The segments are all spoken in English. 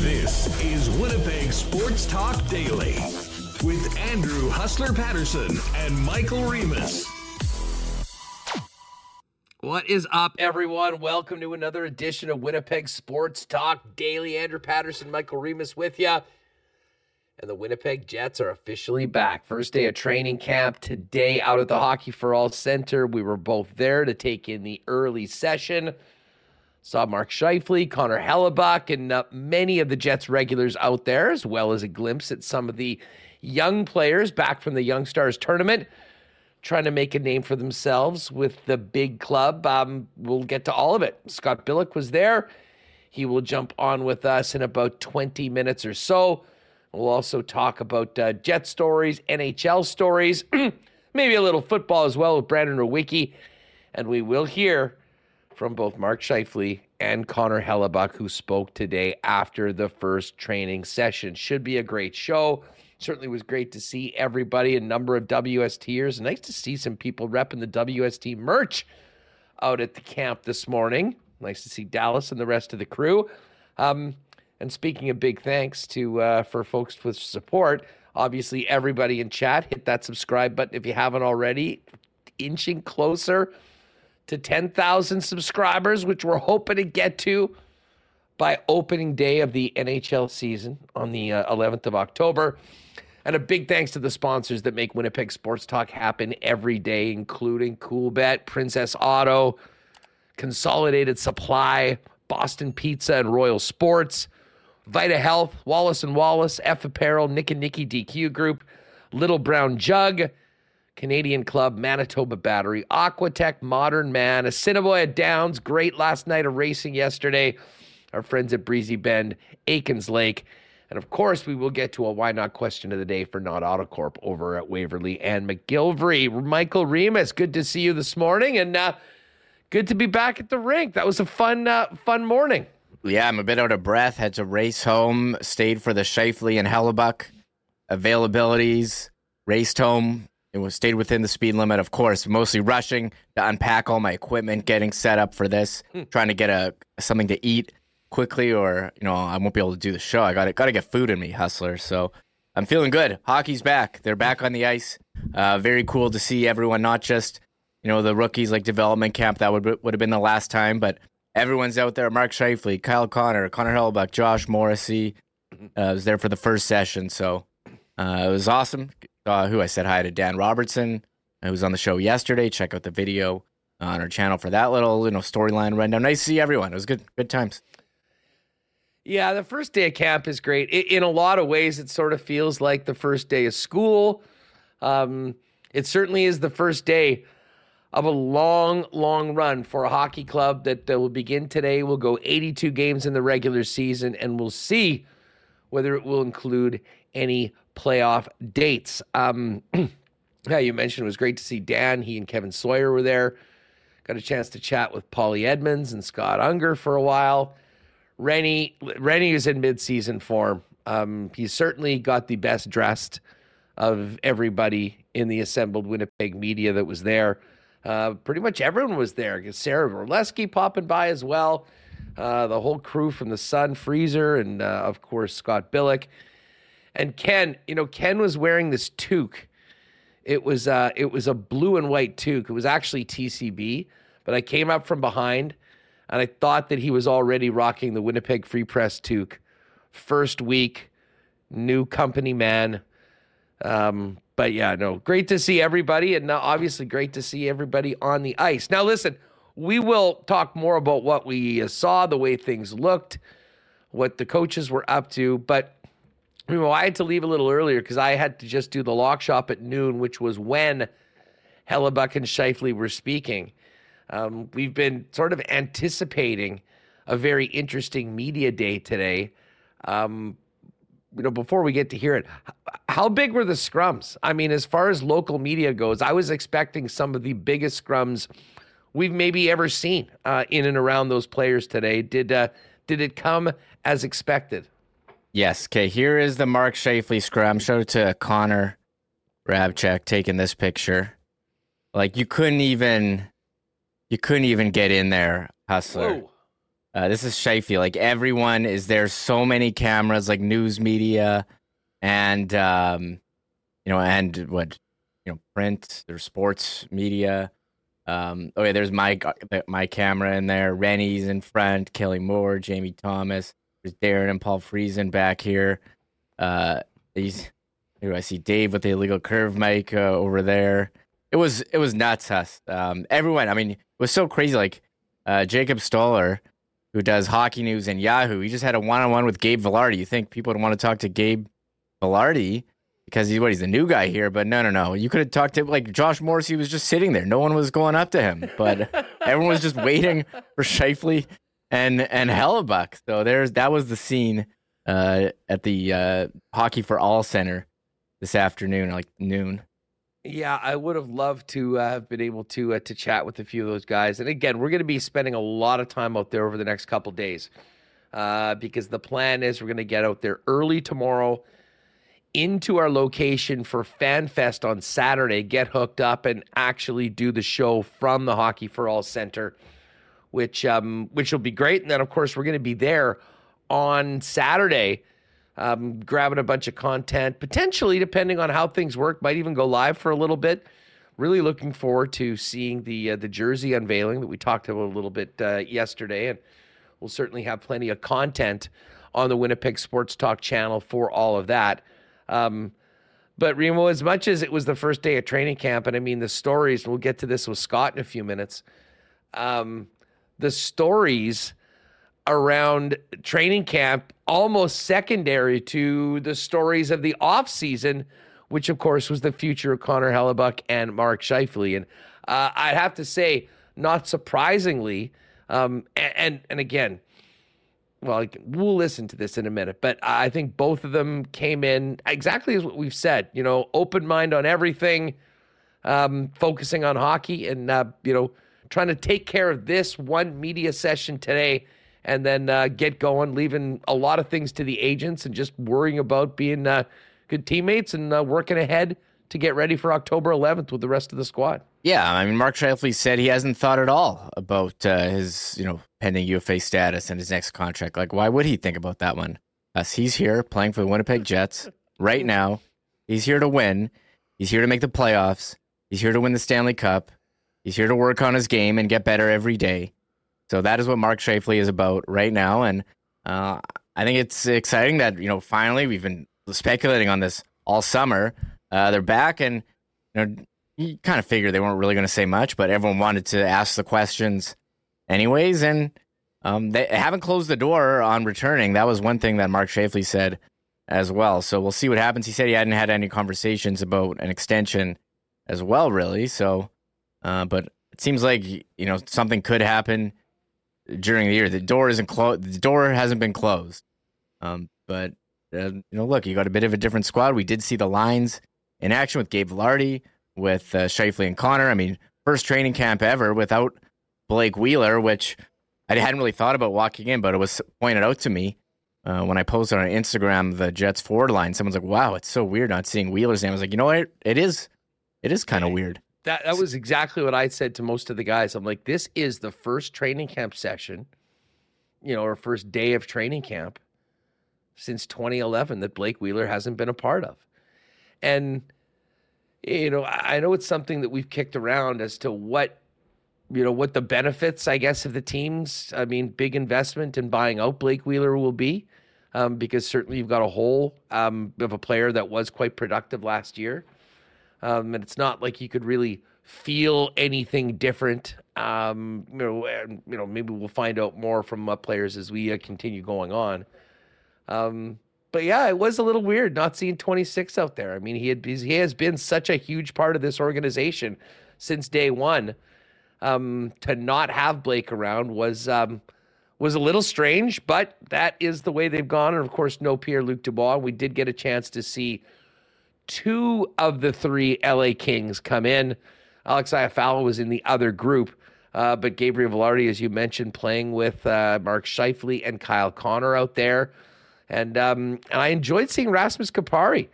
This is Winnipeg Sports Talk Daily with Andrew Hustler Paterson and Michael Remis. What is up, everyone? Welcome to another edition of Winnipeg Sports Talk Daily. Andrew Paterson, Michael Remis with you. And the Winnipeg Jets are officially back. First day of training camp today out at the Hockey for All Center. We were both there to take in the early session. Saw Mark Scheifele, Connor Hellebuyck, and uh, many of the Jets regulars out there, as well as a glimpse at some of the young players back from the Young Stars tournament, trying to make a name for themselves with the big club. Um, we'll get to all of it. Scott Billeck was there. He will jump on with us in about 20 minutes or so. We'll also talk about uh, Jet stories, NHL stories, maybe a little football as well with Brandon Rewucki. And we will hear from both Mark Scheifele and Connor Hellebuyck, who spoke today after the first training session. Should be a great show. Certainly was great to see everybody, a number of WSTers. Nice to see some people repping the WST merch out at the camp this morning. Nice to see Dallas and the rest of the crew. Um, and speaking of big thanks to uh, for folks with support, obviously everybody in chat hit that subscribe button if you haven't already. Inching closer to 10,000 subscribers, which we're hoping to get to by opening day of the NHL season on the uh, 11th of October. And a big thanks to the sponsors that make Winnipeg Sports Talk happen every day, including Coolbet, Princess Auto, Consolidated Supply, Boston Pizza, and Royal Sports, Vita Health, Wallace and Wallace, F Apparel, Nick and Nicky DQ Group, Little Brown Jug, Canadian Club, Manitoba Battery, Aquatech, Modern Man, Assiniboia Downs, great last night of racing yesterday. Our friends at Breezy Bend, Aikens Lake. And of course, we will get to a why not question of the day for Not Autocorp over at Waverly and McGillivray. Michael Remis, good to see you this morning, and uh, good to be back at the rink. That was a fun, uh, fun morning. Yeah, I'm a bit out of breath. Had to race home. Stayed for the Scheifele and Hellebuyck availabilities. Raced home. It was stayed within the speed limit, of course. Mostly rushing to unpack all my equipment, getting set up for this, hmm. trying to get a something to eat quickly, or you know I won't be able to do the show. I got to got to get food in me, hustler. So I'm feeling good. Hockey's back. They're back on the ice. Uh, very cool to see everyone, not just you know the rookies like development camp that would would have been the last time, but everyone's out there. Mark Scheifele, Kyle Connor, Connor Hellebuyck, Josh Morrissey uh, was there for the first session, so uh, it was awesome uh, who I said hi to Dan Robertson, who was on the show yesterday. Check out the video on our channel for that little you know storyline rundown. Nice to see everyone. It was good, good times. Yeah, the first day of camp is great. in a lot of ways, it sort of feels like the first day of school. Um, it certainly is the first day of a long, long run for a hockey club that, that will begin today. We'll go 82 games in the regular season, and we'll see whether it will include any playoff dates. Um, yeah, you mentioned it was great to see Dan. He and Kevin Sawyer were there. Got a chance to chat with Paulie Edmonds and Scott Unger for a while. Rennie Rennie is in midseason form. Um, he's certainly got the best dressed of everybody in the assembled Winnipeg media that was there. Uh, pretty much everyone was there. Sarah Orlesky popping by as well. Uh, the whole crew from the Sun, Freezer, and uh, of course Scott Billeck. And Ken, you know, Ken was wearing this toque. It was uh, it was a blue and white toque. It was actually TCB, but I came up from behind and I thought that he was already rocking the Winnipeg Free Press toque. First week, new company man. Um, but yeah, no, great to see everybody, and obviously great to see everybody on the ice. Now, listen, we will talk more about what we saw, the way things looked, what the coaches were up to, but well, I had to leave a little earlier because I had to just do the lock shop at noon, which was when Hellebuyck and Scheifele were speaking. Um, we've been sort of anticipating a very interesting media day today. Um, you know, before we get to hear it, how big were the scrums? I mean, as far as local media goes, I was expecting some of the biggest scrums we've maybe ever seen uh, in and around those players today. Did uh, did it come as expected? Yes. Okay. Here is the Mark Scheifele scrum. Show it to Connor Rabchek taking this picture. Like you couldn't even, you couldn't even get in there, hustler. Uh, this is Scheifele. Like everyone is there. So many cameras, like news media, and um, you know, and what you know, print. There's sports media. Um, oh yeah, there's my my camera in there. Rennie's in front. Kelly Moore, Jamie Thomas. There's Darren and Paul Friesen back here. Uh, these. I see Dave with the illegal curve mic uh, over there. It was it was nuts, us. Um, everyone. I mean, it was so crazy. Like uh, Jacob Stoller who does hockey news and Yahoo. He just had a one on one with Gabe Vilardi. You think people would want to talk to Gabe Vilardi because he's what he's the new guy here, but no, no, no. You could have talked to like Josh Morrissey was just sitting there. No one was going up to him, but everyone was just waiting for Scheifele and and Hellebuyck. So there's that was the scene uh, at the uh, Hockey for All Center this afternoon, like noon. Yeah, I would have loved to uh, have been able to uh, to chat with a few of those guys. And again, we're going to be spending a lot of time out there over the next couple days uh, because the plan is we're going to get out there early tomorrow into our location for FanFest on Saturday, get hooked up, and actually do the show from the Hockey for All Center, which um, which will be great. And then, of course, we're going to be there on Saturday um, grabbing a bunch of content, potentially, depending on how things work, might even go live for a little bit. Really looking forward to seeing the uh, the jersey unveiling that we talked about a little bit uh, yesterday, and we'll certainly have plenty of content on the Winnipeg Sports Talk channel for all of that. Um, but Remo, as much as it was the first day of training camp, and I mean the stories, we'll get to this with Scott in a few minutes. Um, the stories around training camp almost secondary to the stories of the offseason, which of course was the future of Connor Hellebuyck and Mark Scheifele. And uh, I'd have to say, not surprisingly, um, and, and, and again, well, we'll listen to this in a minute, but I think both of them came in exactly as what we've said. You know, open mind on everything, um, focusing on hockey, and uh, you know, trying to take care of this one media session today and then uh, get going, leaving a lot of things to the agents and just worrying about being uh, good teammates and uh, working ahead to get ready for October 11th with the rest of the squad. Yeah, I mean, Mark Scheifele said he hasn't thought at all about uh, his, you know, pending UFA status and his next contract. Like, why would he think about that one? Us, he's here playing for the Winnipeg Jets right now. He's here to win. He's here to make the playoffs. He's here to win the Stanley Cup. He's here to work on his game and get better every day. So that is what Mark Scheifele is about right now, and uh, I think it's exciting that you know finally we've been speculating on this all summer. Uh, they're back, and you know you kind of figured they weren't really going to say much, but everyone wanted to ask the questions anyways, and um, they haven't closed the door on returning. That was one thing that Mark Scheifele said as well. So we'll see what happens. He said he hadn't had any conversations about an extension as well, really. So, uh, but it seems like you know something could happen during the year. The door isn't closed. The door hasn't been closed. Um, but uh, you know, look, you got a bit of a different squad. We did see the lines in action with Gabe Vilardi, with uh, Scheifele and Connor. I mean, first training camp ever without Blake Wheeler, which I hadn't really thought about walking in, but it was pointed out to me uh, when I posted on Instagram the Jets forward line. Someone's like, "Wow, it's so weird not seeing Wheeler's name." I was like, "You know what? It is. It is kind of weird." That that was exactly what I said to most of the guys. I'm like, this is the first training camp session, you know, or first day of training camp since 2011 that Blake Wheeler hasn't been a part of. And you know, I know it's something that we've kicked around as to what you know what the benefits, I guess, of the teams. I mean, big investment in buying out Blake Wheeler will be, um, because certainly you've got a hole um, of a player that was quite productive last year. Um, and it's not like you could really feel anything different. Um, you know, you know, maybe we'll find out more from uh, players as we uh, continue going on. Um, but yeah, it was a little weird not seeing 26 out there. I mean, he had he has been such a huge part of this organization since day one. Um, to not have Blake around was um, was a little strange, but that is the way they've gone. And of course, no Pierre Luc Dubois. We did get a chance to see two of the three LA Kings come in. Alex Iafallo was in the other group, uh, but Gabriel Vilardi, as you mentioned, playing with uh, Mark Scheifele and Kyle Connor out there, and um, and I enjoyed seeing Rasmus Kupari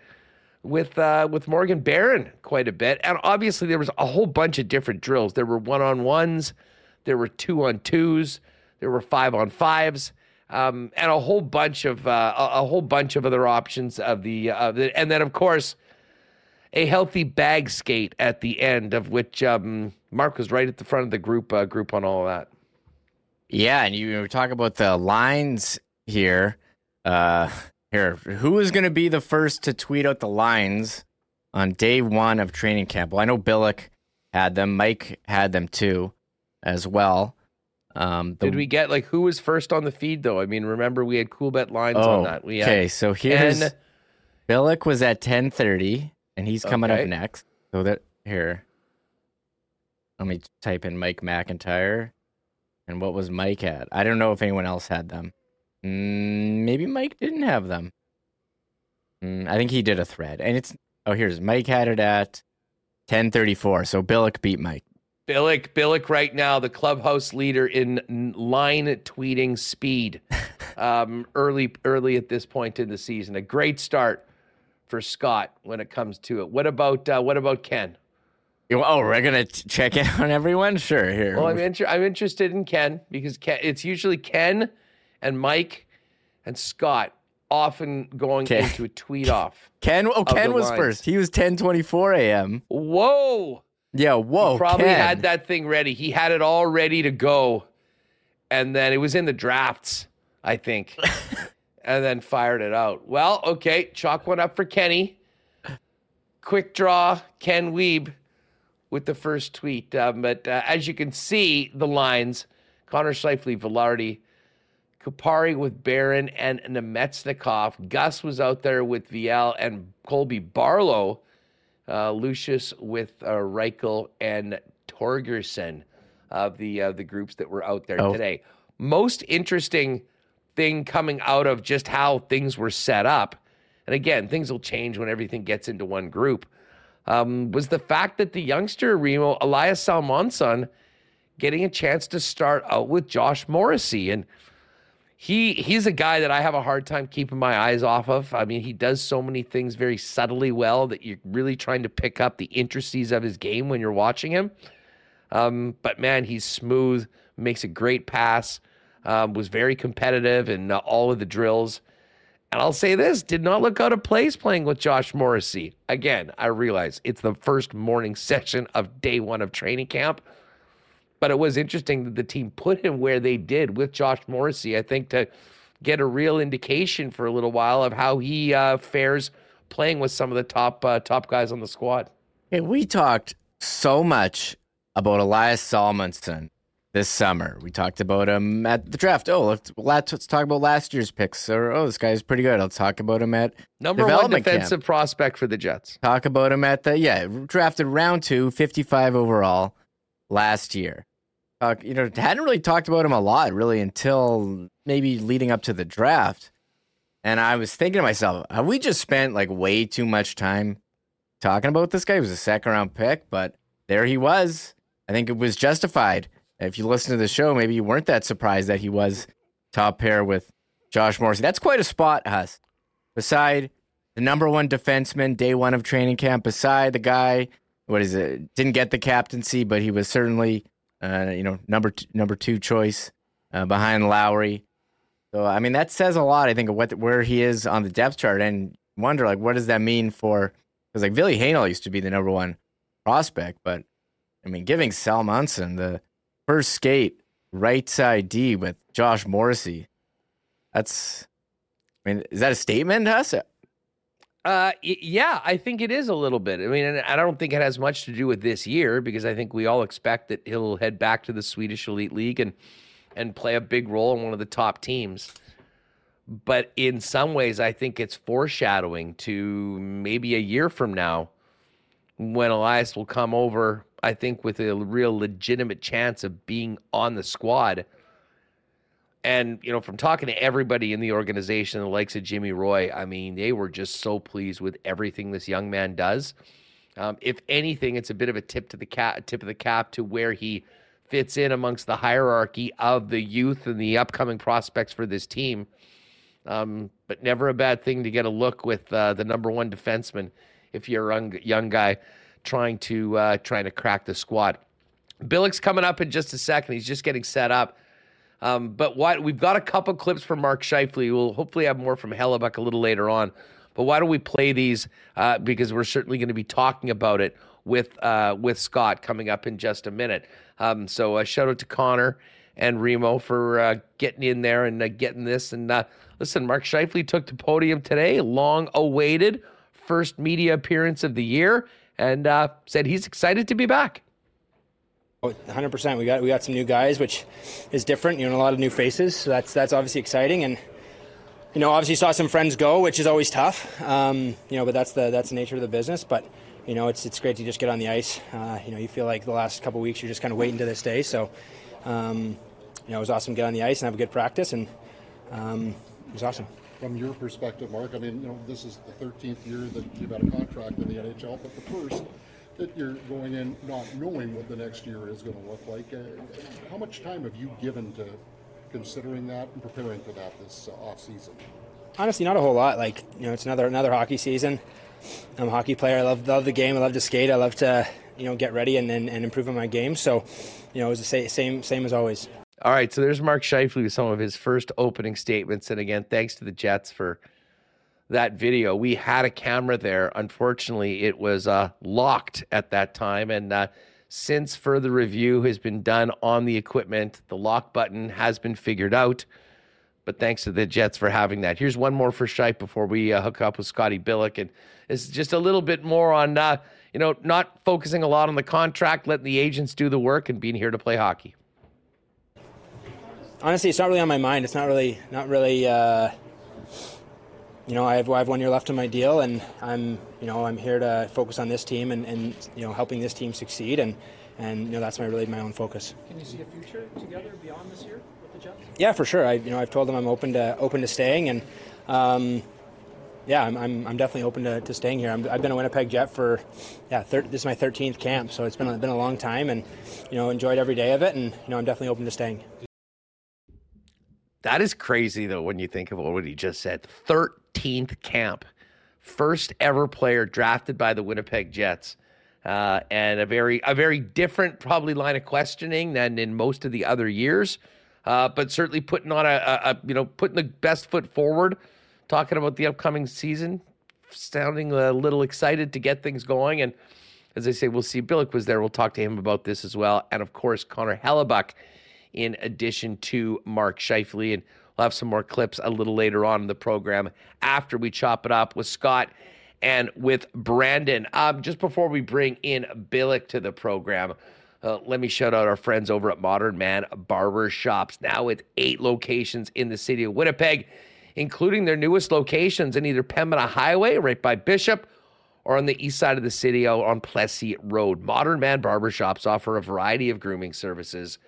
with uh, with Morgan Barron quite a bit, and obviously there was a whole bunch of different drills. There were one on ones, there were two on twos, There were five on fives. Um, and a whole bunch of uh, a, a whole bunch of other options of the, uh, the and then of course a healthy bag skate at the end of which um, Mark was right at the front of the group uh, group on all of that. Yeah, and you were talking about the lines here. Uh, here, who is going to be the first to tweet out the lines on day one of training camp? Well, I know Billeck had them. Mike had them too, as well. Um, the, Did we get like who was first on the feed though? I mean, remember we had Coolbet lines oh, on that. We okay, so here's and, Billeck was at ten thirty, and he's coming okay. up next. So that here, let me type in Mike McIntyre, and what was Mike at? I don't know if anyone else had them. Mm, maybe Mike didn't have them. Mm, I think he did a thread, and it's oh here's Mike had it at ten thirty four. So Billeck beat Mike. Billeck, Billeck, right now the clubhouse leader in line tweeting speed. Um, early, early at this point in the season, a great start for Scott when it comes to it. What about uh, what about Ken? Oh, we're gonna check in on everyone. Sure, here. Well, I'm, inter- I'm interested in Ken because Ken, it's usually Ken and Mike and Scott often going okay. into a tweet off. Ken, oh, Ken was lines. first. He was 10:24 a.m. Whoa. Yeah, whoa. He probably Ken. had that thing ready. He had it all ready to go. And then it was in the drafts, I think. and then fired it out. Well, okay. Chalk one up for Kenny. Quick draw, Ken Wiebe with the first tweet. Um, but uh, as you can see, the lines Connor Scheifele, Vilardi, Kupari with Barron and Namestnikov. Gus was out there with Viel and Colby Barlow uh, Lucius with uh, Reichel and Torgersson of the uh, the groups that were out there oh. today. Most interesting thing coming out of just how things were set up, and again, things will change when everything gets into one group. Um, was the fact that the youngster Remo Elias Salomonsson getting a chance to start out with Josh Morrissey and he he's a guy that I have a hard time keeping my eyes off of. I mean, he does so many things very subtly well that you're really trying to pick up the intricacies of his game when you're watching him. Um, but man, he's smooth, makes a great pass, um, was very competitive in uh, all of the drills. And I'll say this: did not look out of place playing with Josh Morrissey. Again, I realize it's the first morning session of day one of training camp but it was interesting that the team put him where they did with Josh Morrissey, I think, to get a real indication for a little while of how he uh, fares playing with some of the top uh, top guys on the squad. Hey, we talked so much about Elias Salomonsson this summer. We talked about him at the draft. Oh, let's, let's talk about last year's picks. Or oh, this guy's pretty good. I'll talk about him at number one defensive camp. prospect for the Jets. Talk about him at the yeah drafted round two, 55 overall last year. Uh, you know, hadn't really talked about him a lot really until maybe leading up to the draft. And I was thinking to myself, have we just spent like way too much time talking about this guy? He was a second round pick, but there he was. I think it was justified. If you listen to the show, maybe you weren't that surprised that he was top pair with Josh Morrissey. That's quite a spot, Huss. Beside the number one defenseman, day one of training camp, beside the guy, what is it? Didn't get the captaincy, but he was certainly uh, you know, number t- number two choice uh, behind Lowry. So I mean, that says a lot. I think of what where he is on the depth chart, and wonder like what does that mean for because like Ville Heinola used to be the number one prospect, but I mean, giving Salomonsson the first skate right side D with Josh Morrissey, that's. I mean, is that a statement, Huss? Uh, yeah, I think it is a little bit. I mean, I don't think it has much to do with this year because I think we all expect that he'll head back to the Swedish Elite League and and play a big role in one of the top teams. But in some ways, I think it's foreshadowing to maybe a year from now when Elias will come over. I think with a real legitimate chance of being on the squad and, you know, from talking to everybody in the organization, the likes of Jimmy Roy, I mean, they were just so pleased with everything this young man does. Um, if anything, it's a bit of a tip to the cap, tip of the cap to where he fits in amongst the hierarchy of the youth and the upcoming prospects for this team. Um, but never a bad thing to get a look with uh, the number one defenseman if you're a young, young guy trying to uh, trying to crack the squad. Billeck's coming up in just a second. He's just getting set up. Um, but what we've got a couple clips from Mark Scheifele. We'll hopefully have more from Hellebuyck a little later on. But why don't we play these? Uh, because we're certainly going to be talking about it with uh, with Scott coming up in just a minute. Um, so uh, shout out to Connor and Remo for uh, getting in there and uh, getting this. And listen, Mark Scheifele took the podium today, long awaited first media appearance of the year, and uh, said he's excited to be back. 100%. We got we got some new guys, which is different. You know, a lot of new faces. So that's that's obviously exciting, and you know, obviously saw some friends go, which is always tough. Um, you know, but that's the that's the nature of the business. But you know, it's it's great to just get on the ice. Uh, you know, you feel like the last couple weeks you're just kind of waiting to this day. So, um, you know, it was awesome to get on the ice and have a good practice, and um, it was awesome. From your perspective, Mark, I mean, you know, this is the 13th year that you've had a contract in the NHL, but the first that you're going in not knowing what the next year is going to look like. Uh, how much time have you given to considering that and preparing for that this uh, off season? Honestly, not a whole lot. Like you know, it's another another hockey season. I'm a hockey player. I love love the game. I love to skate. I love to you know get ready and and, and improve on my game. So, you know, it was the same same as always. All right, so there's Mark Scheifele with some of his first opening statements, and again, thanks to the Jets for that video. We had a camera there. Unfortunately, it was uh, locked at that time. And uh, since further review has been done on the equipment, the lock button has been figured out. But thanks to the Jets for having that. Here's one more for Shipe before we uh, hook up with Scotty Billeck. And it's just a little bit more on, uh, you know, not focusing a lot on the contract, letting the agents do the work and being here to play hockey. Honestly, it's not really on my mind. It's not really, not really uh, you know, I have, I have one year left on my deal, and I'm, you know, I'm here to focus on this team and, and you know, helping this team succeed, and, and you know, that's my really my own focus. Can you see a future together beyond this year with the Jets? Yeah, for sure. I, you know, I've told them I'm open to open to staying, and um, yeah, I'm, I'm, I'm definitely open to, to staying here. i have been a Winnipeg Jet for, yeah, thir- this is my 13th camp, so it's been a, been a long time, and you know, enjoyed every day of it, and you know, I'm definitely open to staying. That is crazy, though, when you think of what he just said. 13th camp. First ever player drafted by the Winnipeg Jets. Uh, and a very a very different probably line of questioning than in most of the other years, uh, but certainly putting on a, a, a, you know putting the best foot forward, talking about the upcoming season, sounding a little excited to get things going. And as I say, we'll see. Billeck was there. We'll talk to him about this as well, and of course Connor Hellebuyck in addition to Mark Scheifele. And we'll have some more clips a little later on in the program after we chop it up with Scott and with Brandon. Um, just before we bring in Billeck to the program, uh, let me shout out our friends over at Modern Man Barber Shops, now with eight locations in the city of Winnipeg, including their newest locations in either Pembina Highway, right by Bishop, or on the east side of the city on Plessis Road. Modern Man Barber Shops offer a variety of grooming services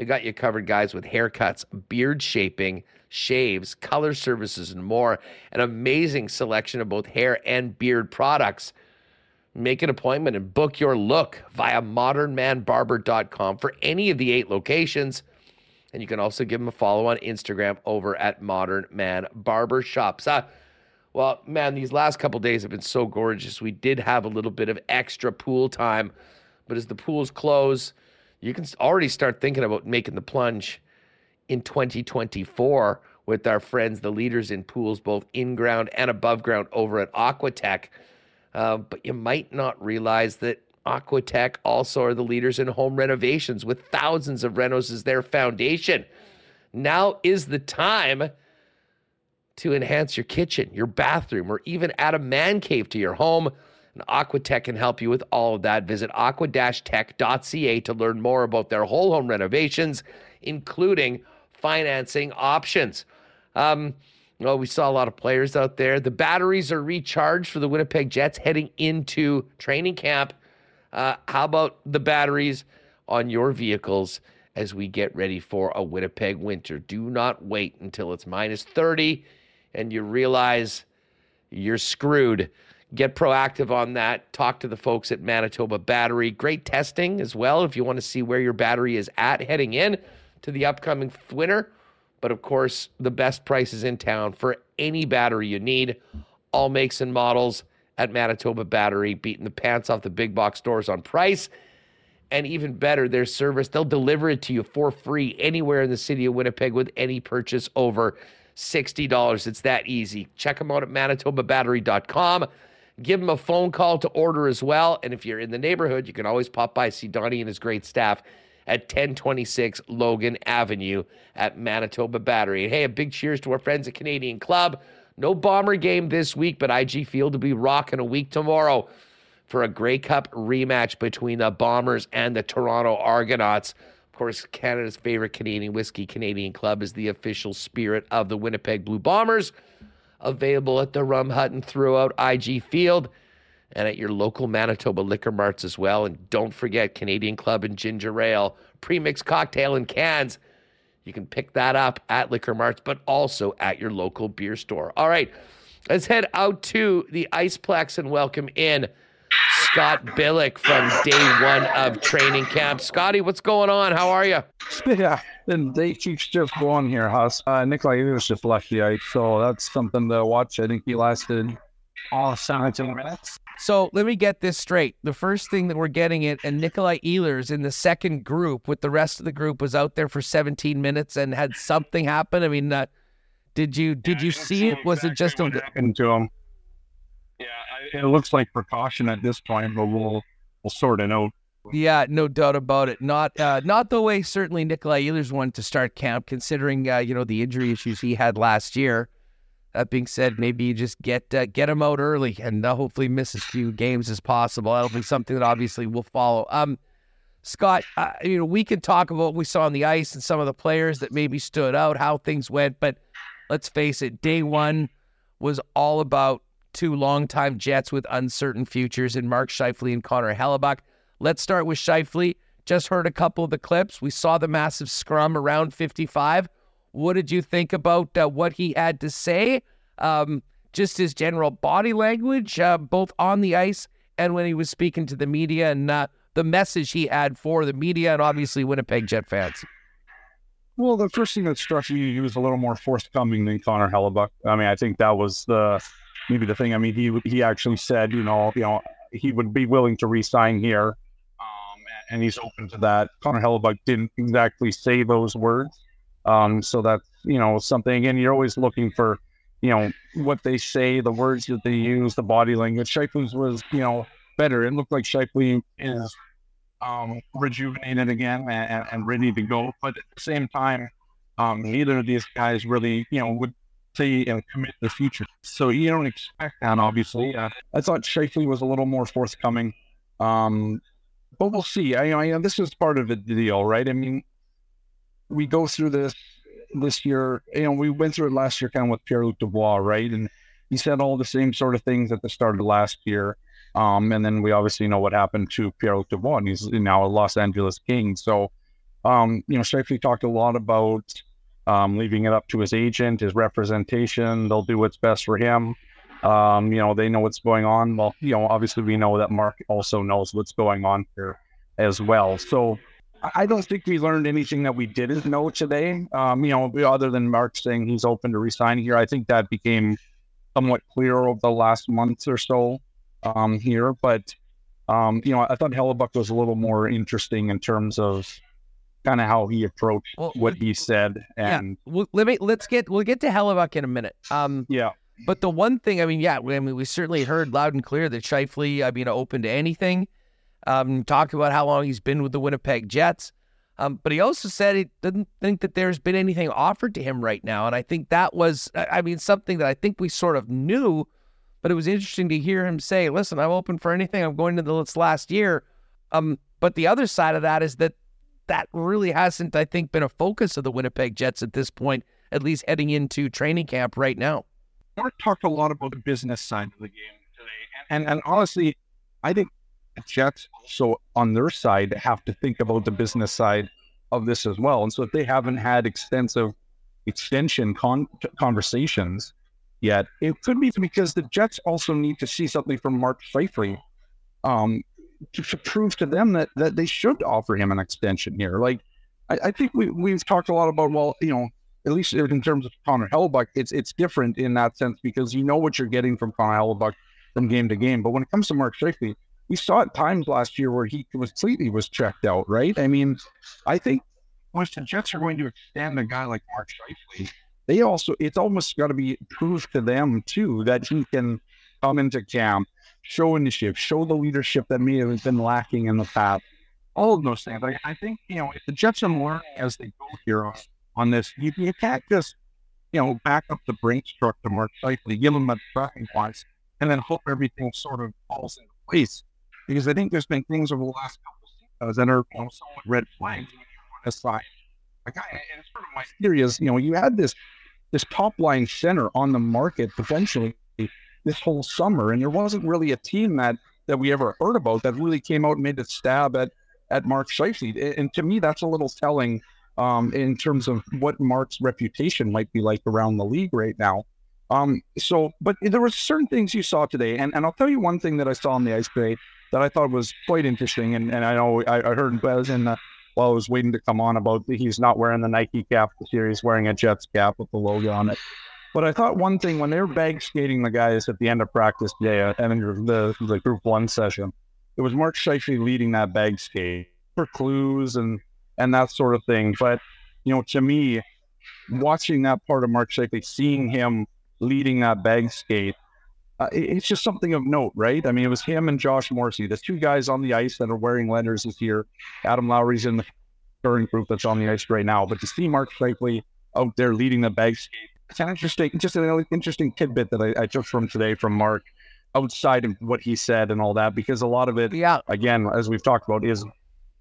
they got you covered, guys, with haircuts, beard shaping, shaves, color services, and more. An amazing selection of both hair and beard products. Make an appointment and book your look via modernmanbarber.com for any of the eight locations. And you can also give them a follow on Instagram over at Modern Man Barber Shops. Uh, well, man, these last couple days have been so gorgeous. We did have a little bit of extra pool time, but as the pools close, you can already start thinking about making the plunge in 2024 with our friends, the leaders in pools, both in ground and above ground over at Aquatech. Uh, but you might not realize that Aquatech also are the leaders in home renovations with thousands of renos as their foundation. Now is the time to enhance your kitchen, your bathroom, or even add a man cave to your home. And Aquatech can help you with all of that. Visit aqua-tech.ca to learn more about their whole home renovations, including financing options. Um, well, we saw a lot of players out there. The batteries are recharged for the Winnipeg Jets heading into training camp. Uh, how about the batteries on your vehicles as we get ready for a Winnipeg winter? Do not wait until it's minus 30 and you realize you're screwed get proactive on that. Talk to the folks at Manitoba Battery. Great testing as well if you want to see where your battery is at heading in to the upcoming winter. But of course, the best prices in town for any battery you need, all makes and models at Manitoba Battery, beating the pants off the big box stores on price. and even better, their service, they'll deliver it to you for free anywhere in the city of Winnipeg with any purchase over $60. It's that easy. Check them out at manitobabattery.com. Give them a phone call to order as well. And if you're in the neighborhood, you can always pop by, see Donnie and his great staff at 1026 Logan Avenue at Manitoba Battery. And hey, a big cheers to our friends at Canadian Club. No Bomber game this week, but IG Field will be rocking a week tomorrow for a Grey Cup rematch between the Bombers and the Toronto Argonauts. Of course, Canada's favorite Canadian whiskey, Canadian Club, is the official spirit of the Winnipeg Blue Bombers. Available at the Rum Hut and throughout IG Field and at your local Manitoba liquor marts as well. And don't forget Canadian Club and Ginger Ale, premixed cocktail in cans. You can pick that up at liquor marts, but also at your local beer store. All right, let's head out to the Iceplex and welcome in Scott Billeck from day one of training camp. Scotty, what's going on? How are you? Yeah, the they keeps just going here, Huss. Uh, Nikolai was just left the ice, so that's something to watch. I think he lasted all 17 minutes. So let me get this straight. The first thing that we're getting it, and Nikolai Ehlers in the second group with the rest of the group was out there for 17 minutes and had something happen. I mean, uh, did you did you see it? Was it just a to him? Yeah, I, it looks like precaution at this point, but we'll we'll sort it out. Yeah, no doubt about it. Not uh, not the way certainly Nikolai Ehlers wanted to start camp, considering uh, you know the injury issues he had last year. That being said, maybe you just get uh, get him out early and uh, hopefully miss as few games as possible. That'll be something that obviously we'll follow. Um, Scott, uh, you know we can talk about what we saw on the ice and some of the players that maybe stood out, how things went, but let's face it, day one was all about two longtime Jets with uncertain futures in Mark Scheifele and Connor Hellebuyck. Let's start with Scheifele. Just heard a couple of the clips. We saw the massive scrum around 55. What did you think about uh, what he had to say? Um, just his general body language, uh, both on the ice and when he was speaking to the media, and uh, the message he had for the media and obviously Winnipeg Jet fans. Well, the first thing that struck me, he was a little more forthcoming than Connor Hellebuyck. I mean, I think that was the maybe the thing. I mean, he he actually said, you know, you know, he would be willing to resign here, and he's open to that. Connor Hellebuyck didn't exactly say those words, um, so that's you know something. And you're always looking for, you know, what they say, the words that they use, the body language. Scheifele's was you know better. It looked like Scheifele is um, rejuvenated again and, and, ready to go. But at the same time, um, neither of these guys really, you know, would say and commit the future. So you don't expect that, obviously. Uh, I thought Scheifele was a little more forthcoming. Um, but we'll see. I, I, this is part of the deal, right? I mean, we go through this this year. You know, we went through it last year, kind of with Pierre Luc Dubois, right? And he said all the same sort of things at the start of last year. Um, and then we obviously know what happened to Pierre Luc Dubois, and he's now a Los Angeles King. So, um, you know, Scheifele talked a lot about um, leaving it up to his agent, his representation. They'll do what's best for him. Um, you know, they know what's going on. Well, you know, obviously we know that Mark also knows what's going on here as well. So I don't think we learned anything that we didn't know today. Um, you know, other than Mark saying he's open to resigning here, I think that became somewhat clear over the last month or so um, here. But um, you know, I thought Hellebuyck was a little more interesting in terms of kind of how he approached well, what he said. And yeah. well, let me let's get we'll get to Hellebuyck in a minute. Um, yeah. But the one thing, I mean, yeah, I mean, we certainly heard loud and clear that Scheifele, I mean, open to anything. Um, talked about how long he's been with the Winnipeg Jets. Um, but he also said he didn't think that there's been anything offered to him right now. And I think that was, I mean, something that I think we sort of knew, but it was interesting to hear him say, listen, I'm open for anything. I'm going to the last year. Um, but the other side of that is that that really hasn't, I think, been a focus of the Winnipeg Jets at this point, at least heading into training camp right now. Mark talked a lot about the business side of the game today. And, and, and honestly, I think Jets also on their side have to think about the business side of this as well. And so if they haven't had extensive extension con- conversations yet, it could be because the Jets also need to see something from Mark Scheifele. Um, to, to, prove to them that that they should offer him an extension here. Like, I, I, think we we've talked a lot about well, you know, at least in terms of Connor Hellebuyck, it's it's different in that sense because you know what you're getting from Connor Hellebuyck from game to game. But when it comes to Mark Scheifele, we saw at times last year where he completely was checked out, right? I mean, I think once the Jets are going to extend a guy like Mark Scheifele, they also it's almost got to be proved to them too that he can come into camp, show initiative, show the leadership that may have been lacking in the past. All of those things. I, I think you know if the Jets are learning as they go here on, this, you, you can't just you know back up the Brinks truck to Mark Scheifele, give him a tracking wise, and then hope everything sort of falls into place. Because I think there's been things over the last couple of seasons that are you know, somewhat red flags aside. Like I, and sort of my theory is, you know, you had this this top line center on the market potentially this whole summer, and there wasn't really a team that that we ever heard about that really came out and made a stab at at Mark Scheifele. And to me, that's a little telling um, in terms of what Mark's reputation might be like around the league right now. Um, so, but there were certain things you saw today, and, and I'll tell you one thing that I saw on the ice today that I thought was quite interesting. And, and I know I, I heard was in the, while I was waiting to come on about he's not wearing the Nike cap this year, he's wearing a Jets cap with the logo on it. But I thought one thing when they were bag skating the guys at the end of practice day and the the group one session, it was Mark Scheifele leading that bag skate for clues and and that sort of thing. But you know, to me, watching that part of Mark Scheifele, seeing him leading that bag skate, uh, it's just something of note, right? I mean, it was him and Josh Morrissey, the two guys on the ice that are wearing letters this year. Adam Lowry's in the current group that's on the ice right now, but to see Mark Scheifele out there leading the bag skate it's an interesting, just an interesting tidbit that I, I took from today from Mark outside of what he said and all that, because a lot of it, yeah, again, as we've talked about, is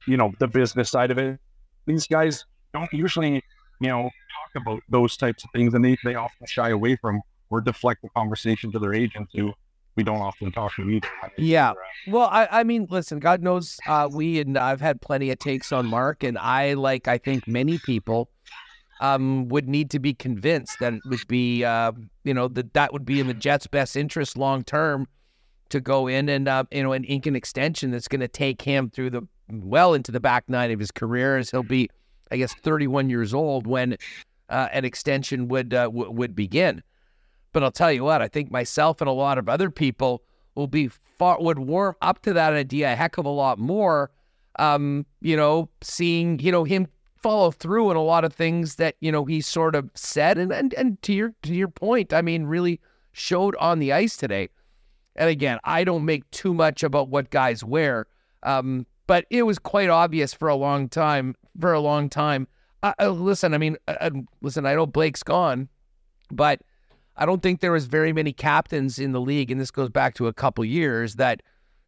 you know the business side of it. These guys don't usually, you know, talk about those types of things, and they they often shy away from or deflect the conversation to their agents who we don't often talk to either. Yeah. Well, I, I mean, listen, God knows uh, we and I've had plenty of takes on Mark, and I like I think many people um, would need to be convinced that it would be, uh, you know, that that would be in the Jets' best interest long term to go in and, uh, you know, and ink an extension that's going to take him through the well into the back nine of his career, as he'll be, I guess, 31 years old when uh, an extension would uh, w- would begin. But I'll tell you what, I think myself and a lot of other people will be far would warm up to that idea a heck of a lot more. Um, you know, seeing you know him follow through on a lot of things that you know he sort of said and and, and to your to your point i mean really showed on the ice today and again i don't make too much about what guys wear um, but it was quite obvious for a long time for a long time uh, uh, listen i mean uh, listen i know blake's gone but i don't think there was very many captains in the league and this goes back to a couple years that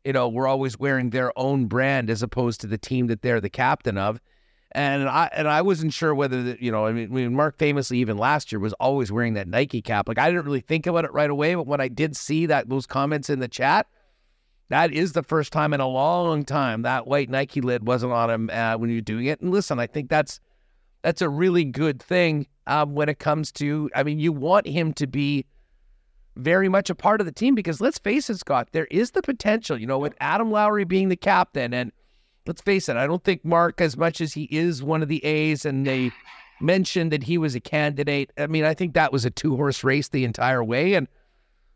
you know were always wearing their own brand as opposed to the team that they're the captain of and I and I wasn't sure whether the, you know I mean Mark famously even last year was always wearing that Nike cap. Like I didn't really think about it right away, but when I did see that those comments in the chat, that is the first time in a long time that white Nike lid wasn't on him uh, when you're doing it. And listen, I think that's that's a really good thing um, when it comes to. I mean, you want him to be very much a part of the team because let's face it, Scott, there is the potential. You know, with Adam Lowry being the captain and let's face it, I don't think Mark, as much as he is one of the A's and they mentioned that he was a candidate, I mean, I think that was a two horse race the entire way. And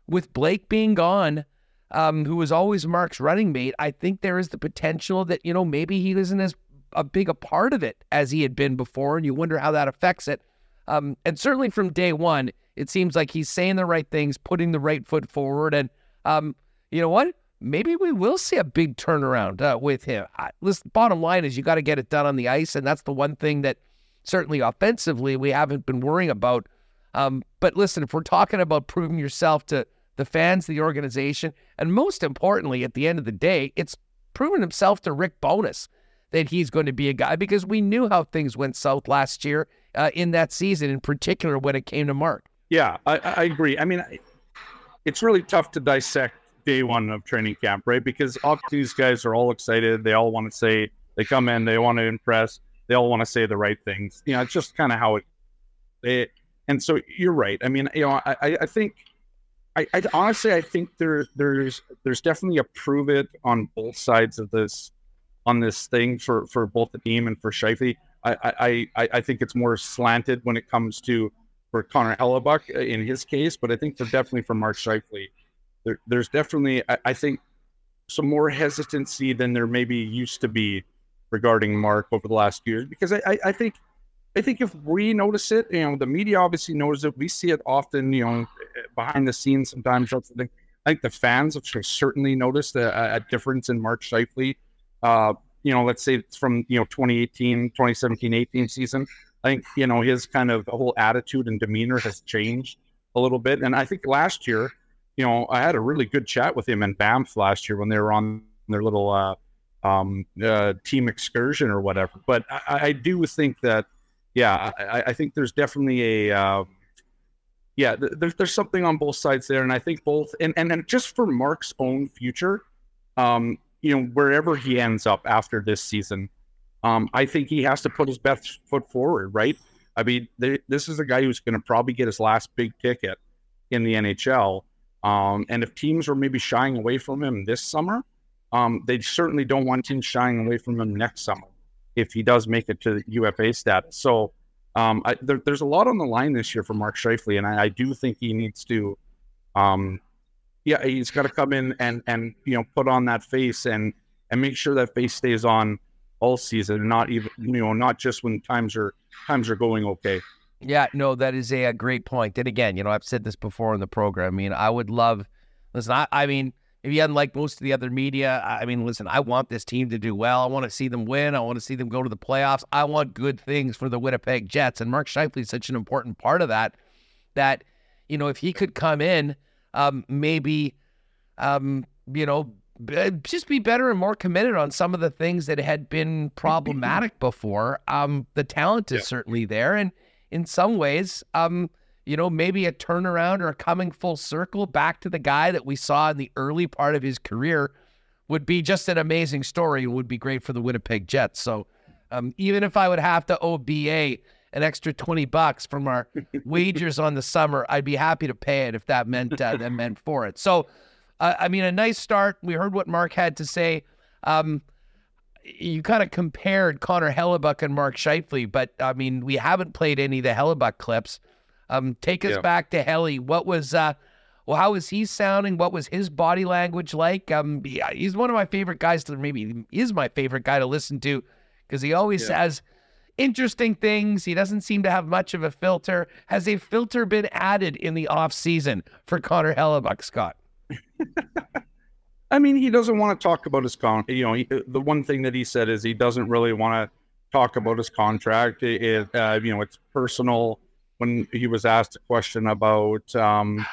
with Blake being gone, um, who was always Mark's running mate, I think there is the potential that, you know, maybe he isn't as a big a part of it as he had been before. And you wonder how that affects it. Um, and certainly from day one, it seems like he's saying the right things, putting the right foot forward. And um, you know what? maybe we will see a big turnaround uh, with him. I, listen, bottom line is you got to get it done on the ice, and that's the one thing that certainly offensively we haven't been worrying about. Um, but listen, if we're talking about proving yourself to the fans, the organization, and most importantly, at the end of the day, it's proven himself to Rick Bowness that he's going to be a guy because we knew how things went south last year uh, in that season, in particular when it came to Mark. Yeah, I, I agree. I mean, it's really tough to dissect day one of training camp, right? Because all these guys are all excited. They all want to say they come in, they want to impress, they all want to say the right things. You know, it's just kind of how it. And so you're right. I mean, you know, I, I think, I, I honestly, I think there, there's, there's definitely a prove it on both sides of this, on this thing for for both the team and for Scheifele. I, I, I think it's more slanted when it comes to for Connor Hellebuyck uh, in his case, but I think for definitely for Mark Scheifele, there, there's definitely I, I, think some more hesitancy than there maybe used to be regarding Mark over the last years. Because I, I, I think I think if we notice it, you know, the media obviously knows it. We see it often, you know, behind the scenes sometimes. I think the fans have certainly noticed a, a difference in Mark Scheifele. Uh, you know, let's say it's from, you know, 2018, 2017, 18 season. I think, you know, his kind of whole attitude and demeanor has changed a little bit. And I think last year, you know, I had a really good chat with him in Banff last year when they were on their little uh, um, uh, team excursion or whatever. But I, I do think that, yeah, I, I, think there's definitely a, uh, yeah, there's there's something on both sides there, and I think both, and and, and just for Mark's own future, um, you know, wherever he ends up after this season, um, I think he has to put his best foot forward, right? I mean, this is a guy who's going to probably get his last big ticket in the NHL. Um, and if teams are maybe shying away from him this summer, um, they certainly don't want teams shying away from him next summer if he does make it to the UFA status. So um, I, there, there's a lot on the line this year for Mark Scheifele, and I, I do think he needs to, um, yeah, he's got to come in and and you know put on that face and and make sure that face stays on all season, not even you know not just when times are times are going okay. Yeah, no, that is a, a great point. And again, you know, I've said this before in the program. I mean, I would love. Listen, I, I mean, if you hadn't most of the other media, I mean, listen, I want this team to do well. I want to see them win. I want to see them go to the playoffs. I want good things for the Winnipeg Jets. And Mark Scheifele is such an important part of that. That you know, if he could come in, um, maybe, um, you know, just be better and more committed on some of the things that had been problematic before. Um, the talent is yeah. certainly there, and in some ways, um, you know, maybe a turnaround or a coming full circle back to the guy that we saw in the early part of his career would be just an amazing story and would be great for the Winnipeg Jets. So, um, even if I would have to OBA an extra 20 bucks from our wagers on the summer, I'd be happy to pay it if that meant uh, that meant for it. So, uh, I mean, a nice start. We heard what Mark had to say. Um, you kind of compared Connor Hellebuyck and Mark Scheifele, but I mean, we haven't played any of the Hellebuyck clips. Um, take us yeah. back to Helly. What was, uh, well, how was he sounding? What was his body language like? Um, he's one of my favorite guys to maybe is my favorite guy to listen to because he always yeah. says interesting things. He doesn't seem to have much of a filter. Has a filter been added in the off season for Connor Hellebuyck, Scott? I mean, he doesn't want to talk about his con. You know, he, the one thing that he said is he doesn't really want to talk about his contract. It, uh, you know, it's personal. When he was asked a question about, um,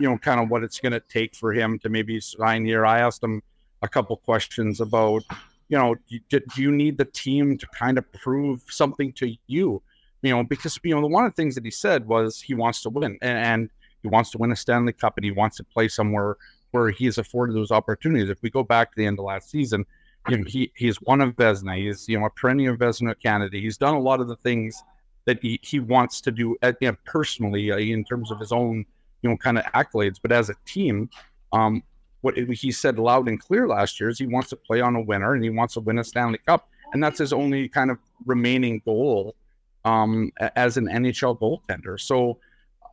you know, kind of what it's going to take for him to maybe sign here, I asked him a couple questions about, you know, do, do you need the team to kind of prove something to you? You know, because you know, the one of the things that he said was he wants to win, and, and he wants to win a Stanley Cup, and he wants to play somewhere where he is afforded those opportunities. If we go back to the end of last season, you know, he he's one of Vezina. He's you know a perennial Vezina candidate. He's done a lot of the things that he, he wants to do uh, you know, personally uh, in terms of his own you know kind of accolades. But as a team, um, what he said loud and clear last year is he wants to play on a winner and he wants to win a Stanley Cup, and that's his only kind of remaining goal um, as an NHL goaltender. So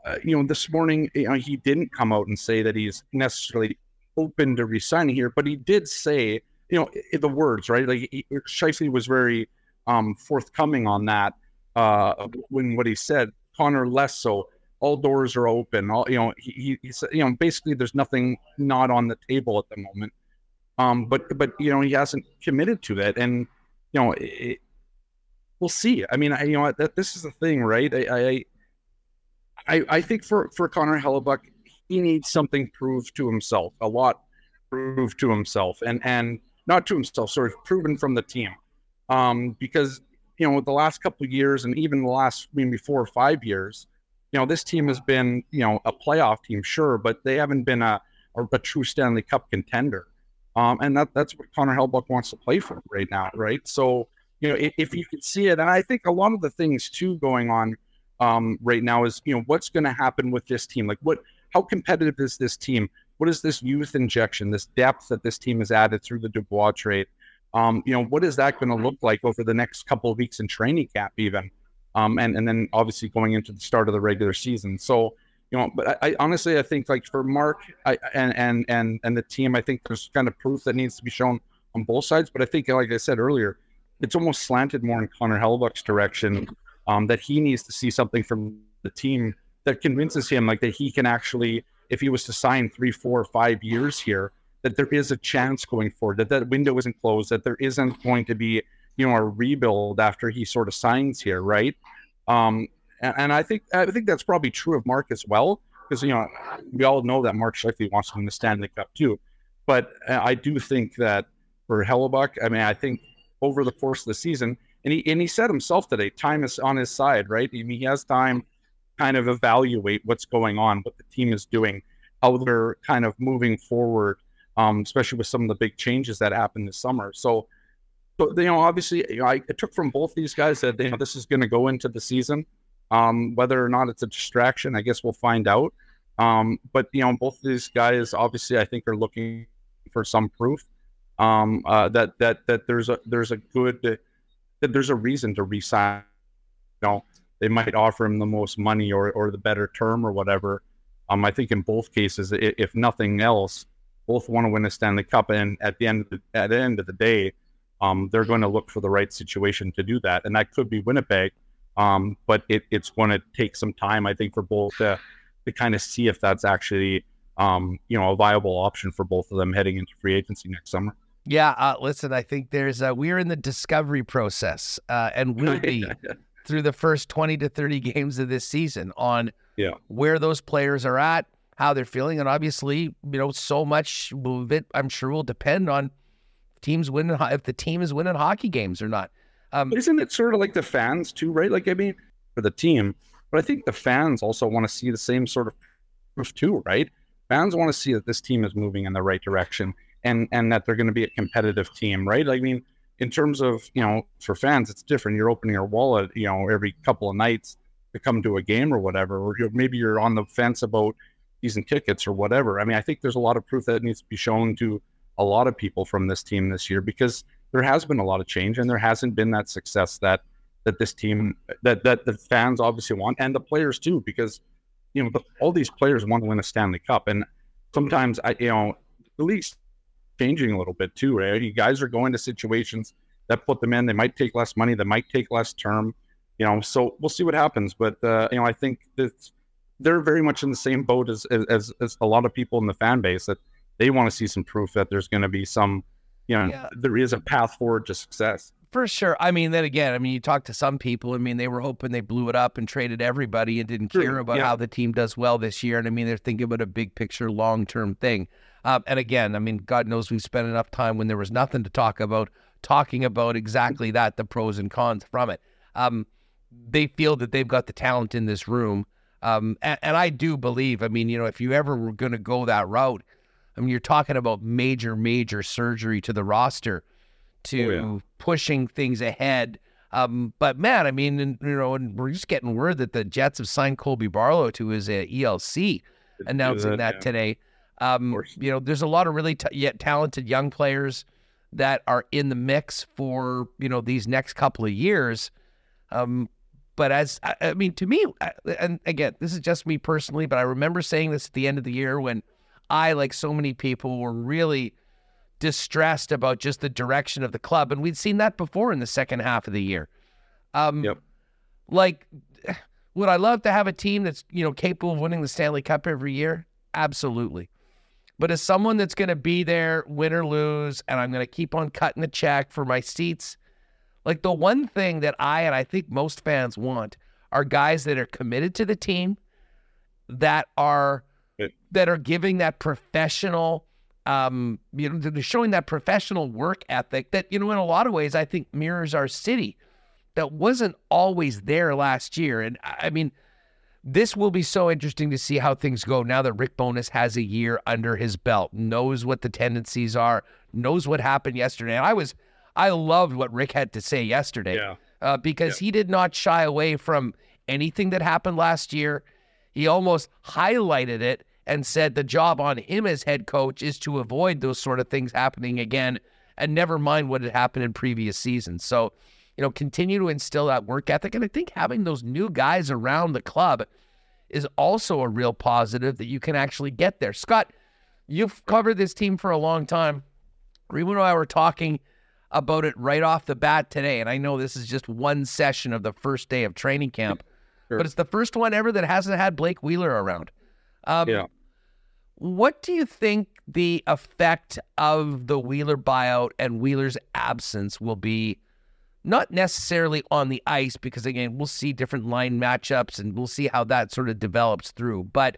uh, you know, this morning you know, he didn't come out and say that he's necessarily open to resigning here, but he did say, you know, the words right. Like he, Scheifele was very um, forthcoming on that uh, when what he said. Connor less so. All doors are open. All you know, he, he said, you know, basically there's nothing not on the table at the moment. Um, but but you know he hasn't committed to that, and you know it, we'll see. I mean, I, you know that this is the thing, right? I, I I, I think for, for Connor Hellebuyck, he needs something proved to himself, a lot proved to himself, and and not to himself, sort of proven from the team. Um, because you know with the last couple of years, and even the last maybe four or five years, you know this team has been you know a playoff team, sure, but they haven't been a a, a true Stanley Cup contender. Um, and that that's what Connor Hellebuyck wants to play for right now, right? So you know if, if you can see it, and I think a lot of the things too going on um, right now is you know what's going to happen with this team like what how competitive is this team what is this youth injection this depth that this team has added through the dubois trade um, you know what is that going to look like over the next couple of weeks in training camp even um, and and then obviously going into the start of the regular season so you know, but I, I honestly I think like for Mark I, and and and and the team, I think there's kind of proof that needs to be shown on both sides. But I think, like I said earlier, it's almost slanted more in Connor Hellebuyck's direction. Um, that he needs to see something from the team that convinces him like that he can actually, if he was to sign three, four, five years here, that there is a chance going forward, that that window isn't closed, that there isn't going to be, you know, a rebuild after he sort of signs here, right? Um, and, and I think I think that's probably true of Mark as well, because you know we all know that Mark Scheifele wants to win the Stanley Cup too. But uh, I do think that for Hellebuyck, I mean, I think over the course of the season, and he and he said himself today, time is on his side, right? I mean, he has time kind of evaluate what's going on, what the team is doing, how they're kind of moving forward, um, especially with some of the big changes that happened this summer. So, so you know, obviously, you know, I, I took from both these guys that you know this is going to go into the season. Um, whether or not it's a distraction, I guess we'll find out. Um, but you know, both these guys obviously I think are looking for some proof um, uh, that that that there's a there's a good that there's a reason to resign. You know, they might offer him the most money or or the better term or whatever. Um, I think in both cases, if nothing else, both want to win a Stanley Cup, and at the end of the, at the end of the day, um, they're going to look for the right situation to do that, and that could be Winnipeg. Um, but it, it's going to take some time, I think, for both to, to kind of see if that's actually, um, you know, a viable option for both of them heading into free agency next summer. Yeah, uh, listen, I think there's uh, we're in the discovery process, uh, and will be through the first 20 to 30 games of this season on yeah. where those players are at, how they're feeling, and obviously, you know, so much of it, I'm sure, will depend on teams winning if the team is winning hockey games or not. Um, isn't it sort of like the fans too, right? Like, I mean, for the team, but I think the fans also want to see the same sort of proof too, right? Fans want to see that this team is moving in the right direction and and that they're going to be a competitive team, right? I mean, in terms of you know, for fans, it's different. You're opening your wallet, you know, every couple of nights to come to a game or whatever, or maybe you're on the fence about season tickets or whatever. I mean, I think there's a lot of proof that needs to be shown to a lot of people from this team this year because there has been a lot of change and there hasn't been that success that that this team that that the fans obviously want and the players too because you know all these players want to win a Stanley Cup. And sometimes I you know the league's changing a little bit too right? You guys are going to situations that put them in. They might take less money. They might take less term you know so we'll see what happens. But uh, you know I think that they're very much in the same boat as, as as a lot of people in the fan base that they want to see some proof that there's going to be some you know, yeah. there is a path forward to success. For sure. I mean, then again, I mean, you talk to some people. I mean, they were hoping they blew it up and traded everybody and didn't care about yeah. how the team does well this year. And I mean, they're thinking about a big picture, long term thing. Um, and again, I mean, God knows we've spent enough time when there was nothing to talk about, talking about exactly that, the pros and cons from it. Um, they feel that they've got the talent in this room. Um, and, and I do believe, I mean, you know, if you ever were going to go that route, I mean, you're talking about major, major surgery to the roster to oh, yeah. pushing things ahead. Um, but man, I mean, and, you know, and we're just getting word that the Jets have signed Colby Barlow to his uh, ELC, announcing that, that yeah. today. Um, you know, there's a lot of really t- yet talented young players that are in the mix for you know these next couple of years. Um, but as I, I mean, to me, and again, this is just me personally, but I remember saying this at the end of the year when I, like so many people, were really distressed about just the direction of the club. And we'd seen that before in the second half of the year. Um, yep. Like, would I love to have a team that's, you know, capable of winning the Stanley Cup every year? Absolutely. But as someone that's going to be there, win or lose, and I'm going to keep on cutting the check for my seats, like the one thing that I and I think most fans want are guys that are committed to the team, that are that are giving that professional um, you know, they're showing that professional work ethic that, you know, in a lot of ways, I think mirrors our city that wasn't always there last year. And I mean, this will be so interesting to see how things go now that Rick Bowness has a year under his belt, knows what the tendencies are, knows what happened yesterday. And I was, I loved what Rick had to say yesterday yeah. uh, because yeah. he did not shy away from anything that happened last year. He almost highlighted it and said the job on him as head coach is to avoid those sort of things happening again and never mind what had happened in previous seasons. So, you know, continue to instill that work ethic. And I think having those new guys around the club is also a real positive that you can actually get there. Scott, you've covered this team for a long time. Remo and I were talking about it right off the bat today, and I know this is just one session of the first day of training camp, sure. but it's the first one ever that hasn't had Blake Wheeler around. Um, yeah. What do you think the effect of the Wheeler buyout and Wheeler's absence will be? Not necessarily on the ice, because again, we'll see different line matchups and we'll see how that sort of develops through. But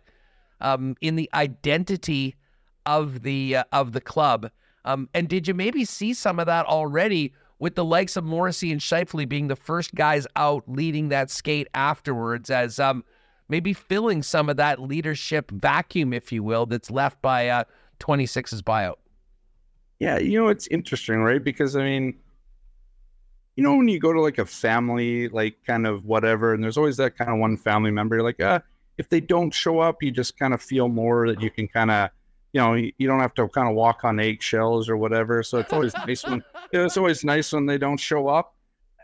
um, in the identity of the uh, of the club, um, and did you maybe see some of that already with the likes of Morrissey and Scheifele being the first guys out leading that skate afterwards, as um, maybe filling some of that leadership vacuum, if you will, that's left by uh, 26's buyout? Yeah, you know, it's interesting, right? Because, I mean, you know, when you go to like a family, like kind of whatever, and there's always that kind of one family member, like, ah, if they don't show up, you just kind of feel more that you can kind of you know, you don't have to kind of walk on eggshells or whatever. So it's always nice when it's always nice when they don't show up.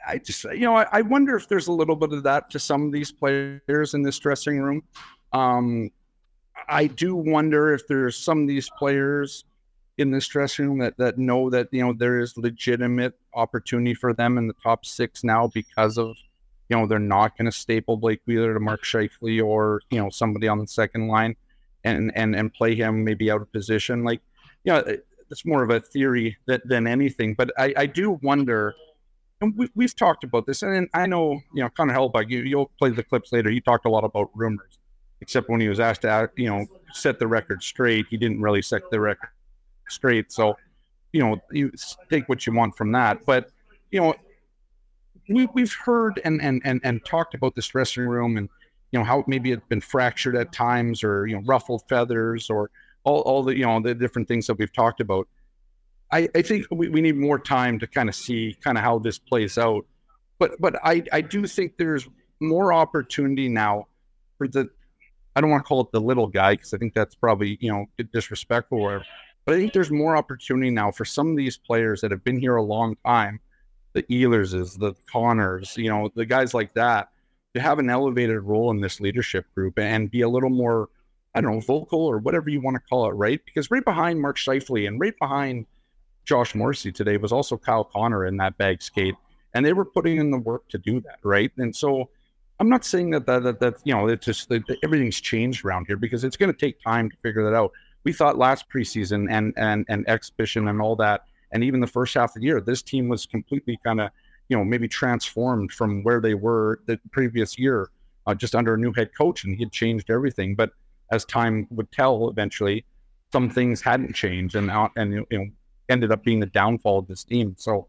I just, you know, I, I, wonder if there's a little bit of that to some of these players in this dressing room. Um, I do wonder if there's some of these players in this dressing room that that know that you know there is legitimate opportunity for them in the top six now because of you know they're not going to staple Blake Wheeler to Mark Scheifele or you know somebody on the second line and and and play him maybe out of position. Like, you know, it's more of a theory that, than anything. But I, I do wonder, and we, we've talked about this, and I know you know Connor Hellebuyck. You, you'll play the clips later. He talked a lot about rumors, except when he was asked to you know set the record straight, he didn't really set the record straight. So, you know, you take what you want from that. But you know, we, we've heard and, and and and talked about this dressing room and you know how maybe it's been fractured at times or you know ruffled feathers or all, all the you know the different things that we've talked about. I, I think we, we need more time to kind of see kind of how this plays out. But but i i do think there's more opportunity now for the i don't want to call it the little guy because i think that's probably you know disrespectful or but i think there's more opportunity now for some of these players that have been here a long time the Ehlerses, the Connors, you know, the guys like that to have an elevated role in this leadership group and be a little more, I don't know, vocal or whatever you want to call it, right? Because right behind Mark Scheifele and right behind Josh Morrissey today was also Kyle Connor in that bag skate, and they were putting in the work to do that, right? And so I'm not saying that that that, that you know it's just that everything's changed around here because it's going to take time to figure that out. We thought last preseason and and and exhibition and all that, and even the first half of the year, this team was completely kind of you know maybe transformed from where they were the previous year uh, just under a new head coach and he had changed everything. But as time would tell eventually some things hadn't changed and out and you know ended up being the downfall of this team. So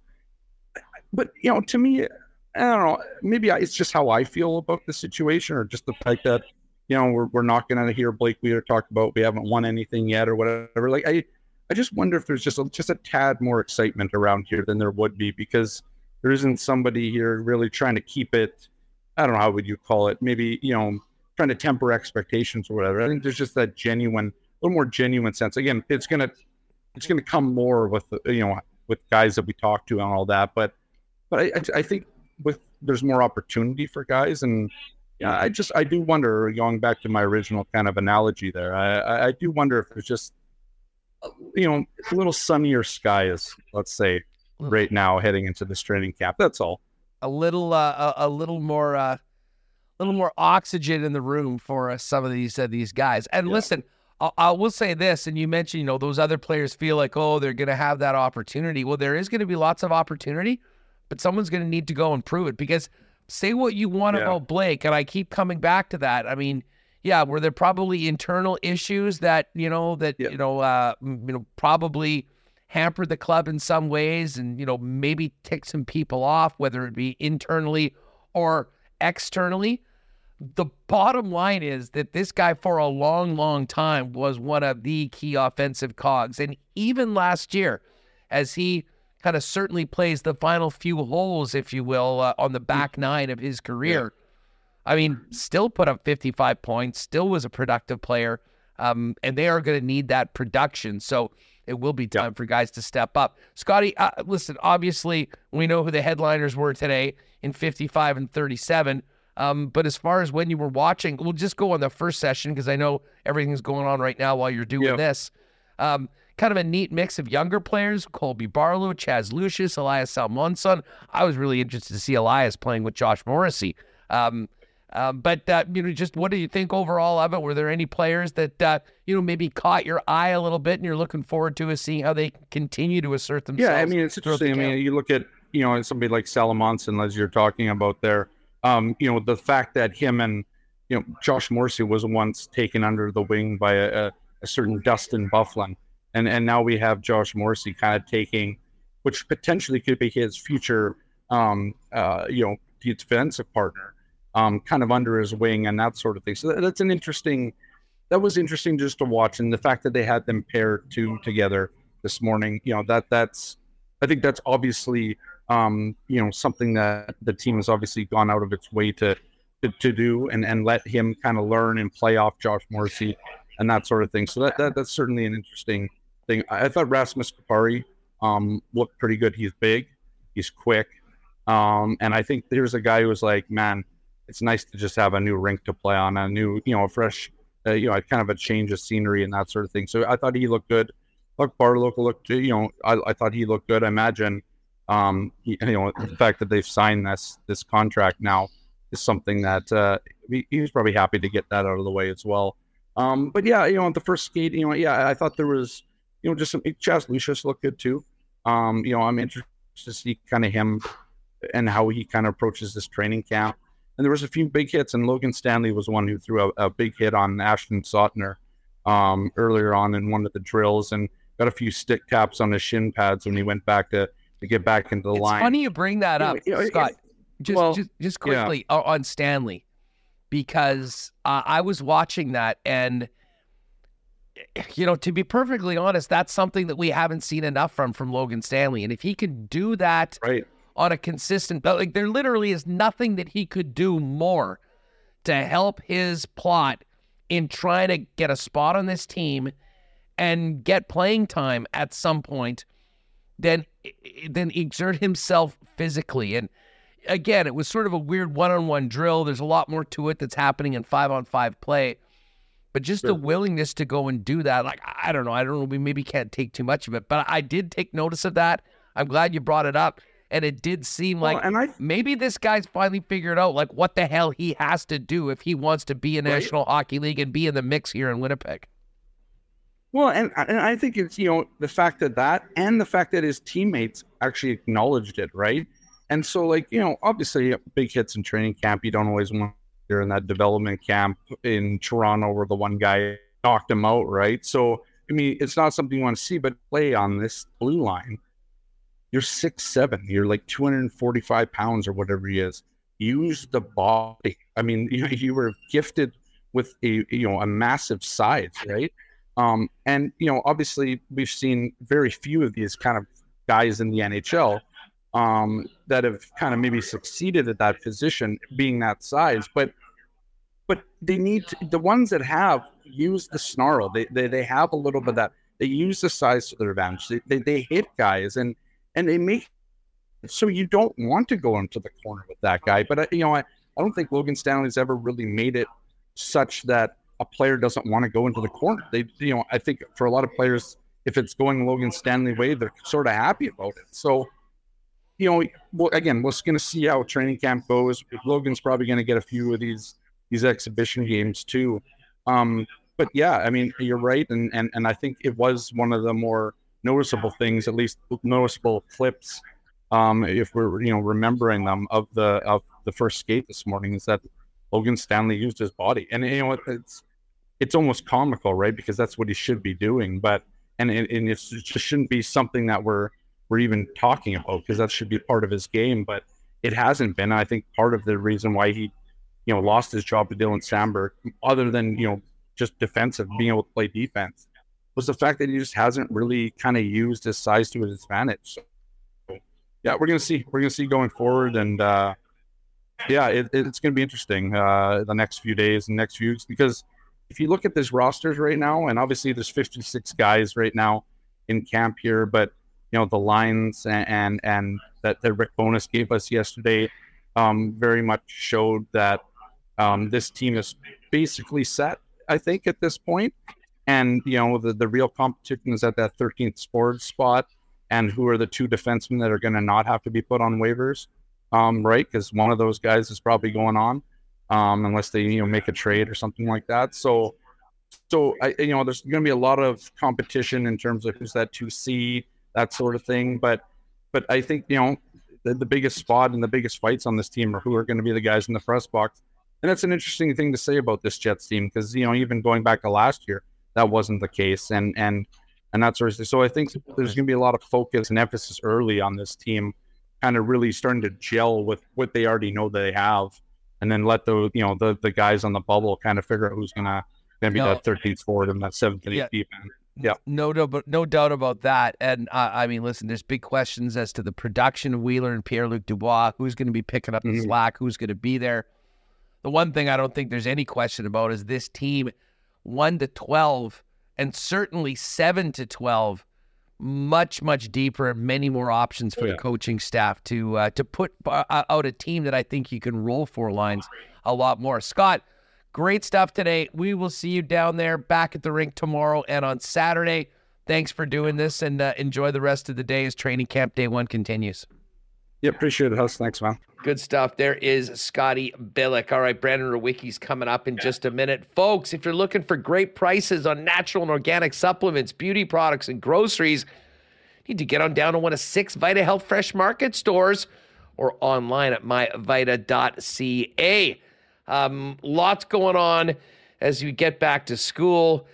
but you know to me i don't know maybe I, it's just how i feel about the situation or just the fact that you know we're, we're not going to hear blake wheeler talk about we haven't won anything yet or whatever. Like i i just wonder if there's just a, just a tad more excitement around here than there would be because there isn't somebody here really trying to keep it. I don't know how would you call it. Maybe you know trying to temper expectations or whatever. I think there's just that genuine, a little more genuine sense. Again, it's gonna it's gonna come more with you know with guys that we talk to and all that. But but I I think with there's more opportunity for guys and yeah, I just I do wonder going back to my original kind of analogy there. I I do wonder if it's just you know a little sunnier skies, let's say, right now heading into this training camp. That's all. A little, uh, a, a, little more, a uh, little more oxygen in the room for uh, some of these uh, these guys. And yeah. listen, I, I will say this, and you mentioned, you know, those other players feel like, oh, they're going to have that opportunity. Well, there is going to be lots of opportunity, but someone's going to need to go and prove it. Because say what you want yeah. about Blake, and I keep coming back to that. I mean, yeah, were there probably internal issues that you know that yeah. you know, uh, you know, probably hampered the club in some ways and, you know, maybe tick some people off, whether it be internally or externally. The bottom line is that this guy, for a long, long time, was one of the key offensive cogs. And even last year, as he kind of certainly plays the final few holes, if you will, uh, on the back nine of his career. Yeah. I mean, still put up 55 points, still was a productive player. Um, and they are going to need that production. So it will be time for guys to step up. Scotty, uh, listen, obviously, we know who the headliners were today in 55 and 37. Um, but as far as when you were watching, we'll just go on the first session because I know everything's going on right now while you're doing Yeah. this. Um, kind of a neat mix of younger players: Colby Barlow, Chaz Lucius, Elias Salomonsson. I was really interested to see Elias playing with Josh Morrissey. Um, um, but uh, you know, just what do you think overall of it? Were there any players that uh, you know maybe caught your eye a little bit, and you're looking forward to is seeing how they continue to assert themselves? Yeah, I mean it's interesting. I mean, you look at you know somebody like Salomonsson, as you're talking about there. Um, you know the fact that him and you know Josh Morrissey was once taken under the wing by a, a, a certain Dustin Byfuglien, and and now we have Josh Morrissey kind of taking, which potentially could be his future, um, uh, you know, defensive partner, um, kind of under his wing and that sort of thing. So that, that's an interesting. That was interesting just to watch, and the fact that they had them paired two together this morning, you know, that that's I think that's obviously um, you know something that the team has obviously gone out of its way to to, to do and and let him kind of learn and play off Josh Morrissey and that sort of thing. So that, that that's certainly an interesting thing. I, I thought Rasmus Kupari um, looked pretty good. He's big, he's quick, um, and I think there's a guy who was like, man, it's nice to just have a new rink to play on, a new you know a fresh uh, you know kind of a change of scenery and that sort of thing. So I thought he looked good. Look, Barlow looked, you know, I, I thought he looked good. I imagine, um, he, you know, the fact that they've signed this this contract now is something that uh, he, he was probably happy to get that out of the way as well. Um, but yeah, you know, the first skate, you know, yeah, I thought there was, you know, just some Chaz Lucius looked good too. Um, you know, I'm interested to see kind of him and how he kind of approaches this training camp. And there was a few big hits, and Logan Stanley was one who threw a, a big hit on Ashton Sautner um, earlier on in one of the drills, and got a few stick taps on his shin pads when he went back to to get back into the It's line. funny you bring that up, you know, Scott. Just, well, just, just quickly o- on Stanley, because uh, I was watching that, and you know, to be perfectly honest, that's something that we haven't seen enough from from Logan Stanley. And if he could do that Right. On a consistent, but like there literally is nothing that he could do more to help his plot in trying to get a spot on this team and get playing time at some point than then exert himself physically. And again it was sort of a weird one-on-one drill. There's a lot more to it that's happening in five-on-five play. But just the willingness to go and do that like i don't know. I don't know. We maybe can't take too much of it. But i did take notice of that. I'm glad you brought it up and it did seem Well, like and I maybe this guy's finally figured out like what the hell he has to do if he wants to be a Right. National Hockey League and be in the mix here in Winnipeg. Well, and, and I think it's, you know, the fact that that and the fact that his teammates actually acknowledged it, right? And so, like, you know, obviously, big hits in training camp, you don't always want you're in that development camp in Toronto where the one guy knocked him out, right? So, I mean, it's not something you want to see, but play on this blue line. You're six seven. You're like 245 pounds or whatever he is. Use the body. I mean, you, you were gifted with a you know a massive size, right? Um, and you know, obviously, we've seen very few of these kind of guys in the NHL um, that have kind of maybe succeeded at that position, being that size. But but they need to, the ones that have use the snarl. They, they they have a little bit of that. They use the size to their advantage. They, they, they hit guys and and they make so you don't want to go into the corner with that guy. But uh, you know, I, I don't think Logan Stanley's ever really made it such that a player doesn't want to go into the corner. They, you know, I think for a lot of players, if it's going Logan Stanley way, they're sort of happy about it. So, you know, well, again, we're going to see how training camp goes. Logan's probably going to get a few of these these exhibition games too. Um, but yeah, I mean, you're right, and and and I think it was one of the more noticeable things, at least noticeable clips, um, if we're you know remembering them of the of the first skate this morning, is that Logan Stanley used his body, and you know it's it's almost comical, right? Because that's what he should be doing, but and and, and it just shouldn't be something that we're we're even talking about because that should be part of his game, but it hasn't been. I think part of the reason why he, you know, lost his job to Dylan Samberg, other than you know just defensive, being able to play defense, was the fact that he just hasn't really kind of used his size to his advantage. So, yeah, we're gonna see. We're gonna see going forward, and uh, yeah, it, it's gonna be interesting uh, the next few days and next few weeks because if you look at this rosters right now, and obviously there's 56 guys right now in camp here, but you know the lines and and, and that, that Rick Bowness gave us yesterday um, very much showed that Um, this team is basically set, I think, at this point. And you know, the, the real competition is at that 13th sports spot, and who are the two defensemen that are going to not have to be put on waivers, um, right? Because one of those guys is probably going on, um, unless they you know make a trade or something like that. So, so I you know, there's going to be a lot of competition in terms of who's that two C, that sort of thing. But, but I think you know, the, the biggest spot and the biggest fights on this team are who are going to be the guys in the press box. And that's an interesting thing to say about this Jets team because you know even going back to last year, that wasn't the case, and and and that sort of thing. So I think there's going to be a lot of focus and emphasis early on this team, kind of really starting to gel with what they already know they have, and then let the you know the the guys on the bubble kind of figure out who's gonna gonna be No. that 13th forward and that 7th and 8th Yeah. defense. Yeah. No, no, but no doubt about that. And uh, I mean, listen, there's big questions as to the production of Wheeler and Pierre Luc Dubois. Who's going to be picking up the Mhm. slack? Who's going to be there? The one thing I don't think there's any question about is this team, one to twelve, and certainly seven to twelve, much much deeper and many more options for Oh, the coaching staff to uh, to put uh, out a team that I think you can roll four lines a lot more. Scott, great stuff today. We will see you down there back at the rink tomorrow and on Saturday. Thanks for doing this and uh, enjoy the rest of the day as training camp day one continues. Yeah, appreciate it, Huss. Thanks, man. Good stuff. There is Scotty Billeck. All right, Brandon Rewucki's coming up in just a minute. Folks, if you're looking for great prices on natural and organic supplements, beauty products, and groceries, you need to get on down to one of six Vita Health Fresh Market stores or online at myvita.ca. Um, lots going on as you get back to school.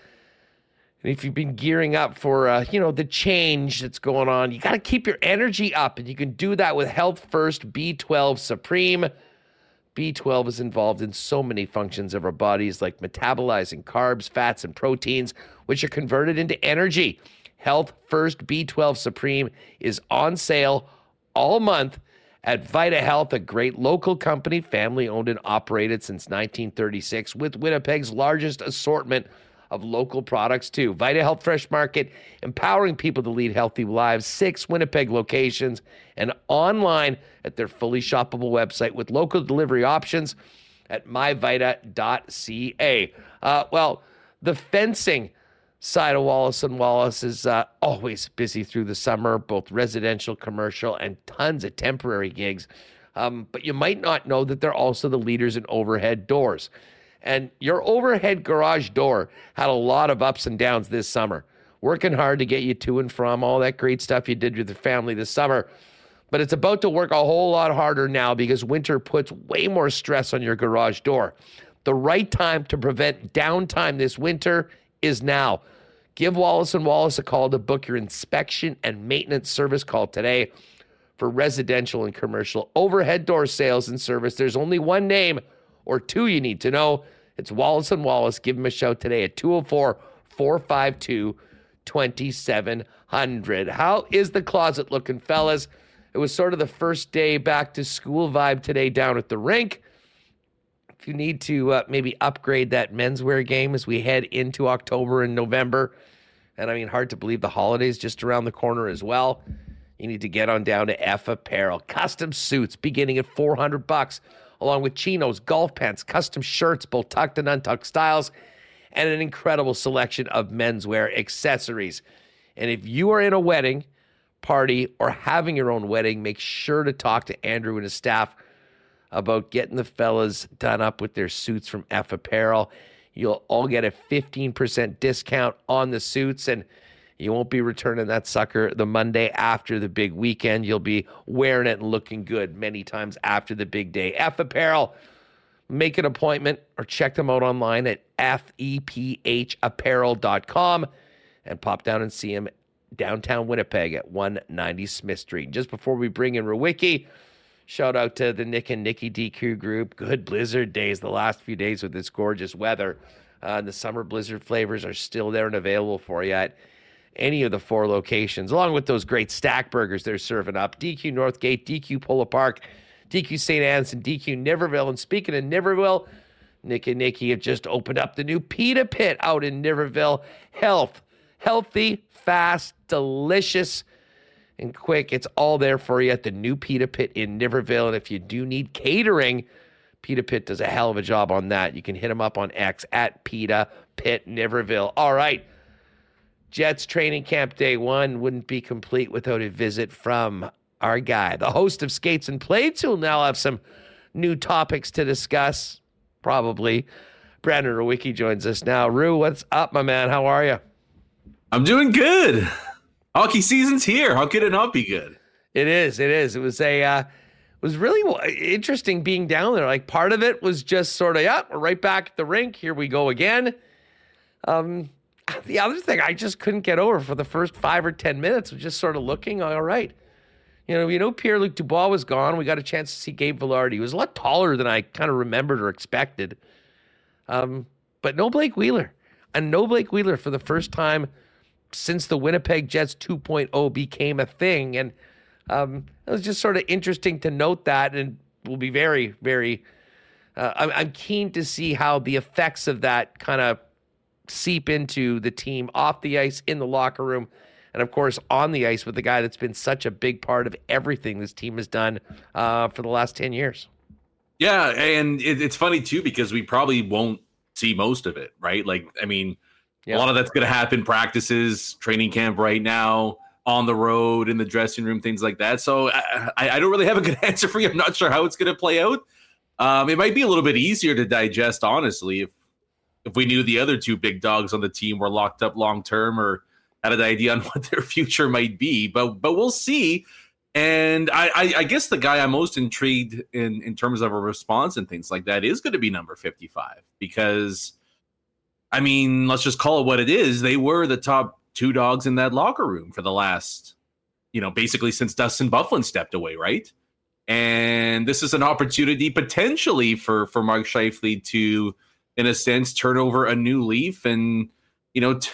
And if you've been gearing up for, uh, you know, the change that's going on, you got to keep your energy up, and you can do that with Health First B12 Supreme. B12 is involved in so many functions of our bodies, like metabolizing carbs, fats, and proteins, which are converted into energy. Health First B12 Supreme is on sale all month at Vita Health, a great local company, family owned and operated since 1936, with Winnipeg's largest assortment of local products, too. Vita Health Fresh Market, empowering people to lead healthy lives, six Winnipeg locations, and online at their fully shoppable website with local delivery options at myvita.ca. Uh, well, the fencing side of Wallace and Wallace is uh, always busy through the summer, both residential, commercial, and tons of temporary gigs. Um, but you might not know that they're also the leaders in overhead doors. And your overhead garage door had a lot of ups and downs this summer. Working hard to get you to and from all that great stuff you did with your family this summer. But it's about to work a whole lot harder now because winter puts way more stress on your garage door. The right time to prevent downtime this winter is now. Give Wallace and Wallace a call to book your inspection and maintenance service call today for residential and commercial overhead door sales and service. There's only one name or two you need to know. It's Wallace and Wallace. Give them a shout today at 204 452 2700. How is the closet looking, fellas? It was sort of the first day back to school vibe today down at the rink. If you need to uh, maybe upgrade that menswear game as we head into October and November, and I mean, hard to believe the holidays just around the corner as well. You need to get on down to F Apparel. Custom suits beginning at 400 bucks, along with chinos, golf pants, custom shirts, both tucked and untucked styles, and an incredible selection of menswear accessories. And if you are in a wedding, party, or having your own wedding, make sure to talk to Andrew and his staff about getting the fellas done up with their suits from F Apparel. You'll all get a 15% discount on the suits, and you won't be returning that sucker the Monday after the big weekend. You'll be wearing it and looking good many times after the big day. F Apparel, make an appointment or check them out online at fepapparel.com and pop down and see them downtown Winnipeg at 190 Smith Street. Just before we bring in Rewucki, shout out to the Nick and Nikki DQ group. Good blizzard days the last few days with this gorgeous weather. Uh, the summer blizzard flavors are still there and available for you at any of the four locations, along with those great stack burgers they're serving up. DQ Northgate, DQ Polo Park, DQ St. Anne's, and DQ Niverville. And speaking of Niverville, Nick and Nikki have just opened up the new Pita Pit out in Niverville. Health, healthy, fast, delicious, and quick. It's all there for you at the new Pita Pit in Niverville. And if you do need catering, Pita Pit does a hell of a job on that. You can hit them up on X at Pita Pit Niverville. All right. Jets training camp day one wouldn't be complete without a visit from our guy, the host of Skates and Plates, who'll now have some new topics to discuss, probably. Brandon Rewucki joins us now. Rue, what's up, my man? How are you? I'm doing good. Hockey season's here. How could it not be good? It is. It is. It was a uh, it was really interesting being down there. Like part of it was just sort of, yeah, we're right back at the rink. Here we go again. Um, the other thing I just couldn't get over for the first five or ten minutes was just sort of looking. All right, you know, you know, Pierre Luc Dubois was gone. We got a chance to see Gabe Vilardi. He was a lot taller than I kind of remembered or expected. Um, but no Blake Wheeler, and no Blake Wheeler for the first time since the Winnipeg Jets 2.0 became a thing. And um, it was just sort of interesting to note that, and will be very, very. Uh, I'm, I'm keen to see how the effects of that kind of seep into the team off the ice, in the locker room, and of course on the ice with the guy that's been such a big part of everything this team has done uh, for the last 10 years. Yeah, and it, it's funny too because we probably won't see most of it, right? Like, I mean, yeah. a lot of that's going to happen practices, training camp right now, on the road, in the dressing room, things like that. So I, I don't really have a good answer for you. I'm not sure how it's going to play out. Um, it might be a little bit easier to digest, honestly, if if we knew the other two big dogs on the team were locked up long term or had an idea on what their future might be. But but we'll see. And I, I, I, guess the guy I'm most intrigued in in terms of a response and things like that is going to be number 55 because, I mean, let's just call it what it is. They were the top two dogs in that locker room for the last, you know, basically since Dustin Byfuglien stepped away, right? And this is an opportunity potentially for for Mark Scheifele to, in a sense, turn over a new leaf and you know, t-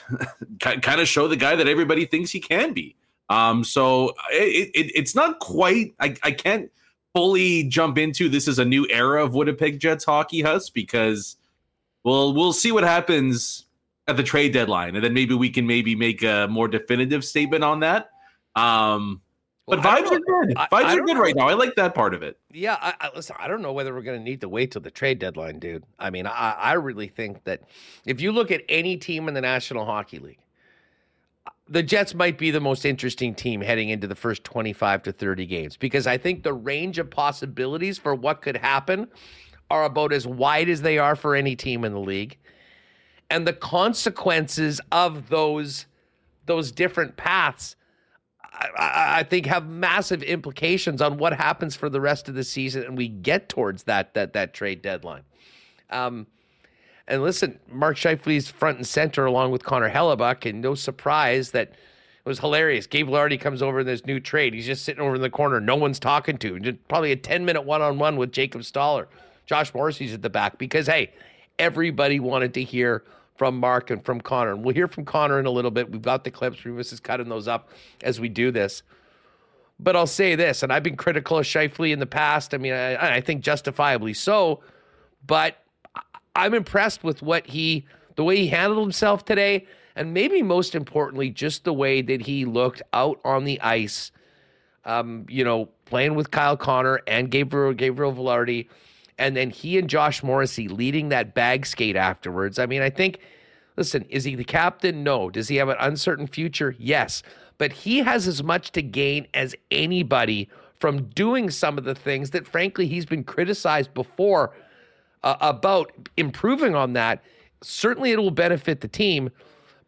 kind of show the guy that everybody thinks he can be. Um, so it, it, it's not quite. I, I can't fully jump into this is a new era of Winnipeg Jets hockey, Huss, because we'll we'll see what happens at the trade deadline, and then maybe we can maybe make a more definitive statement on that. Um, but well, vibes are good. I, vibes I are good know. right now. I like that part of it. Yeah, I, I listen. I don't know whether we're going to need to wait till the trade deadline, dude. I mean, I, I really think that if you look at any team in the National Hockey League, the Jets might be the most interesting team heading into the first 25 to 30 games because I think the range of possibilities for what could happen are about as wide as they are for any team in the league. And the consequences of those those different paths I, I, think have massive implications on what happens for the rest of the season and we get towards that that that trade deadline. Um, and listen, Mark Scheifele's front and center along with Connor Hellebuyck, and no surprise that it was hilarious. Gabe Vilardi comes over in this new trade. He's just sitting over in the corner. No one's talking to. him. Probably a 10 minute one on one with Jacob Stoller. Josh Morrissey's at the back because, hey, everybody wanted to hear from Mark and from Connor. And we'll hear from Connor in a little bit. We've got the clips. Remis is cutting those up as we do this. But I'll say this, and I've been critical of Scheifele in the past. I mean, I, I think justifiably so. But I'm impressed with what he, the way he handled himself today, and maybe most importantly, just the way that he looked out on the ice. Um, you know, playing with Kyle Connor and Gabriel Gabriel Vilardi, and then he and Josh Morrissey leading that bag skate afterwards. I mean, I think. Listen, is he the captain? No. Does he have an uncertain future? Yes. But he has as much to gain as anybody from doing some of the things that, frankly, he's been criticized before uh, about improving on that. Certainly, it will benefit the team,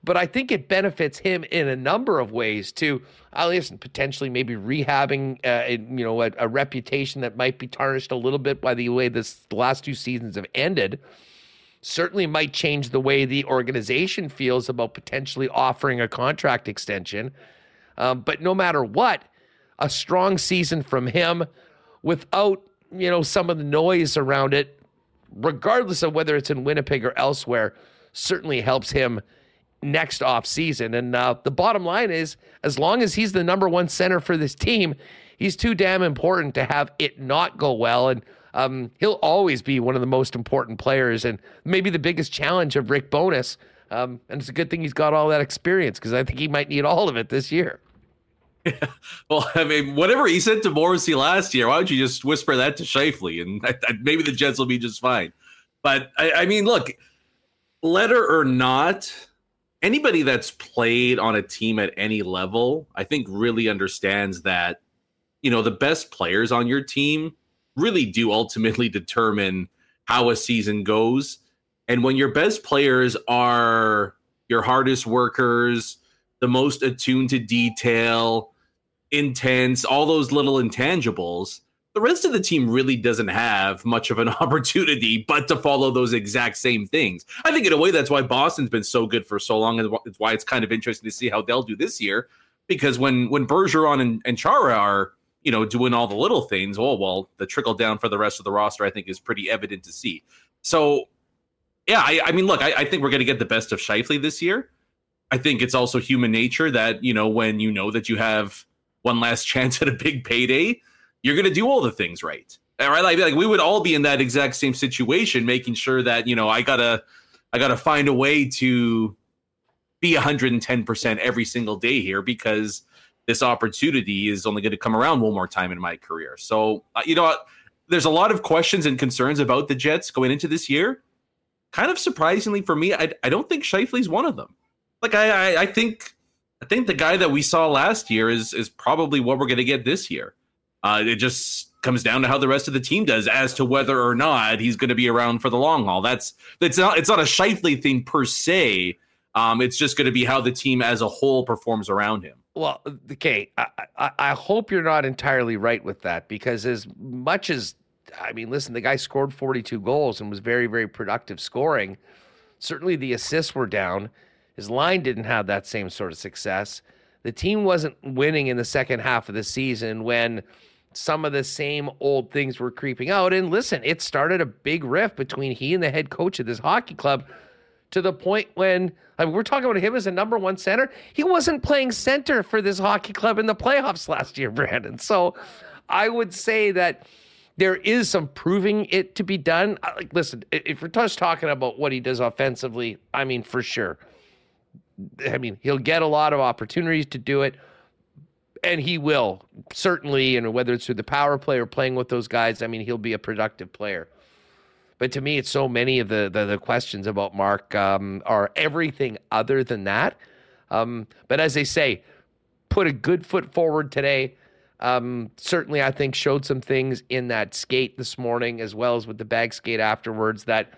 but I think it benefits him in a number of ways too. At least potentially maybe rehabbing, uh, you know, a, a, reputation that might be tarnished a little bit by the way this the last two seasons have ended. Certainly might change the way the organization feels about potentially offering a contract extension. Um, but no matter what, a strong season from him without you know some of the noise around it regardless of whether it's in Winnipeg or elsewhere, certainly helps him next off season. And uh, the bottom line is, as long as he's the number one center for this team, he's too damn important to have it not go well. And um, he'll always be one of the most important players and maybe the biggest challenge of Rick Bowness. Um, and it's a good thing he's got all that experience because I think he might need all of it this year. Yeah. well, I mean, whatever he said to Morrissey last year, why don't you just whisper that to Scheifele, and I, I, maybe the Jets will be just fine. But I, I mean, look, letter or not, anybody that's played on a team at any level, I think really understands that, you know, the best players on your team really do ultimately determine how a season goes. And when your best players are your hardest workers, the most attuned to detail, intense, all those little intangibles, the rest of the team really doesn't have much of an opportunity but to follow those exact same things. I think in a way that's why Boston's been so good for so long, and it's why it's kind of interesting to see how they'll do this year. Because when when Bergeron and, and Chara are you know doing all the little things, oh well, the trickle down for the rest of the roster I think is pretty evident to see. So yeah, I, I mean, look, I, I think we're going to get the best of Scheifele this year. I think it's also human nature that you know when you know that you have one last chance at a big payday you're going to do all the things right. Right, like, like we would all be in that exact same situation, making sure that you know I gotta I gotta find a way to be 110 percent every single day here because this opportunity is only going to come around one more time in my career. So uh, you know, there's a lot of questions and concerns about the Jets going into this year. Kind of surprisingly for me, I, I don't think Scheifele's one of them. Like I, I I think I think the guy that we saw last year is is probably what we're going to get this year. Uh, it just comes down to how the rest of the team does as to whether or not he's going to be around for the long haul. That's it's not it's not a Scheifele thing per se. Um, it's just going to be how the team as a whole performs around him. Well, okay, I, I, I hope you're not entirely right with that because as much as I mean, listen, the guy scored 42 goals and was very very productive scoring. Certainly, the assists were down. His line didn't have that same sort of success. The team wasn't winning in the second half of the season when some of the same old things were creeping out. And listen, it started a big rift between he and the head coach of this hockey club to the point when I mean, we're talking about him as a number one center. He wasn't playing center for this hockey club in the playoffs last year, Brandon. So I would say that there is some proving it to be done. Like, listen, if we're just talking about what he does offensively, I mean, for sure. I mean, he'll get a lot of opportunities to do it and he will certainly, and whether it's through the power play or playing with those guys, I mean, he'll be a productive player. But to me, it's so many of the the, the questions about Mark um, are everything other than that. Um, but as they say, put a good foot forward today. Um, certainly, I think showed some things in that skate this morning, as well as with the bag skate afterwards. That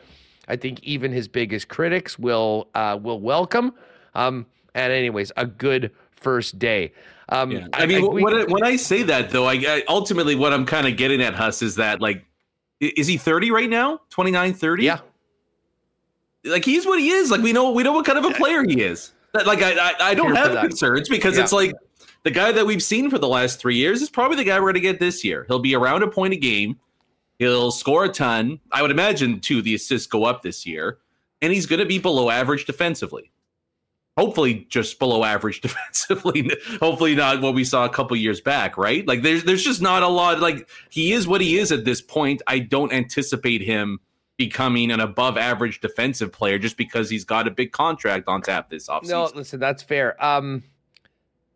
I think even his biggest critics will uh, will welcome. Um, and anyways, a good first day. Um, yeah. I, I, mean, I, we, when, I, when I say that though, I, ultimately what I'm kind of getting at, Huss, is that like, is he 30 right now? 29, 30? Yeah. Like he's what he is. Like we know we know what kind of a player he is. Like I I, I don't have concerns because yeah. it's like the guy that we've seen for the last three years is probably the guy we're going to get this year. He'll be around a point a game. He'll score a ton. I would imagine too the assists go up this year, and he's going to be below average defensively hopefully just below average defensively. hopefully not what we saw a couple years back, right? Like there's there's just not a lot like he is what he is at this point. I don't anticipate him becoming an above average defensive player just because he's got a big contract on tap this offseason. No, listen, that's fair. Um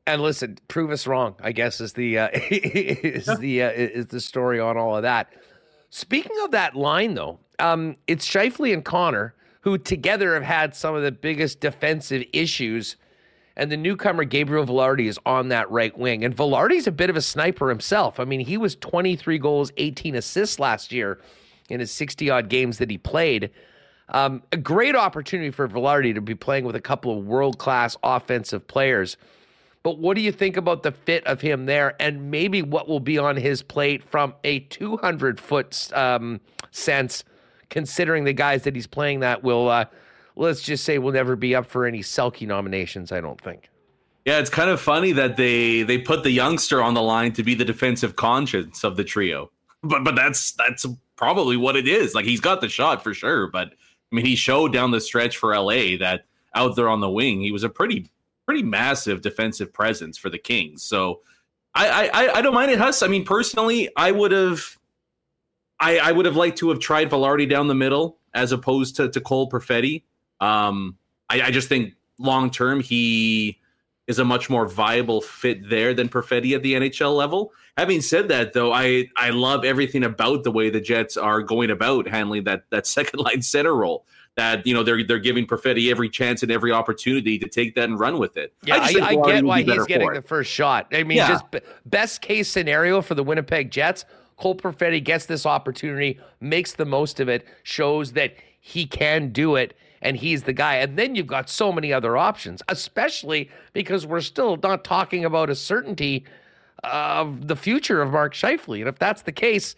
and listen, prove us wrong, I guess is the uh, is the uh, is the story on all of that. Speaking of that line though, um it's Scheifele and Connor who together have had some of the biggest defensive issues. And the newcomer Gabriel Vilardi is on that right wing. And Vilardi's a bit of a sniper himself. I mean, he was 23 goals, 18 assists last year in his 60 odd games that he played. Um, a great opportunity for Vilardi to be playing with a couple of world class offensive players. But what do you think about the fit of him there and maybe what will be on his plate from a 200 foot um, sense considering the guys that he's playing that will, uh, let's just say, will never be up for any Selke nominations. I don't think. Yeah, it's kind of funny that they they put the youngster on the line to be the defensive conscience of the trio. But but that's that's probably what it is. Like he's got the shot for sure, but I mean he showed down the stretch for LA that out there on the wing, he was a pretty pretty massive defensive presence for the Kings. So I I I don't mind it, Huss. I mean personally, I would have I, I would have liked to have tried Vilardi down the middle as opposed to, to Cole Perfetti. Um, I, I just think long term he is a much more viable fit there than Perfetti at the NHL level. Having said that, though, I I love everything about the way the Jets are going about handling that that second line center role. That you know they're they're giving Perfetti every chance and every opportunity to take that and run with it. Yeah, I, I, I get why he's getting the first shot. I mean, yeah. just b- best case scenario for the Winnipeg Jets, Cole Perfetti gets this opportunity, makes the most of it, shows that he can do it and he's the guy. And then you've got so many other options, especially because we're still not talking about a certainty of the future of Mark Scheifele. And if that's the case,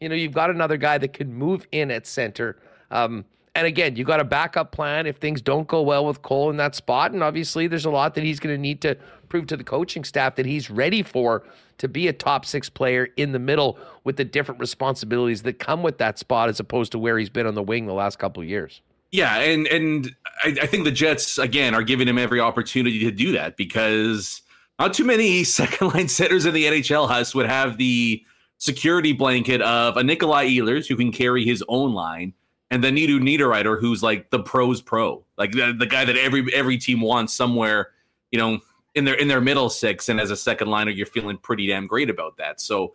you know, you've got another guy that could move in at center. Um, and again, you've got a backup plan if things don't go well with Cole in that spot. And obviously, there's a lot that he's going to need to prove to the coaching staff that he's ready for to be a top six player in the middle with the different responsibilities that come with that spot as opposed to where he's been on the wing the last couple of years. Yeah, and and I, I, think the Jets again are giving him every opportunity to do that because not too many second line centers in the NHL Huss would have the security blanket of a Nikolai Ehlers who can carry his own line, and then Eetu Niederreiter who's like the pros pro, like the, the guy that every every team wants somewhere, you know, in their in their middle six, and as a second liner, you're feeling pretty damn great about that. So,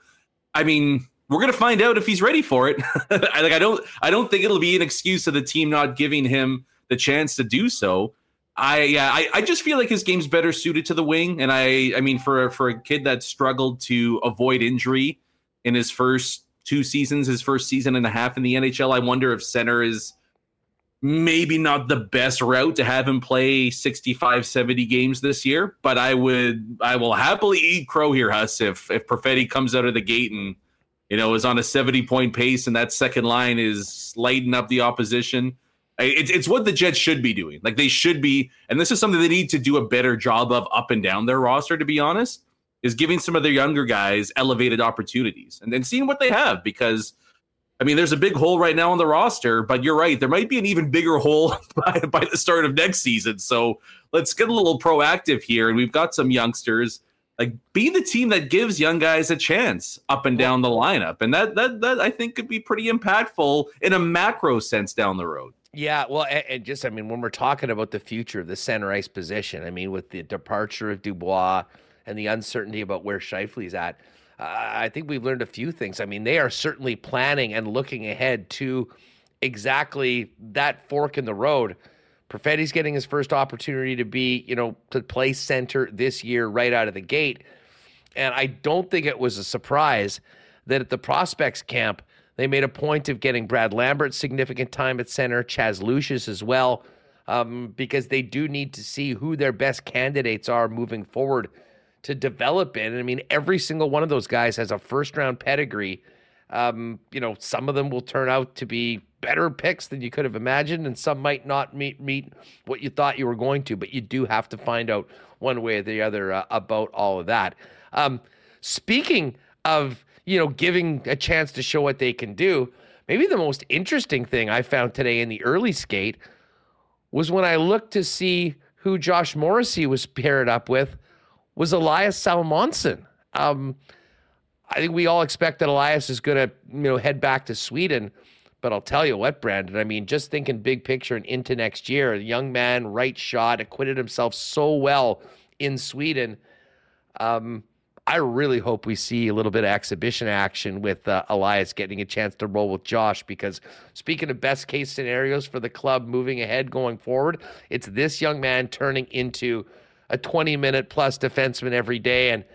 I mean, we're gonna find out if he's ready for it. I, like I don't I don't think it'll be an excuse of the team not giving him the chance to do so. I yeah I, I just feel like his game's better suited to the wing, and I I mean for for a kid that struggled to avoid injury in his first two seasons, his first season and a half in the NHL, I wonder if center is maybe not the best route to have him play 65 70 games this year but i would i will happily eat crow here huss if if perfetti comes out of the gate and you know, is on a 70 point pace and that second line is lighting up the opposition. It's, it's what the Jets should be doing. Like they should be, and this is something they need to do a better job of up and down their roster, to be honest, is giving some of their younger guys elevated opportunities and then seeing what they have because. I mean, there's a big hole right now on the roster, but you're right. There might be an even bigger hole by, by the start of next season. So let's get a little proactive here. And we've got some youngsters like be the team that gives young guys a chance up and down the lineup and that that that i think could be pretty impactful in a macro sense down the road yeah well and, just i mean when we're talking about the future of the center ice position i mean with the departure of dubois and the uncertainty about where Scheifele's at i think we've learned a few things. I mean they are certainly planning and looking ahead to exactly that fork in the road. Perfetti's getting his first opportunity to be, you know, to play center this year right out of the gate. And I don't think it was a surprise that at the prospects camp, they made a point of getting Brad Lambert significant time at center, Chaz Lucius as well, um, because they do need to see who their best candidates are moving forward to develop in. I mean, every single one of those guys has a first round pedigree. Um, you know, some of them will turn out to be better picks than you could have imagined, and some might not meet meet what you thought you were going to. But you do have to find out one way or the other uh, about all of that. Um, speaking of you know giving a chance to show what they can do, maybe the most interesting thing I found today in the early skate was when I looked to see who Josh Morrissey was paired up with was Elias Salomonsson. Um, I think we all expect that Elias is going to you know head back to Sweden. But I'll tell you what, Brandon, I mean, just thinking big picture and into next year, a young man, right shot, acquitted himself so well in Sweden. Um, I really hope we see a little bit of exhibition action with uh, Elias getting a chance to roll with Josh because speaking of best case scenarios for the club moving ahead going forward, it's this young man turning into a 20 minute plus defenseman every day. And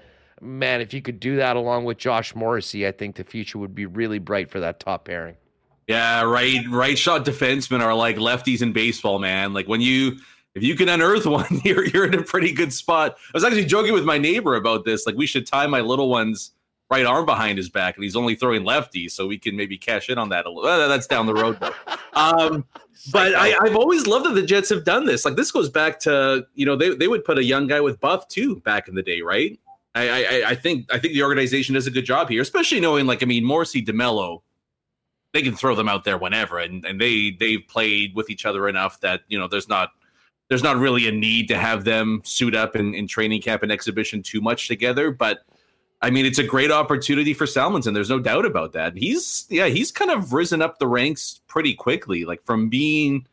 man, if you could do that along with Josh Morrissey, I think the future would be really bright for that top pairing. Yeah, right. Right shot defensemen are like lefties in baseball, man. Like when you if you can unearth one, you're you're in a pretty good spot. I was actually joking with my neighbor about this. Like we should tie my little one's right arm behind his back, and he's only throwing lefties, so we can maybe cash in on that a little. Uh, that's down the road though. Um, but I, I've always loved that the Jets have done this. Like this goes back to you know they they would put a young guy with buff too back in the day, right? I, I, I think I think the organization does a good job here, especially knowing like I mean Morrissey DeMelo they can throw them out there whenever, and and they they've played with each other enough that you know there's not there's not really a need to have them suit up in, in training camp and exhibition too much together, but. I mean, it's a great opportunity for Salomonsson, and there's no doubt about that. He's yeah, he's kind of risen up the ranks pretty quickly, like from being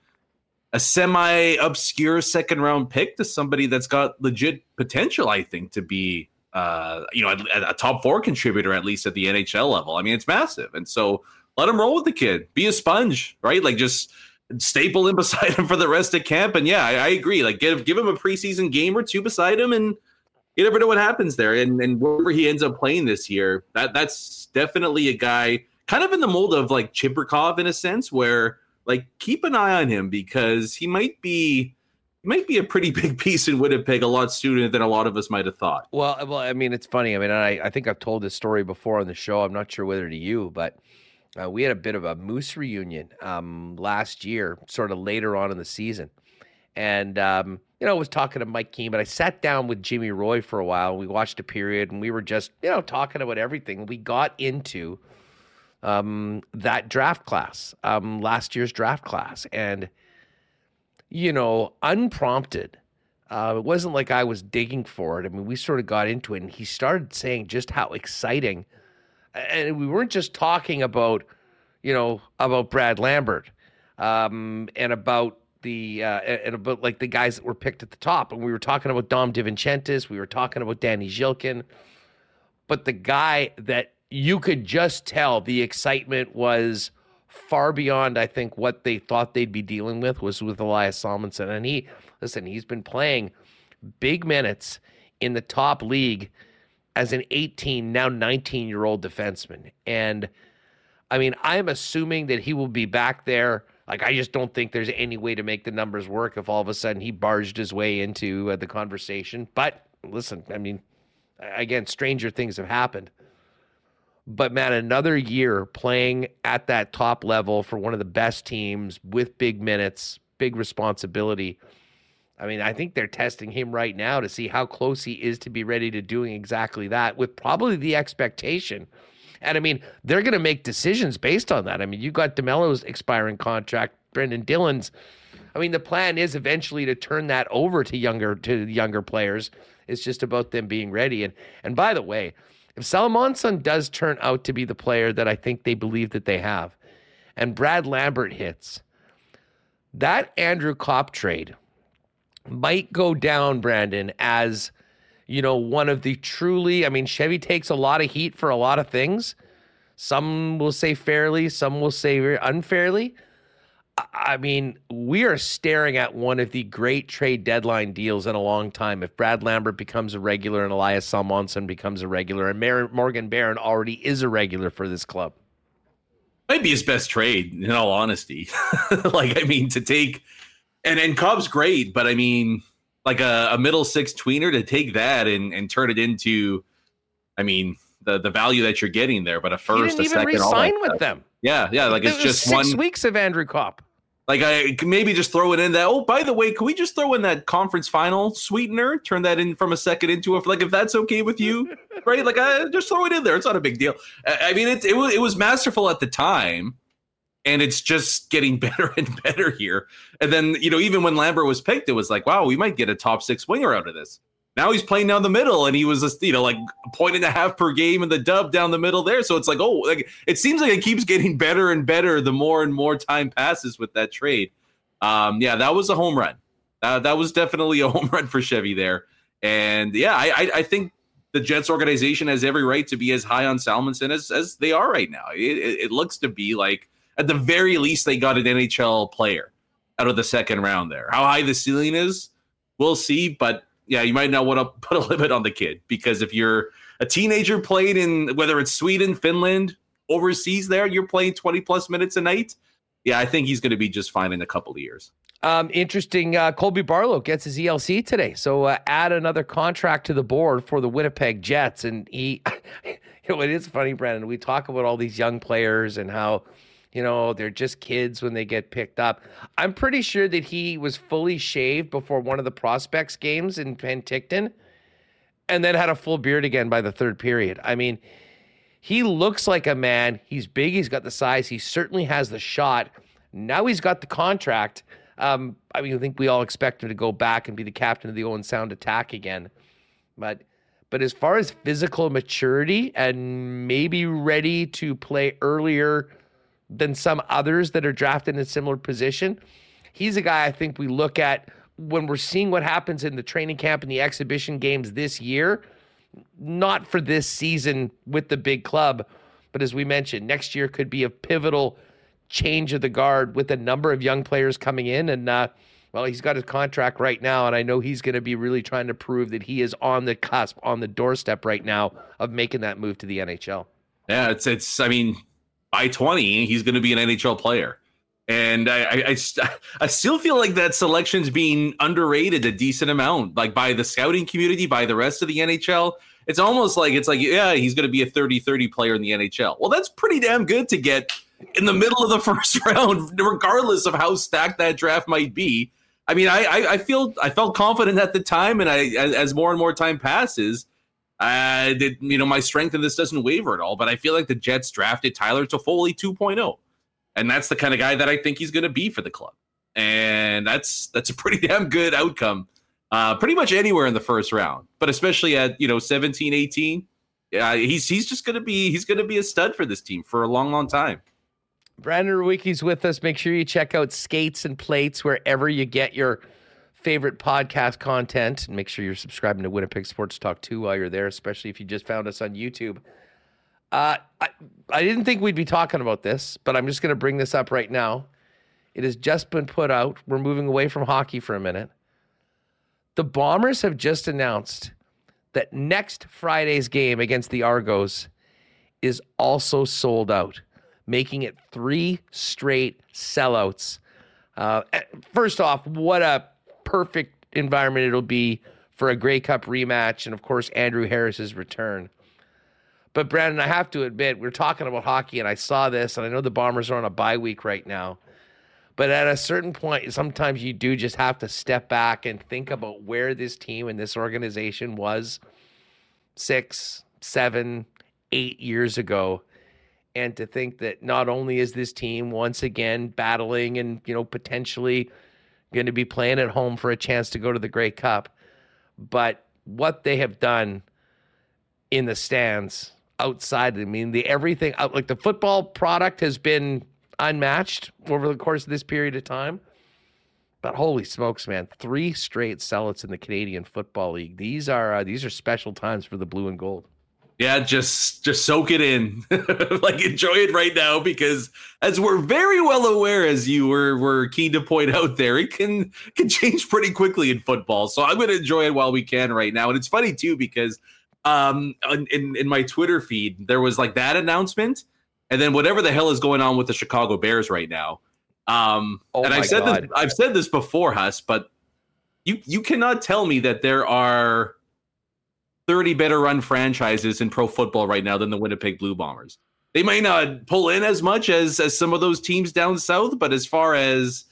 a semi obscure second round pick to somebody that's got legit potential, I think, to be uh, you know, a, a, top four contributor at least at the NHL level. I mean, it's massive, and so let him roll with the kid. Be a sponge, right? Like just staple him beside him for the rest of camp. And yeah, I, I agree. Like give give him a preseason game or two beside him, and you never know what happens there. And and wherever he ends up playing this year, that that's definitely a guy kind of in the mold of like Chibrikov in a sense, where like keep an eye on him because he might be might be a pretty big piece in Winnipeg a lot sooner than a lot of us might have thought. Well, well, I mean, it's funny. I mean, I, I think I've told this story before on the show. I'm not sure whether to you, but uh, we had a bit of a moose reunion um, last year, sort of later on in the season. And, um, you know, I was talking to Mike Keane, but I sat down with Jimmy Roy for a while. And we watched a period and we were just, you know, talking about everything. We got into um, that draft class, um, last year's draft class. And, you know, unprompted. Uh, it wasn't like I was digging for it. I mean, we sort of got into it, and he started saying just how exciting. And we weren't just talking about, you know, about Brad Lambert um, and about the uh, and about like the guys that were picked at the top. And we were talking about Dom DiVincentiis. We were talking about Danny Zhilkin, But the guy that you could just tell the excitement was far beyond, I think, what they thought they'd be dealing with was with Elias Salomonsson. And he, listen, he's been playing big minutes in the top league as an 18, now 19 year old defenseman. And I mean, I'm assuming that he will be back there. Like, I just don't think there's any way to make the numbers work if all of a sudden he barged his way into uh, the conversation. But listen, I mean, again, stranger things have happened. But man, another year playing at that top level for one of the best teams with big minutes, big responsibility. I mean, I think they're testing him right now to see how close he is to be ready to doing exactly that with probably the expectation. And I mean, they're going to make decisions based on that. I mean, you got DeMelo's expiring contract, Brendan Dillon's. I mean, the plan is eventually to turn that over to younger to younger players. It's just about them being ready. And and by the way, if Salomonsson does turn out to be the player that I think they believe that they have, and Brad Lambert hits, that Andrew Copp trade might go down, Brandon, as you know, one of the truly, I mean, Chevy takes a lot of heat for a lot of things. Some will say fairly, some will say unfairly. I mean, we are staring at one of the great trade deadline deals in a long time. If Brad Lambert becomes a regular and Elias Salomonsson becomes a regular, and Mar- Morgan Barron already is a regular for this club, might be his best trade. In all honesty, like I mean, to take and and Copp's great, but I mean, like a, a middle six tweener to take that and and turn it into, I mean, the the value that you're getting there, but a first, a second, resign with them. Yeah, yeah, like it's just six one weeks of Andrew Copp. Like I maybe just throw it in that. Oh, by the way, can we just throw in that conference final sweetener? Turn that in from a second into a like if that's okay with you, right? Like I just throw it in there. It's not a big deal. I, I mean, it it was it was masterful at the time, and it's just getting better and better here. And then you know even when Lambert was picked, it was like wow, we might get a top six winger out of this. Now he's playing down the middle, and he was just, you know like a point and a half per game in the dub down the middle there. So it's like oh, like it seems like it keeps getting better and better the more and more time passes with that trade. Um, yeah, that was a home run. Uh, that was definitely a home run for Chevy there. And yeah, I, I, I think the Jets organization has every right to be as high on Salomonsson as, as they are right now. It, it looks to be like at the very least they got an NHL player out of the second round there. How high the ceiling is, we'll see. But yeah, you might not want to put a limit on the kid because if you're a teenager playing in whether it's Sweden, Finland, overseas there, you're playing 20 plus minutes a night. Yeah, I think he's going to be just fine in a couple of years. Um, interesting. Uh, Colby Barlow gets his ELC today, so uh, add another contract to the board for the Winnipeg Jets. And he, you know, it is funny, Brandon. We talk about all these young players and how you know, they're just kids when they get picked up. I'm pretty sure that he was fully shaved before one of the prospects games in Penticton and then had a full beard again by the third period. I mean, he looks like a man. He's big, he's got the size, he certainly has the shot. Now he's got the contract. Um, I mean, I think we all expect him to go back and be the captain of the Owen Sound attack again. But but as far as physical maturity and maybe ready to play earlier than some others that are drafted in a similar position. he's a guy I think we look at when we're seeing what happens in the training camp and the exhibition games this year, not for this season with the big club, but as we mentioned, next year could be a pivotal change of the guard with a number of young players coming in. And, uh, well, he's got his contract right now, and I know he's going to be really trying to prove that he is on the cusp, on the doorstep right now of making that move to the NHL. Yeah, it's, it's, I mean, by 20, he's going to be an NHL player. And I, I, I, I, still feel like that selection's being underrated a decent amount, like by the scouting community, by the rest of the NHL. It's almost like it's like, yeah, he's going to be a 30 30 player in the NHL. Well, that's pretty damn good to get in the middle of the first round, regardless of how stacked that draft might be. I mean, I, I, I feel I felt confident at the time, and I as, as more and more time passes, uh, that you know my strength in this doesn't waver at all. But I feel like the Jets drafted Tyler Toffoli 2.0 and that's the kind of guy that I think he's going to be for the club. And that's that's a pretty damn good outcome. Uh, pretty much anywhere in the first round, but especially at you know 17, 18, uh, he's he's just going to be he's going to be a stud for this team for a long, long time. Brandon Rewucki's with us. Make sure you check out Skates and Plates wherever you get your favorite podcast content. And make sure you're subscribing to Winnipeg Sports Talk too while you're there, especially if you just found us on YouTube. Uh, I, I didn't think we'd be talking about this, but I'm just going to bring this up right now. It has just been put out. We're moving away from hockey for a minute. The Bombers have just announced that next Friday's game against the Argos is also sold out, making it three straight sellouts. Uh, eh, first off, what a perfect environment it'll be for a Grey Cup rematch, and of course, Andrew Harris's return. But Brandon, I have to admit, we're talking about hockey, and I saw this, and I know the Bombers are on a bye week right now. But at a certain point, sometimes you do just have to step back and think about where this team and this organization was six, seven, eight years ago. And to think that not only is this team once again battling and, you know, potentially going to be playing at home for a chance to go to the Grey Cup, but what they have done in the stands outside. I mean, the everything uh, like the football product has been unmatched over the course of this period of time. But holy smokes, man! Three straight sellouts in the Canadian Football League. These are uh, these are special times for the blue and gold. Yeah, just just soak it in, like enjoy it right now, because as we're very well aware, as you were were keen to point out there, it can can change pretty quickly in football. So I'm going to enjoy it while we can right now, and it's funny too because um in in my Twitter feed there was like that announcement and then whatever the hell is going on with the Chicago Bears right now. Um oh and I've said God. this I've said this before, Huss, but you you cannot tell me that there are 30 better run franchises in pro football right now than the Winnipeg Blue Bombers. They might not pull in as much as as some of those teams down south, but as far as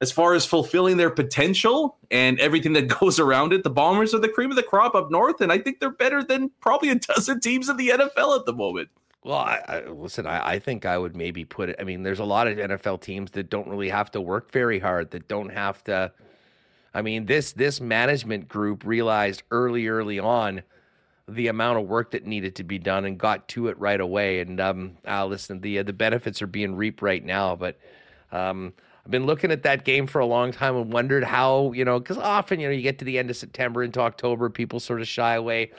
as far as fulfilling their potential and everything that goes around it, the Bombers are the cream of the crop up north, and I think they're better than probably a dozen teams in the NFL at the moment. Well, I, I listen. I, I, think I would maybe put it. I mean, there's a lot of NFL teams that don't really have to work very hard. That don't have to. I mean, this this management group realized early, early on the amount of work that needed to be done and got to it right away. And um, uh, listen, the the benefits are being reaped right now. But um, I've been looking at that game for a long time and wondered how, you know, because often, you know, you get to the end of September into October, people sort of shy away.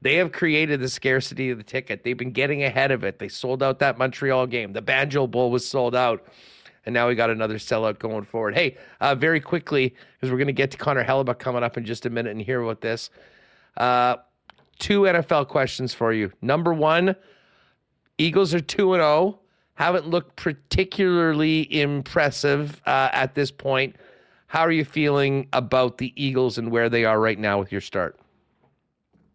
They have created the scarcity of the ticket. They've been getting ahead of it. They sold out that Montreal game. The Banjo Bowl was sold out. And now we got another sellout going forward. Hey, uh, very quickly, because we're going to get to Connor Hellebuyck coming up in just a minute and hear about this. Uh, two NFL questions for you. Number one, Eagles are 2 and 0 haven't looked particularly impressive uh, at this point. How are you feeling about the Eagles and where they are right now with your start?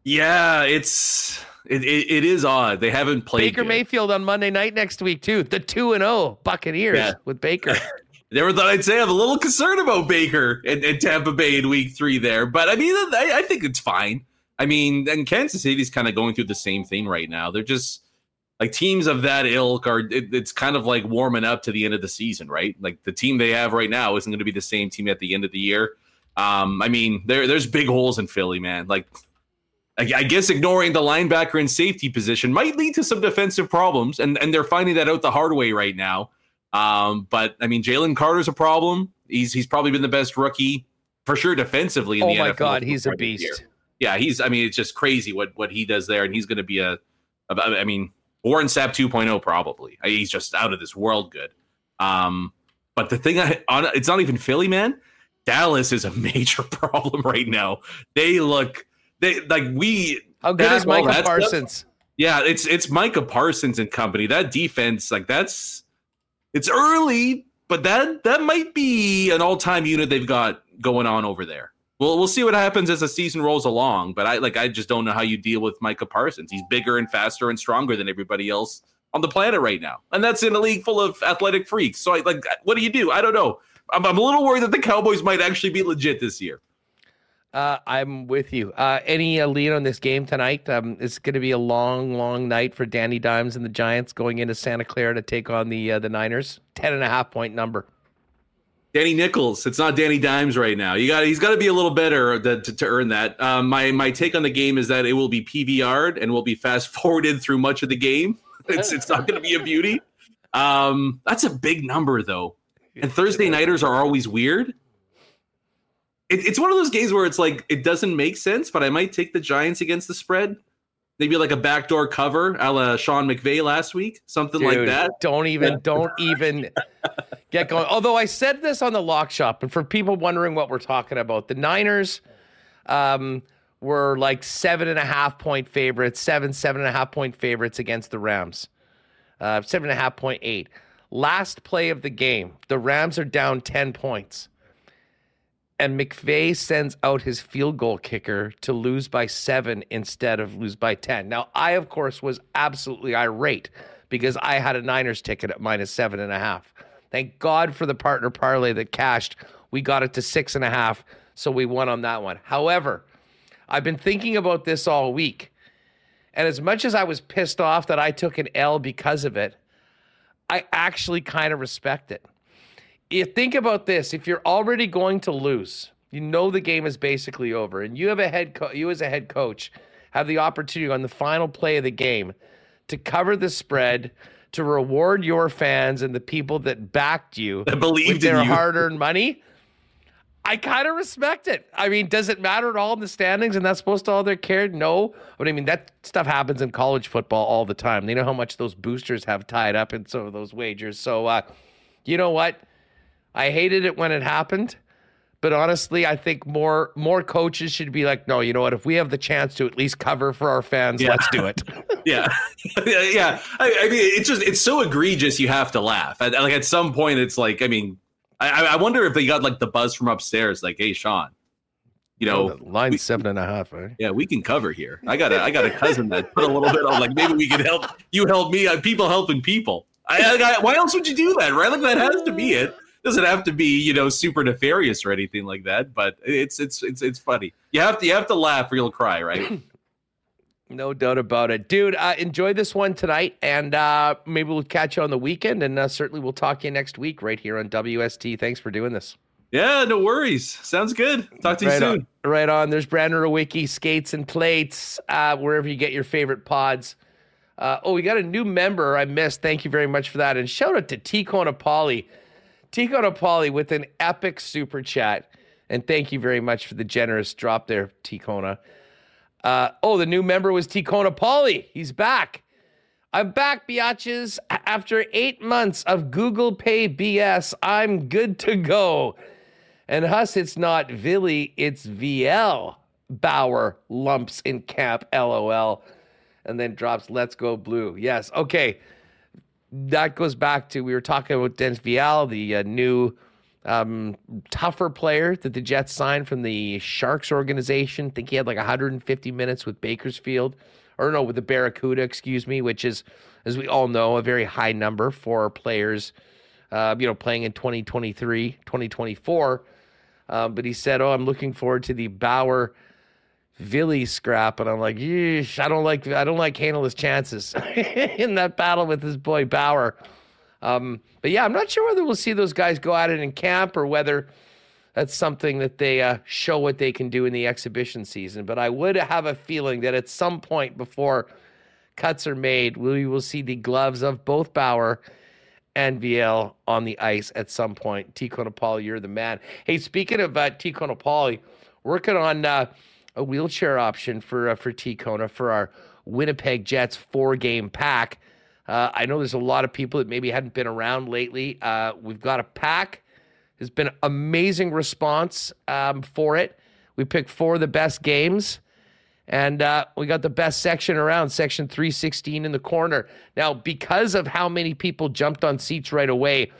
Yeah, it's it, it, it is odd. They haven't played Baker yet. Mayfield on Monday night next week too. The two and zero oh Buccaneers yeah. with Baker. Never thought I'd say I'm a little concerned about Baker and, and Tampa Bay in Week Three there, but I mean I, I think it's fine. I mean, and Kansas City's kind of going through the same thing right now. They're just like teams of that ilk are it, it's kind of like warming up to the end of the season, right? Like the team they have right now isn't going to be the same team at the end of the year. Um, I mean, there there's big holes in Philly, man. Like I, I guess ignoring the linebacker and safety position might lead to some defensive problems, and and they're finding that out the hard way right now. Um, but I mean, Jalen Carter's a problem. He's he's probably been the best rookie for sure defensively in oh the my NFL god, he's a beast. Yeah, he's. I mean, it's just crazy what what he does there, and he's going to be a. a- I mean, Warren Sapp 2.0 probably. He's just out of this world good. Um, but the thing I on it's not even Philly, man. Dallas is a major problem right now. They look they like we How good that- is all Micah that stuff- Parsons? yeah, it's it's Micah Parsons and company. That defense, like that's it's early, but that that might be an all-time unit they've got going on over there. Well, we'll see what happens as the season rolls along. But I like I just don't know how you deal with Micah Parsons. He's bigger and faster and stronger than everybody else on the planet right now, and that's in a league full of athletic freaks. So I like, what do you do? I don't know. I'm, I'm a little worried that the Cowboys might actually be legit this year. Uh, I'm with you. Uh, any uh, lead on this game tonight? Um, it's going to be a long, long night for Danny Dimes and the Giants going into Santa Clara to take on the uh, the Niners. Ten and a half point number. Danny Nichols. It's not Danny Dimes right now. You got he's got to be a little better to, to, to earn that. Um, my my take on the game is that it will be PVR'd and will be fast forwarded through much of the game. It's it's not going to be a beauty. Um, that's a big number though, and Thursday nighters are always weird. It, it's one of those games where it's like it doesn't make sense, but I might take the Giants against the spread. Maybe like a backdoor cover, a la Sean McVay last week, something like that. Don't even, don't even get going. Although I said this on the lock shop, and for people wondering what we're talking about, the Niners um, were like seven and a half point favorites, seven, seven and a half point favorites against the Rams. Uh, seven and a half point eight. Last play of the game, the Rams are down 10 points. And McVay sends out his field goal kicker to lose by seven instead of lose by 10. Now, I, of course, was absolutely irate because I had a Niners ticket at minus seven and a half. Thank God for the partner parlay that cashed. We got it to six and a half, so we won on that one. However, I've been thinking about this all week. And as much as I was pissed off that I took an L because of it, I actually kind of respect it. You think about this: if you're already going to lose, you know the game is basically over, and you have a head co- you as a head coach have the opportunity on the final play of the game to cover the spread, to reward your fans and the people that backed you That believed with their in you. hard-earned money. I kind of respect it. I mean, does it matter at all in the standings and that's supposed to all their care? No. But I mean, that stuff happens in college football all the time. They know how much those boosters have tied up in some of those wagers. So, uh, you know what? I hated it when it happened. But honestly, I think more more coaches should be like, no, you know what? If we have the chance to at least cover for our fans, Yeah. let's do it. yeah yeah I, I mean it's just it's so egregious you have to laugh at, like at some point it's like i mean I, I wonder if they got like the buzz from upstairs like hey sean you know line seven and a half right? yeah we can cover here i got a i got a cousin that put a little bit on like maybe we can help you help me uh, people helping people I, I, why else would you do that right like that has to be it doesn't have to be you know super nefarious or anything like that but it's it's it's it's funny you have to you have to laugh or you'll cry right No doubt about it. Dude, uh, enjoy this one tonight, and uh, maybe we'll catch you on the weekend, and uh, certainly we'll talk to you next week right here on WST. Thanks for doing this. Yeah, no worries. Sounds good. Talk to you right soon. On, right on. There's Brandon Rewucki, Skates and Plates, uh, wherever you get your favorite pods. Uh, oh, we got a new member I missed. Thank you very much for that. And shout out to Tico Napoli. Tico Napoli with an epic super chat. And thank you very much for the generous drop there, Ticona. Uh, oh, the new member was Ticona Pauly. He's back. I'm back, biatches. After eight months of Google Pay BS, I'm good to go. And Huss, it's not Villy, it's VL. Bauer lumps in camp, lol. And then drops Let's Go Blue. Yes, okay. That goes back to we were talking about Dennis Vial, the uh, new um, tougher player that the Jets signed from the Sharks organization. I think he had like 150 minutes with Bakersfield, or no, with the Barracuda, excuse me, which is, as we all know, a very high number for players, uh, you know, playing in 2023, 2024. Um, but he said, "Oh, I'm looking forward to the Bauer." Villy scrap, and I'm like, Yeesh, I don't like, I don't like handle his chances in that battle with his boy Bauer. Um, but yeah, I'm not sure whether we'll see those guys go at it in camp or whether that's something that they uh, show what they can do in the exhibition season. But I would have a feeling that at some point before cuts are made, we will see the gloves of both Bauer and VL on the ice at some point. T. Konopali, you're the man. Hey, speaking of uh, T. Konopali, working on uh, a wheelchair option for uh, for T. Kona for our Winnipeg Jets four game pack. Uh, I know there's a lot of people that maybe hadn't been around lately. Uh, we've got a pack. There's been an amazing response um, for it. We picked four of the best games. And uh, we got the best section around, section 316 in the corner. Now, because of how many people jumped on seats right away,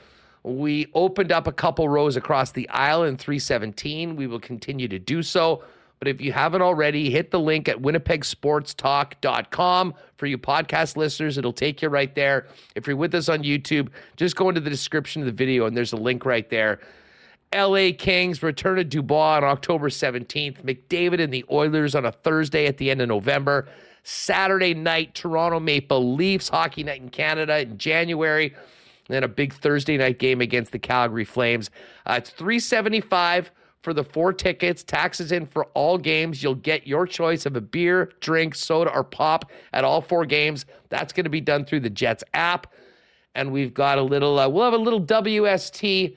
we opened up a couple rows across the aisle in 317. We will continue to do so. But if you haven't already, hit the link at winnipegsportstalk.com. For you podcast listeners, it'll take you right there. If you're with us on YouTube, just go into the description of the video and there's a link right there. LA Kings return to Dubois on October 17th. McDavid and the Oilers on a Thursday at the end of November. Saturday night, Toronto Maple Leafs hockey night in Canada in January. And then a big Thursday night game against the Calgary Flames. Uh, it's 375 for the four tickets. Taxes in for all games. You'll get your choice of a beer, drink, soda, or pop at all four games. That's going to be done through the Jets app. And we've got a little, uh, we'll have a little WST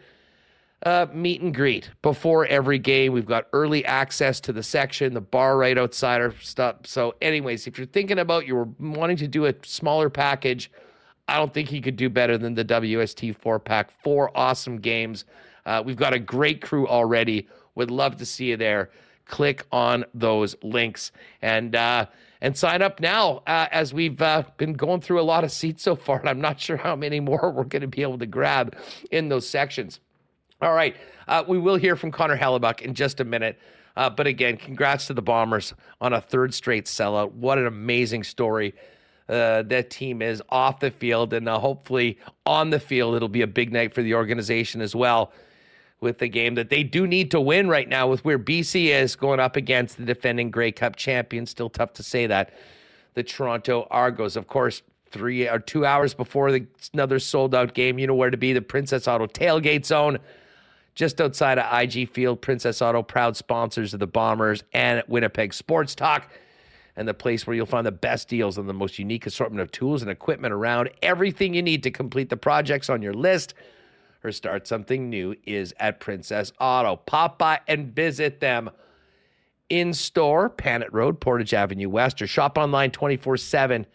uh, meet and greet before every game. We've got early access to the section, the bar right outside our stuff. So, anyways, if you're thinking about you were wanting to do a smaller package, I don't think he could do better than the WST four pack. Four awesome games. Uh, we've got a great crew already. Would love to see you there. Click on those links and uh, and sign up now. Uh, as we've uh, been going through a lot of seats so far, and I'm not sure how many more we're going to be able to grab in those sections. All right. Uh, we will hear from Connor Hellebuyck in just a minute. Uh, but again, congrats to the Bombers on a third straight sellout. What an amazing story uh, that team is off the field. And uh, hopefully on the field, it'll be a big night for the organization as well with the game that they do need to win right now with where BC is going up against the defending Grey Cup champions. Still tough to say that. The Toronto Argos, of course, three or two hours before the, another sold out game. You know where to be the Princess Auto tailgate zone just outside of IG Field. Princess Auto, proud sponsors of the Bombers and Winnipeg Sports Talk, and the place where you'll find the best deals on the most unique assortment of tools and equipment around. Everything you need to complete the projects on your list or start something new is at Princess Auto. Pop by and visit them in store, Panet Road, Portage Avenue West, or shop online 24 7,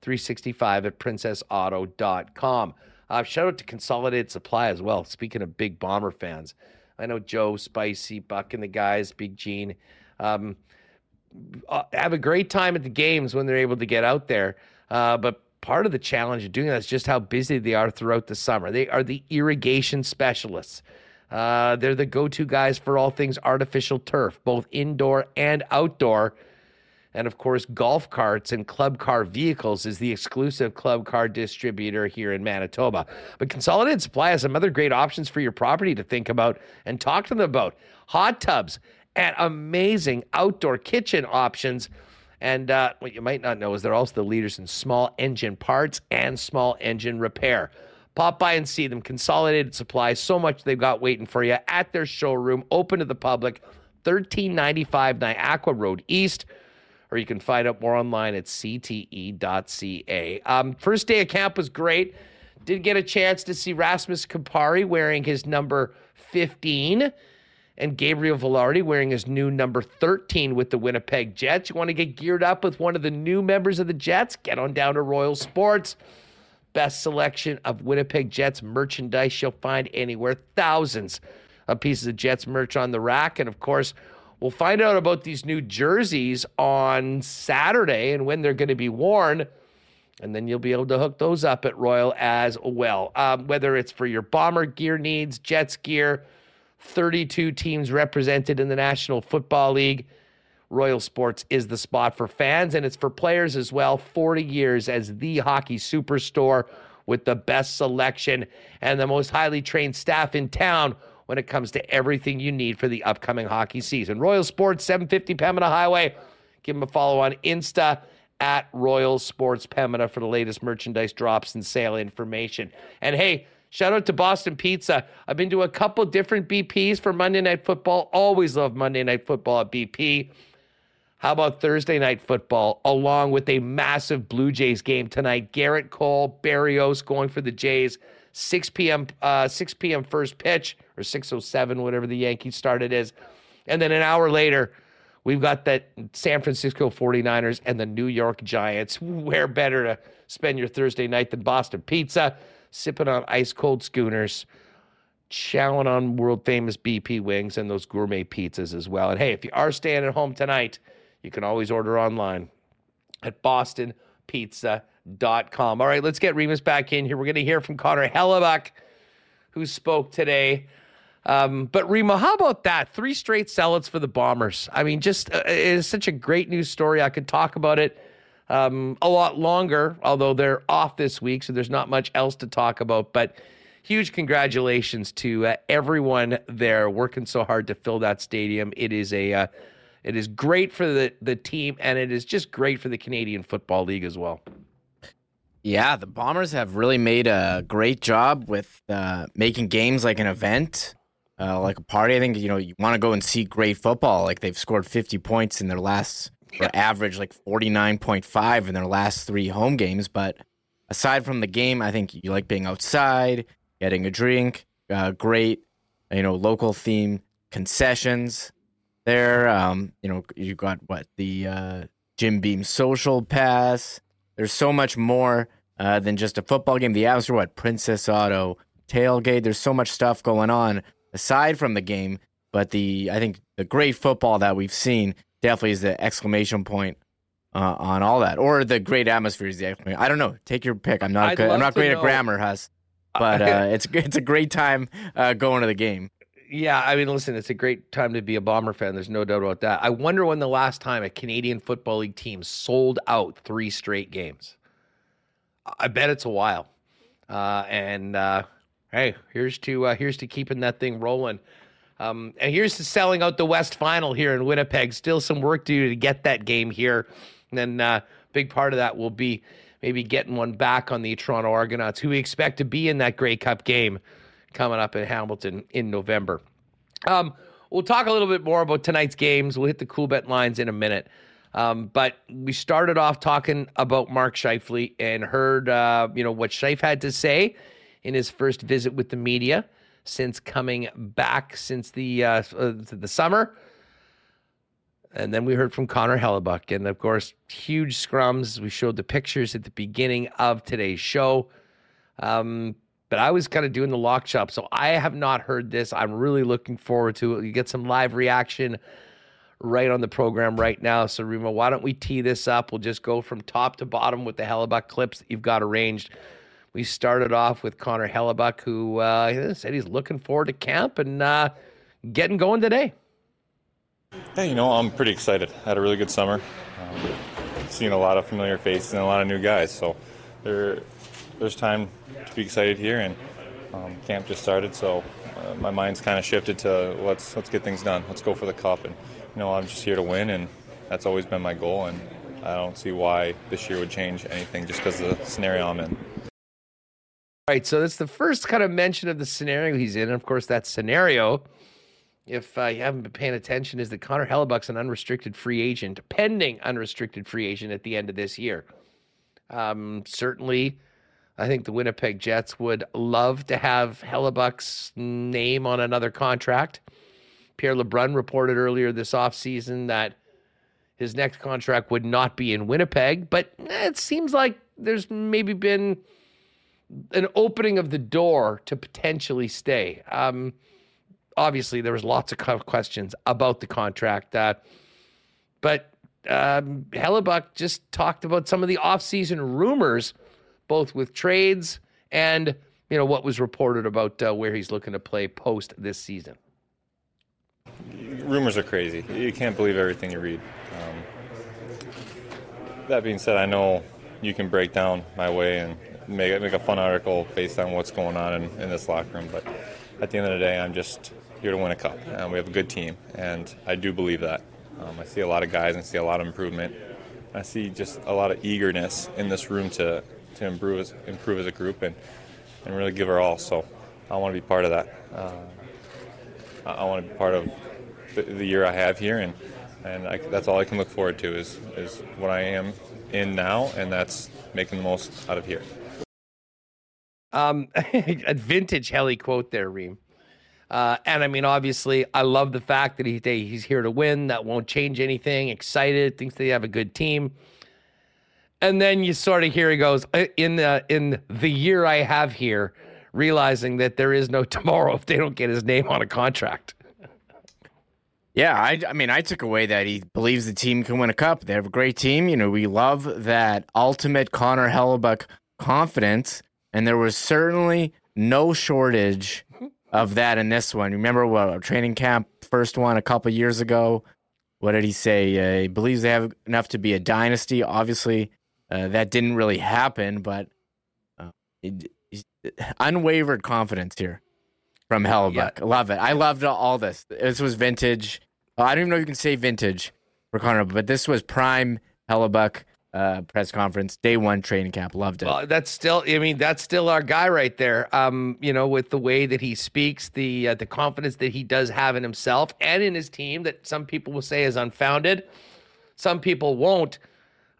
365 at princessauto.com. Uh, shout out to Consolidated Supply as well. Speaking of big Bomber fans, I know Joe, Spicy, Buck, and the guys, Big Gene, um, uh, have a great time at the games when they're able to get out there. Uh, but part of the challenge of doing that is just how busy they are throughout the summer. They are the irrigation specialists. Uh, they're the go to guys for all things artificial turf, both indoor and outdoor. And of course, Golf Carts and Club Car Vehicles is the exclusive club car distributor here in Manitoba. But Consolidated Supply has some other great options for your property to think about and talk to them about. Hot tubs and amazing outdoor kitchen options. And uh, what you might not know is they're also the leaders in small engine parts and small engine repair. Pop by and see them. Consolidated Supply, so much they've got waiting for you at their showroom, open to the public, 1395 Niagara Road East or you can find out more online at cte.ca. Um, first day of camp was great. Did get a chance to see Rasmus Kupari wearing his number 15 and Gabriel Vilardi wearing his new number 13 with the Winnipeg Jets. You want to get geared up with one of the new members of the Jets? Get on down to Royal Sports. Best selection of Winnipeg Jets merchandise you'll find anywhere. Thousands of pieces of Jets merch on the rack. And of course, We'll find out about these new jerseys on Saturday and when they're going to be worn. And then you'll be able to hook those up at Royal as well. Um, whether it's for your bomber gear needs, Jets gear, 32 teams represented in the National Football League. Royal Sports is the spot for fans and it's for players as well. 40 years as the hockey superstore with the best selection and the most highly trained staff in town when it comes to everything you need for the upcoming hockey season. Royal Sports, 750 Pembina Highway. Give them a follow on Insta at Royal Sports Pembina for the latest merchandise drops and sale information. And hey, shout out to Boston Pizza. I've been to a couple different BPs for Monday Night Football. Always love Monday Night Football at BP. How about Thursday night football along with a massive Blue Jays game tonight? Gerrit Cole, Berríos going for the Jays. 6 p.m. Uh, 6 p.m. first pitch or 6:07, whatever the Yankees started is, and then an hour later, we've got that San Francisco 49ers and the New York Giants. Where better to spend your Thursday night than Boston Pizza, sipping on ice cold schooners, chowing on world famous BP wings and those gourmet pizzas as well. And hey, if you are staying at home tonight, you can always order online at bostonpizza.com. All right, let's get Remis back in here. We're going to hear from Connor Hellebuyck, who spoke today. Um, but Rima, how about that? Three straight sellouts for the Bombers. I mean, just uh, it is such a great news story. I could talk about it um, a lot longer, although they're off this week, so there's not much else to talk about. But huge congratulations to uh, everyone there working so hard to fill that stadium. It is a uh, it is great for the the team, and it is just great for the Canadian Football League as well. Yeah, the Bombers have really made a great job with uh, making games like an event uh, like a party. I think you know you want to go and see great football. Like they've scored 50 points in their last, or average like 49.5 in their last three home games. But aside from the game, I think you like being outside, getting a drink, uh, great, you know, local theme concessions there. Um, you know, you got what the uh, Jim Beam Social Pass. There's so much more uh, than just a football game. The atmosphere, what Princess Auto tailgate. There's so much stuff going on aside from the game. But the I think the great football that we've seen definitely is the exclamation point uh, on all that, or the great atmosphere is the exclamation. I don't know. Take your pick. I'm not good. I'm not great know. at grammar, Huss, but uh, it's it's a great time uh, going to the game. Yeah, I mean, listen, it's a great time to be a Bomber fan. There's no doubt about that. I wonder when the last time a Canadian Football League team sold out three straight games. I bet it's a while. Uh, and uh, hey, here's to uh, here's to keeping that thing rolling. Um, and here's to selling out the West Final here in Winnipeg. Still some work to do to get that game here. And then uh, big part of that will be maybe getting one back on the Toronto Argonauts, who we expect to be in that Grey Cup game coming up in Hamilton in November. Um, we'll talk a little bit more about tonight's games. We'll hit the Coolbet lines in a minute. Um, but we started off talking about Mark Scheifele and heard, uh, you know, what Scheif had to say in his first visit with the media since coming back since the uh, uh, the summer. And then we heard from Connor Hellebuyck, and of course, huge scrums. We showed the pictures at the beginning of today's show. Um, but I was kind of doing the lock shop, so I have not heard this. I'm really looking forward to it. You get some live reaction right on the program right now. So, Rima, why don't we tee this up? We'll just go from top to bottom with the Hellebuyck clips that you've got arranged. We started off with Connor Hellebuyck, who uh, said he's looking forward to camp and uh, getting going today. Hey, you know, I'm pretty excited. Had a really good summer. Um, seen a lot of familiar faces and a lot of new guys. So there, there's time to be excited here, and um, camp just started. So uh, my mind's kind of shifted to let's let's get things done. Let's go for the cup, and you know, I'm just here to win, and that's always been my goal. And I don't see why this year would change anything just because of the scenario I'm in. Right. So that's the first kind of mention of the scenario he's in. And of course, that scenario, if uh, you haven't been paying attention, is that Connor Hellebuyck's an unrestricted free agent, pending unrestricted free agent at the end of this year. Um, certainly, I think the Winnipeg Jets would love to have Hellebuyck's name on another contract. Pierre LeBrun reported earlier this offseason that his next contract would not be in Winnipeg, but it seems like there's maybe been – an opening of the door to potentially stay. Um, obviously, there was lots of questions about the contract, uh, but um, Hellebuyck just talked about some of the offseason rumors, both with trades and you know what was reported about uh, where he's looking to play post this season. Rumors are crazy. You can't believe everything you read. Um, that being said, I know you can break down my way and make make a fun article based on what's going on in, in this locker room. But at the end of the day, I'm just here to win a cup, and we have a good team, and I do believe that. Um, I see a lot of guys and see a lot of improvement. I see just a lot of eagerness in this room to to improve as, improve as a group and and really give our all. So I want to be part of that. Uh, I want to be part of the, the, year I have here, and and I, that's all I can look forward to is is what I am in now, and that's making the most out of here. Um, a vintage Helly quote there, Reem. Uh, and I mean, obviously, I love the fact that he, he's here to win. That won't change anything. Excited, thinks they have a good team. And then you sort of hear he goes uh, in the in the year I have here, realizing that there is no tomorrow if they don't get his name on a contract. Yeah, I, I mean, I took away that he believes the team can win a cup. They have a great team. You know, we love that ultimate Connor Hellebuyck confidence, and there was certainly no shortage of that in this one. Remember what training camp first one a couple years ago? What did he say? Uh, he believes they have enough to be a dynasty. Obviously, uh, that didn't really happen, but uh, it, unwavered confidence here from Hellebuyck. Yeah. Love it. I loved all this. This was vintage. I don't even know if you can say vintage for Connor, but this was prime Hellebuyck uh, press conference, day one training camp. Loved it. Well, that's still, I mean, that's still our guy right there. Um, you know, with the way that he speaks, the uh, the confidence that he does have in himself and in his team, that some people will say is unfounded, some people won't.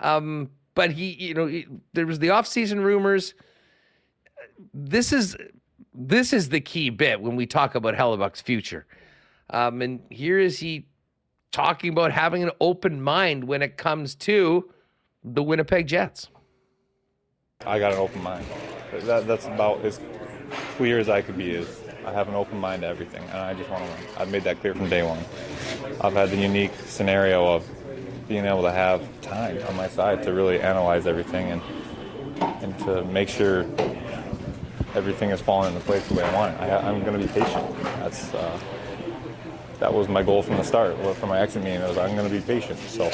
Um, but he, you know, he, there was the offseason rumors. This is this is the key bit when we talk about Hellebuyck's future. Um, and here is he talking about having an open mind when it comes to the Winnipeg Jets? I got an open mind. That, that's about as clear as I could be. Is I have an open mind to everything, and I just want to win. I've made that clear from day one. I've had the unique scenario of being able to have time on my side to really analyze everything and and to make sure everything is falling into place the way I want it. I, am going to be patient. That's uh, that was my goal from the start. For my exit meeting, was I'm going to be patient. So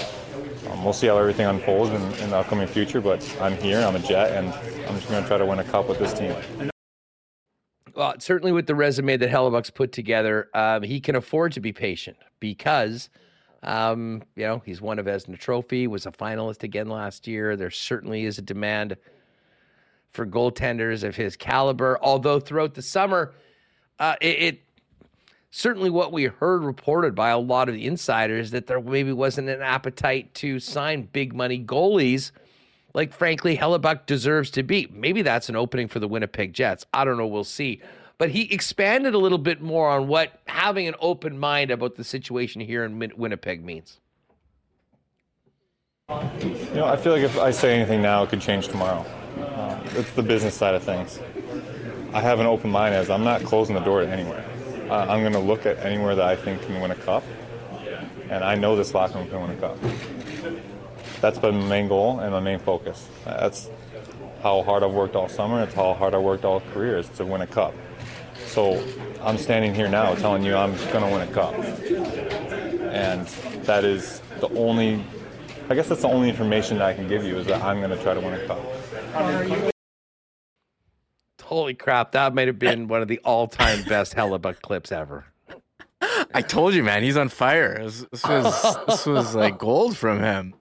um, we'll see how everything unfolds in, in, the upcoming future, but I'm here, I'm a Jet, and I'm just going to try to win a cup with this team. Well, certainly with the resume that Hellebuyck's put together, um, he can afford to be patient because, um, you know, he's won a Vezina Trophy, was a finalist again last year. There certainly is a demand for goaltenders of his caliber, although throughout the summer, uh, it, it certainly what we heard reported by a lot of the insiders that there maybe wasn't an appetite to sign big money goalies like frankly Hellebuyck deserves to be. Maybe that's an opening for the Winnipeg Jets. I don't know, we'll see. But he expanded a little bit more on what having an open mind about the situation here in Winnipeg means. You know, I feel like if I say anything now, it could change tomorrow. Uh, it's the business side of things. I have an open mind as I'm not closing the door to anywhere uh, I'm going to look at anywhere that I think can win a cup, and I know this locker room can win a cup. That's been my main goal and my main focus. That's how hard I've worked all summer. It's how hard I worked all career is to win a cup. So I'm standing here now telling you I'm going to win a cup, and that is the only. I guess that's the only information that I can give you is that I'm going to try to win a cup. Holy crap, that might have been one of the all-time best Hellebuyck clips ever. I told you, man, he's on fire. This, this was this was like gold from him.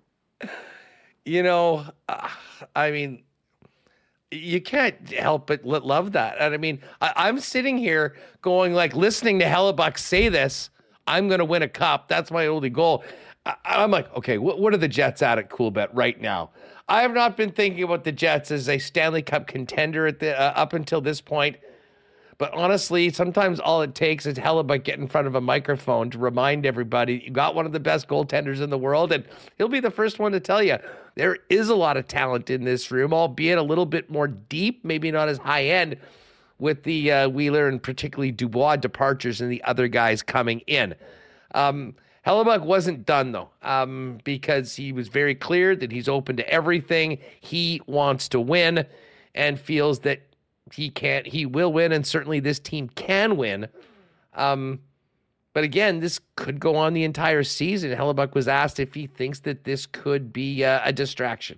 You know, uh, I mean, you can't help but love that. And I mean, I, am sitting here going like listening to Hellebuyck say this. I'm going to win a cup. That's my only goal. I, am like, okay, what, what are the Jets at at Coolbet right now? I have not been thinking about the Jets as a Stanley Cup contender at the uh, up until this point. But honestly, sometimes all it takes is hell Hellebuyck get in front of a microphone to remind everybody you got one of the best goaltenders in the world, and he'll be the first one to tell you there is a lot of talent in this room, albeit a little bit more deep, maybe not as high end, with the uh, Wheeler and particularly Dubois departures and the other guys coming in. Um, Hellebuyck wasn't done though, um, because he was very clear that he's open to everything. He wants to win, and feels that he can't. He will win, and certainly this team can win. Um, but again, this could go on the entire season. Hellebuyck was asked if he thinks that this could be uh, a distraction.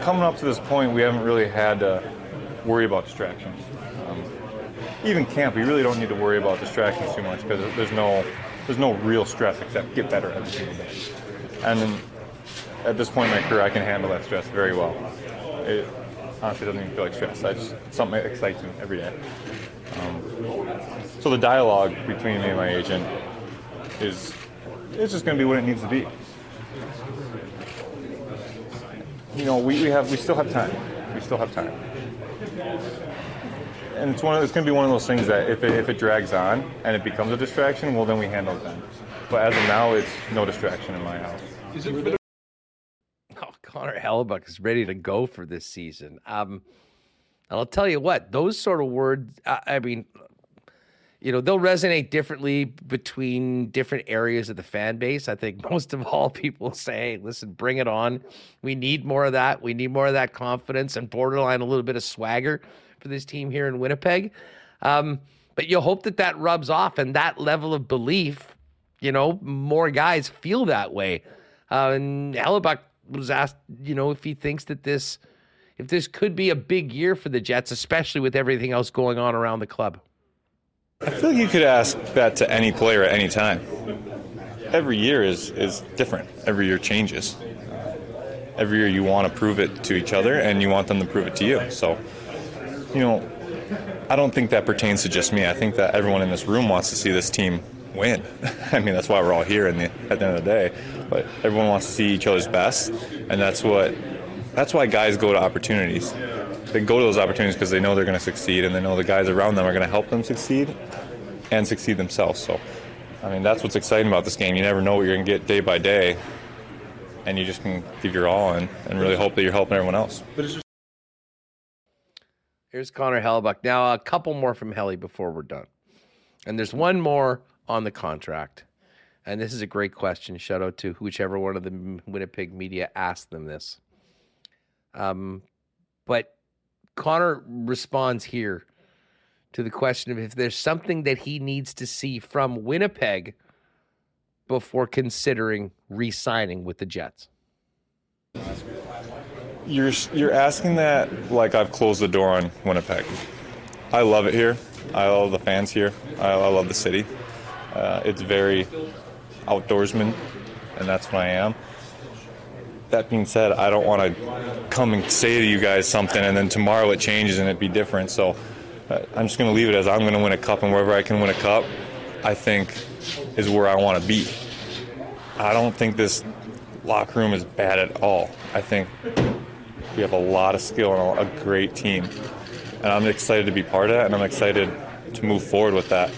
Coming up to this point, we haven't really had to worry about distractions. Um, even camp, we really don't need to worry about distractions too much because there's no there's no real stress except get better every single day. And at this point in my career, I can handle that stress very well. It honestly doesn't even feel like stress. I just it's something that excites me every day. Um, so the dialogue between me and my agent is it's just going to be what it needs to be. You know, we, we have we still have time. We still have time. And it's one. Of, it's going to be one of those things that if it, if it drags on and it becomes a distraction, well, then we handle it then. But as of now, it's no distraction in my house. Oh, Connor Hellebuyck is ready to go for this season. Um, and I'll tell you what; those sort of words. I, I mean, you know, they'll resonate differently between different areas of the fan base. I think most of all, people say, listen, bring it on. We need more of that. We need more of that confidence and borderline a little bit of swagger for this team here in Winnipeg. Um, but you hope that that rubs off and that level of belief, you know, more guys feel that way. Uh, and Hellebuyck was asked, you know, if he thinks that this, if this could be a big year for the Jets, especially with everything else going on around the club. I feel like you could ask that to any player at any time. Every year is, is different. Every year changes. Every year you want to prove it to each other and you want them to prove it to you. So, you know, I don't think that pertains to just me. I think that everyone in this room wants to see this team win. I mean, that's why we're all here the, at the end of the day. But everyone wants to see each other's best, and that's what that's why guys go to opportunities they go to those opportunities because they know they're going to succeed and they know the guys around them are going to help them succeed and succeed themselves. So, I mean, that's what's exciting about this game. You never know what you're going to get day by day, and you just can give your all and, and really hope that you're helping everyone else. Here's Connor Hellebuyck. Now, a couple more from Helly before we're done. And there's one more on the contract. And this is a great question. Shout out to whichever one of the Winnipeg media asked them this. Um, but Connor responds here to the question of if there's something that he needs to see from Winnipeg before considering re-signing with the Jets. You're you're asking that like I've closed the door on Winnipeg. I love it here. I love the fans here. I, I love the city. Uh, it's very outdoorsman, and that's what I am that being said, I don't want to come and say to you guys something and then tomorrow it changes and it be different. So uh, I'm just going to leave it as I'm going to win a cup and wherever I can win a cup, I think is where I want to be. I don't think this locker room is bad at all. I think we have a lot of skill and a great team. And I'm excited to be part of that and I'm excited to move forward with that.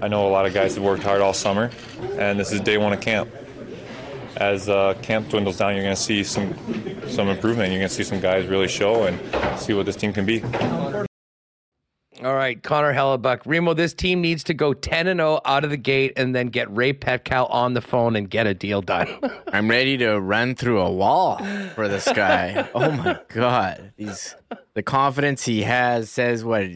I know a lot of guys have worked hard all summer and this is day one of camp as uh, camp dwindles down, you're going to see some some improvement. You're going to see some guys really show and see what this team can be. All right, Connor Hellebuyck. Remo, this team needs to go 10 and 0 out of the gate and then get Ray Petkau on the phone and get a deal done. I'm ready to run through a wall for this guy. oh my god. He's the confidence he has says what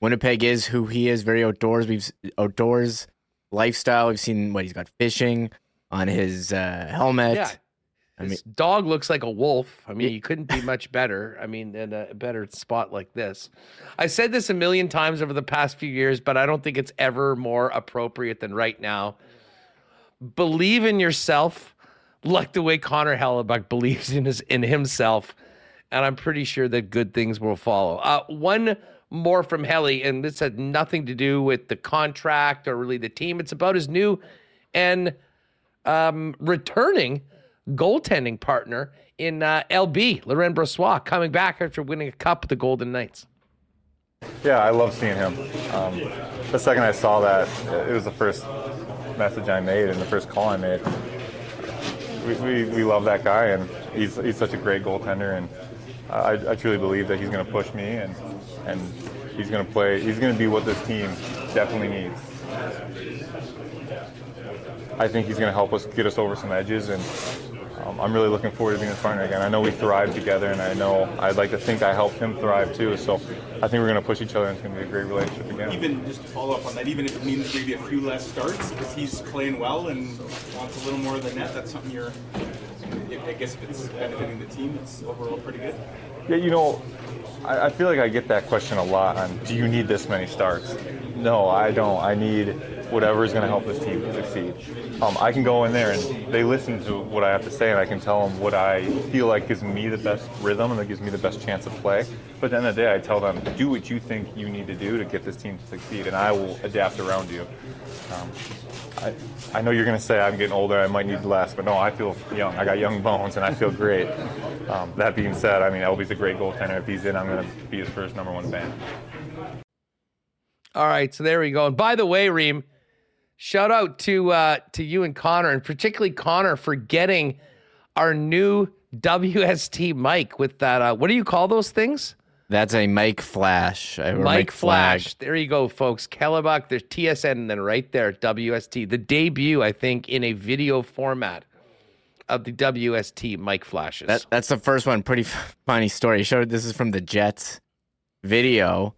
Winnipeg is who he is, very outdoors. We've outdoors lifestyle. We've seen what he's got fishing, on his uh, helmet. Yeah. I mean, dog looks like a wolf. I mean, you couldn't be much better. I mean, in a better spot like this. I said this a million times over the past few years, but I don't think it's ever more appropriate than right now. Believe in yourself, like the way Connor Hellebuyck believes in his in himself, and I'm pretty sure that good things will follow. Uh, one more from Helly, and this had nothing to do with the contract or really the team. It's about his new and um, returning goaltending partner in uh, LB, Laurent Brossoit, coming back after winning a cup with the Golden Knights. Yeah, I love seeing him. Um, the second I saw that, it was the first message I made and the first call I made. We, we, we love that guy, and he's, he's such a great goaltender, and I, I truly believe that he's going to push me, and, and he's going to play. He's going to be what this team definitely needs. I think he's going to help us get us over some edges, and um, I'm really looking forward to being his partner again. I know we thrived together, and I know I'd like to think I helped him thrive too. So I think we're going to push each other, and it's going to be a great relationship again. Even just to follow up on that, even if it means maybe a few less starts, because he's playing well and wants a little more of the net, that's something you're. I guess if it's benefiting the team, it's overall pretty good. Yeah, you know, I, I feel like I get that question a lot on do you need this many starts? No, I don't. I need whatever is going to help this team succeed. Um, I can go in there and they listen to what I have to say, and I can tell them what I feel like gives me the best rhythm and that gives me the best chance of play. But at the end of the day, I tell them, do what you think you need to do to get this team to succeed, and I will adapt around you. Um, I, I know you're going to say I'm getting older, I might need less, but no, I feel young. I got young bones, and I feel great. Um, that being said, I mean, LB's a great goaltender. If he's in, I'm going to be his first number one fan. All right, so there we go. And by the way, Reem, shout out to uh, to you and Connor, and particularly Connor for getting our new WST mic with that. Uh, what do you call those things? That's a mic flash. Mic, mic flash. Flag. There you go, folks. Hellebuyck, there's TSN, and then right there, WST. The debut, I think, in a video format of the WST mic flashes. That, that's the first one. Pretty funny story. Showed this is from the Jets video.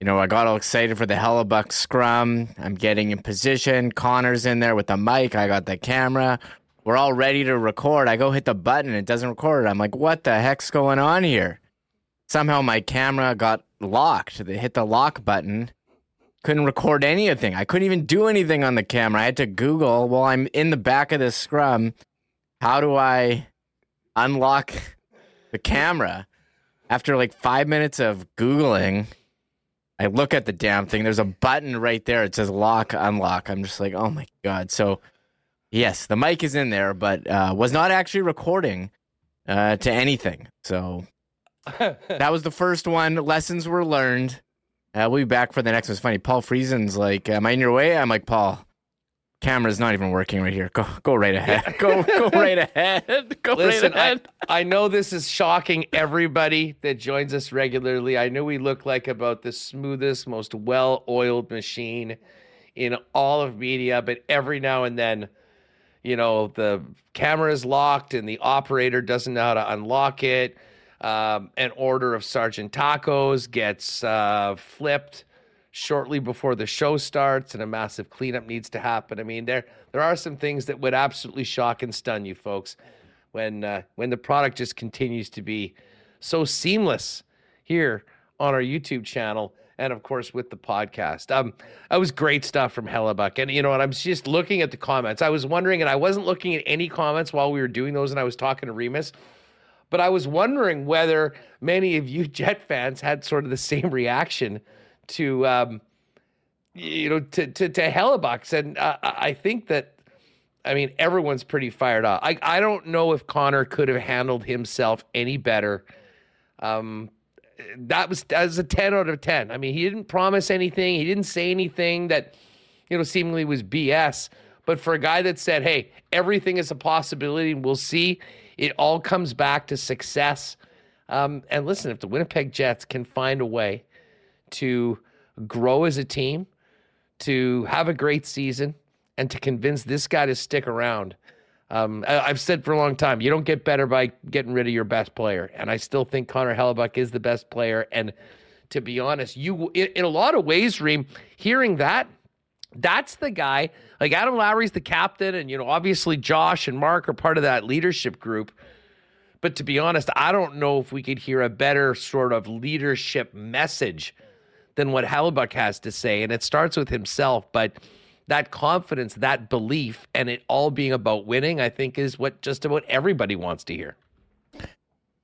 You know, I got all excited for the Hellebuyck scrum. I'm getting in position. Connor's in there with the mic. I got the camera. We're all ready to record. I go hit the button. It doesn't record. I'm like, what the heck's going on here? Somehow my camera got locked. They hit the lock button. Couldn't record anything. I couldn't even do anything on the camera. I had to Google while I'm in the back of the scrum. How do I unlock the camera? After like five minutes of Googling, I look at the damn thing. There's a button right there. It says lock, unlock. I'm just like, oh my god. So, yes, the mic is in there, but uh, was not actually recording uh, to anything. So that was the first one. Lessons were learned. Uh, we'll be back for the next one. It's funny. Paul Friesen's like, "Am I in your way?" I'm like, "Paul, camera's not even working right here. Go, go right ahead. Go, go right ahead. Go Listen, right ahead." I, I know this is shocking everybody that joins us regularly. I know we look like about the smoothest, most well-oiled machine in all of media, but every now and then, you know, the camera is locked and the operator doesn't know how to unlock it um, an order of Sergeant Tacos gets uh, flipped shortly before the show starts, and a massive cleanup needs to happen. I mean, there there are some things that would absolutely shock and stun you folks when uh, when the product just continues to be so seamless here on our YouTube channel and of course with the podcast. Um, that was great stuff from Hellebuyck, And you know, and I'm just looking at the comments. I was wondering, and I wasn't looking at any comments while we were doing those, and I was talking to Remis. But I was wondering whether many of you Jet fans had sort of the same reaction to, um, you know, to to, to Hellebuyck. And uh, I think that, I mean, everyone's pretty fired up. I I don't know if Connor could have handled himself any better. Um, that was that was a ten out of ten. I mean, he didn't promise anything. He didn't say anything that, you know, seemingly was BS. But for a guy that said, "Hey, everything is a possibility, and we'll see," It all comes back to success. Um, and listen, if the Winnipeg Jets can find a way to grow as a team, to have a great season, and to convince this guy to stick around, um, I, have said for a long time, you don't get better by getting rid of your best player. And I still think Connor Hellebuyck is the best player. And to be honest, you in, in a lot of ways, Reem, hearing that that's the guy. Like Adam Lowry's the captain, and you know, obviously Josh and Mark are part of that leadership group. But to be honest, I don't know if we could hear a better sort of leadership message than what Hellebuyck has to say. And it starts with himself, but that confidence, that belief, and it all being about winning, I think is what just about everybody wants to hear.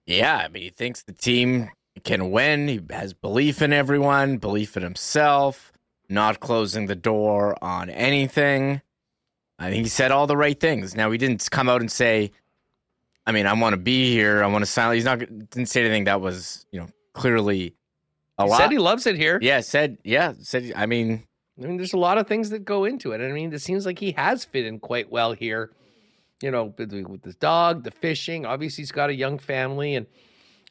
Yeah, I mean, he thinks the team can win. He has belief in everyone, belief in himself not closing the door on anything. I think he said all the right things. Now he didn't come out and say, "I mean, I want to be here. I want to sign." He's not didn't say anything that was you know clearly a he lot. Said he loves it here. Yeah, said yeah, said. I mean, I mean, there's a lot of things that go into it. I mean, it seems like he has fit in quite well here. You know, with, with his dog, the fishing. Obviously, he's got a young family, and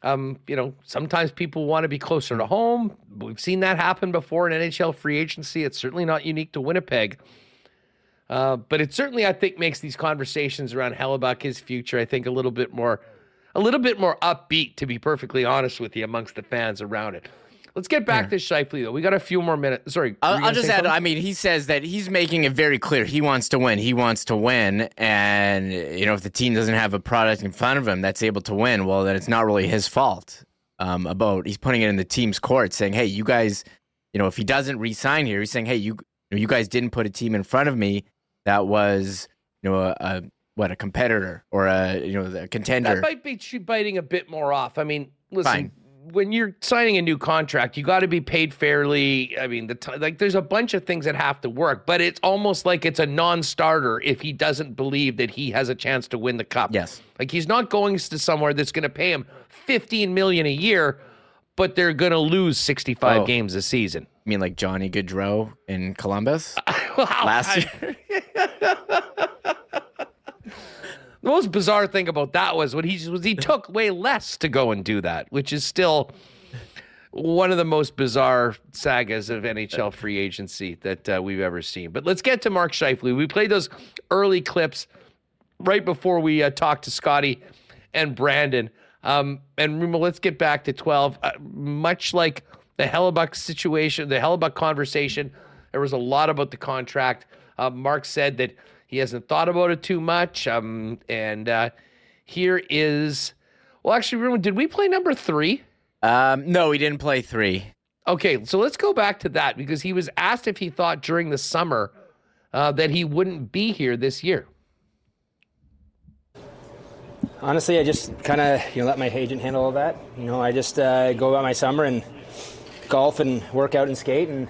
um, you know, sometimes people want to be closer to home. We've seen that happen before in NHL free agency. It's certainly not unique to Winnipeg. Uh, but it certainly, I think, makes these conversations around Hellebuyck, his future, I think, a little bit more, a little bit more upbeat, to be perfectly honest with you, amongst the fans around it. Let's get back yeah. to Scheifele, though. We got a few more minutes. Sorry. I'll, I'll just add, something? I mean, he says that he's making it very clear he wants to win. He wants to win. And, you know, if the team doesn't have a product in front of him that's able to win, well, then it's not really his fault. Um, about he's putting it in the team's court saying, hey, you guys, you know, if he doesn't resign here, he's saying, hey, you you, you guys didn't put a team in front of me that was you know a, a what a competitor or a you know a contender. That might be biting a bit more off. I mean, listen. Fine when you're signing a new contract, you got to be paid fairly. I mean, the t- like there's a bunch of things that have to work, but it's almost like it's a non-starter if he doesn't believe that he has a chance to win the cup. Yes, like he's not going to somewhere that's going to pay him 15 million a year, but they're going to lose 65 oh, games a season. You mean like Johnny Gaudreau in Columbus last year? The most bizarre thing about that was when he was he took way less to go and do that, which is still one of the most bizarre sagas of NHL free agency that uh, we've ever seen. But let's get to Mark Scheifele. We played those early clips right before we uh, talked to Scotty and Brandon. Um, and let's get back to 12. Uh, much like the Hellebuyck situation, the Hellebuyck conversation, there was a lot about the contract. Uh, Mark said that he hasn't thought about it too much. Um, and uh, here is, well, actually, did we play number three? Um, no, he didn't play three. Okay, so let's go back to that because he was asked if he thought during the summer uh, that he wouldn't be here this year. Honestly, I just kind of you know let my agent handle all that. You know, I just uh, go about my summer and golf and work out and skate and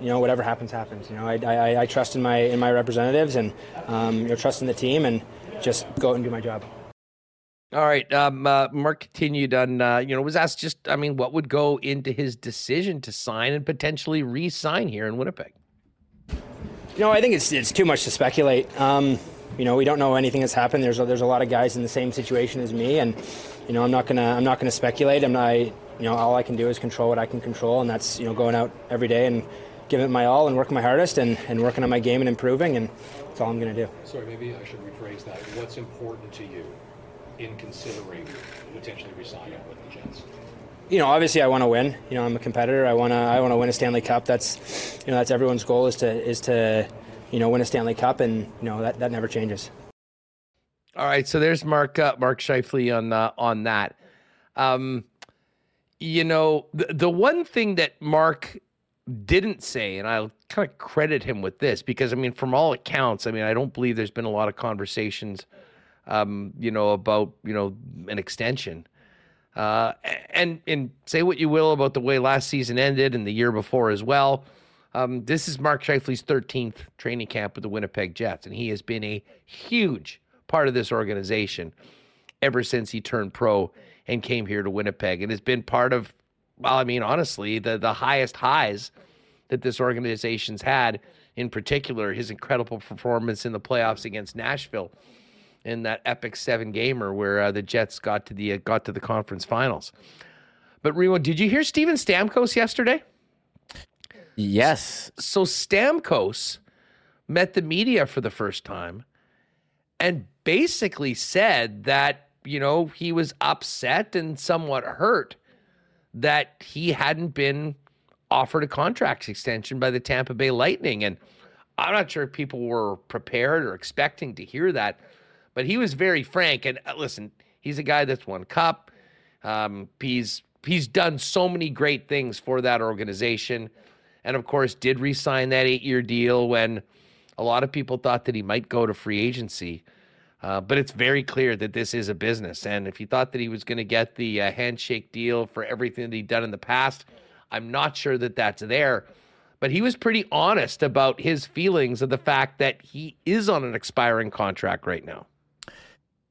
you know, whatever happens, happens. You know, I, I, I trust in my in my representatives and um, you know, trust in the team and just go out and do my job. All right. Um, uh, Mark continued on, uh, you know, was asked just, I mean, what would go into his decision to sign and potentially re sign here in Winnipeg? You know, I think it's, it's too much to speculate. Um, you know, we don't know anything that's happened. There's a, there's a lot of guys in the same situation as me, and you know, I'm not gonna I'm not gonna speculate. I'm not. You know, all I can do is control what I can control, and that's you know going out every day and giving it my all and working my hardest and, and working on my game and improving, and that's all I'm going to do. Sorry, maybe I should rephrase that. What's important to you in considering potentially resigning with the Jets? You know, obviously, I want to win. You know, I'm a competitor. I want to. I want to win a Stanley Cup. That's, you know, that's everyone's goal is to is to, you know, win a Stanley Cup, and you know that that never changes. All right, so there's Mark uh, Mark Scheifele on uh, on that. Um, you know, the the one thing that Mark didn't say, and I'll kind of credit him with this because I mean, from all accounts, I mean, I don't believe there's been a lot of conversations, um, you know, about you know an extension. Uh, and and say what you will about the way last season ended and the year before as well. Um, this is Mark Scheifele's 13th training camp with the Winnipeg Jets, and he has been a huge part of this organization ever since he turned pro and came here to Winnipeg, and has been part of well, I mean, honestly, the the highest highs that this organization's had, in particular, his incredible performance in the playoffs against Nashville in that epic seven gamer where uh, the Jets got to the uh, got to the conference finals. But Remo, did you hear Steven Stamkos yesterday? Yes. So Stamkos met the media for the first time and basically said that, you know, he was upset and somewhat hurt that he hadn't been offered a contract extension by the Tampa Bay Lightning. And I'm not sure if people were prepared or expecting to hear that, but he was very frank. And uh, listen, he's a guy that's won cup. Um, he's he's done so many great things for that organization, and of course, did re-sign that eight-year deal when a lot of people thought that he might go to free agency. Uh, but it's very clear that this is a business. And if he thought that he was going to get the uh, handshake deal for everything that he'd done in the past, I'm not sure that that's there. But he was pretty honest about his feelings of the fact that he is on an expiring contract right now.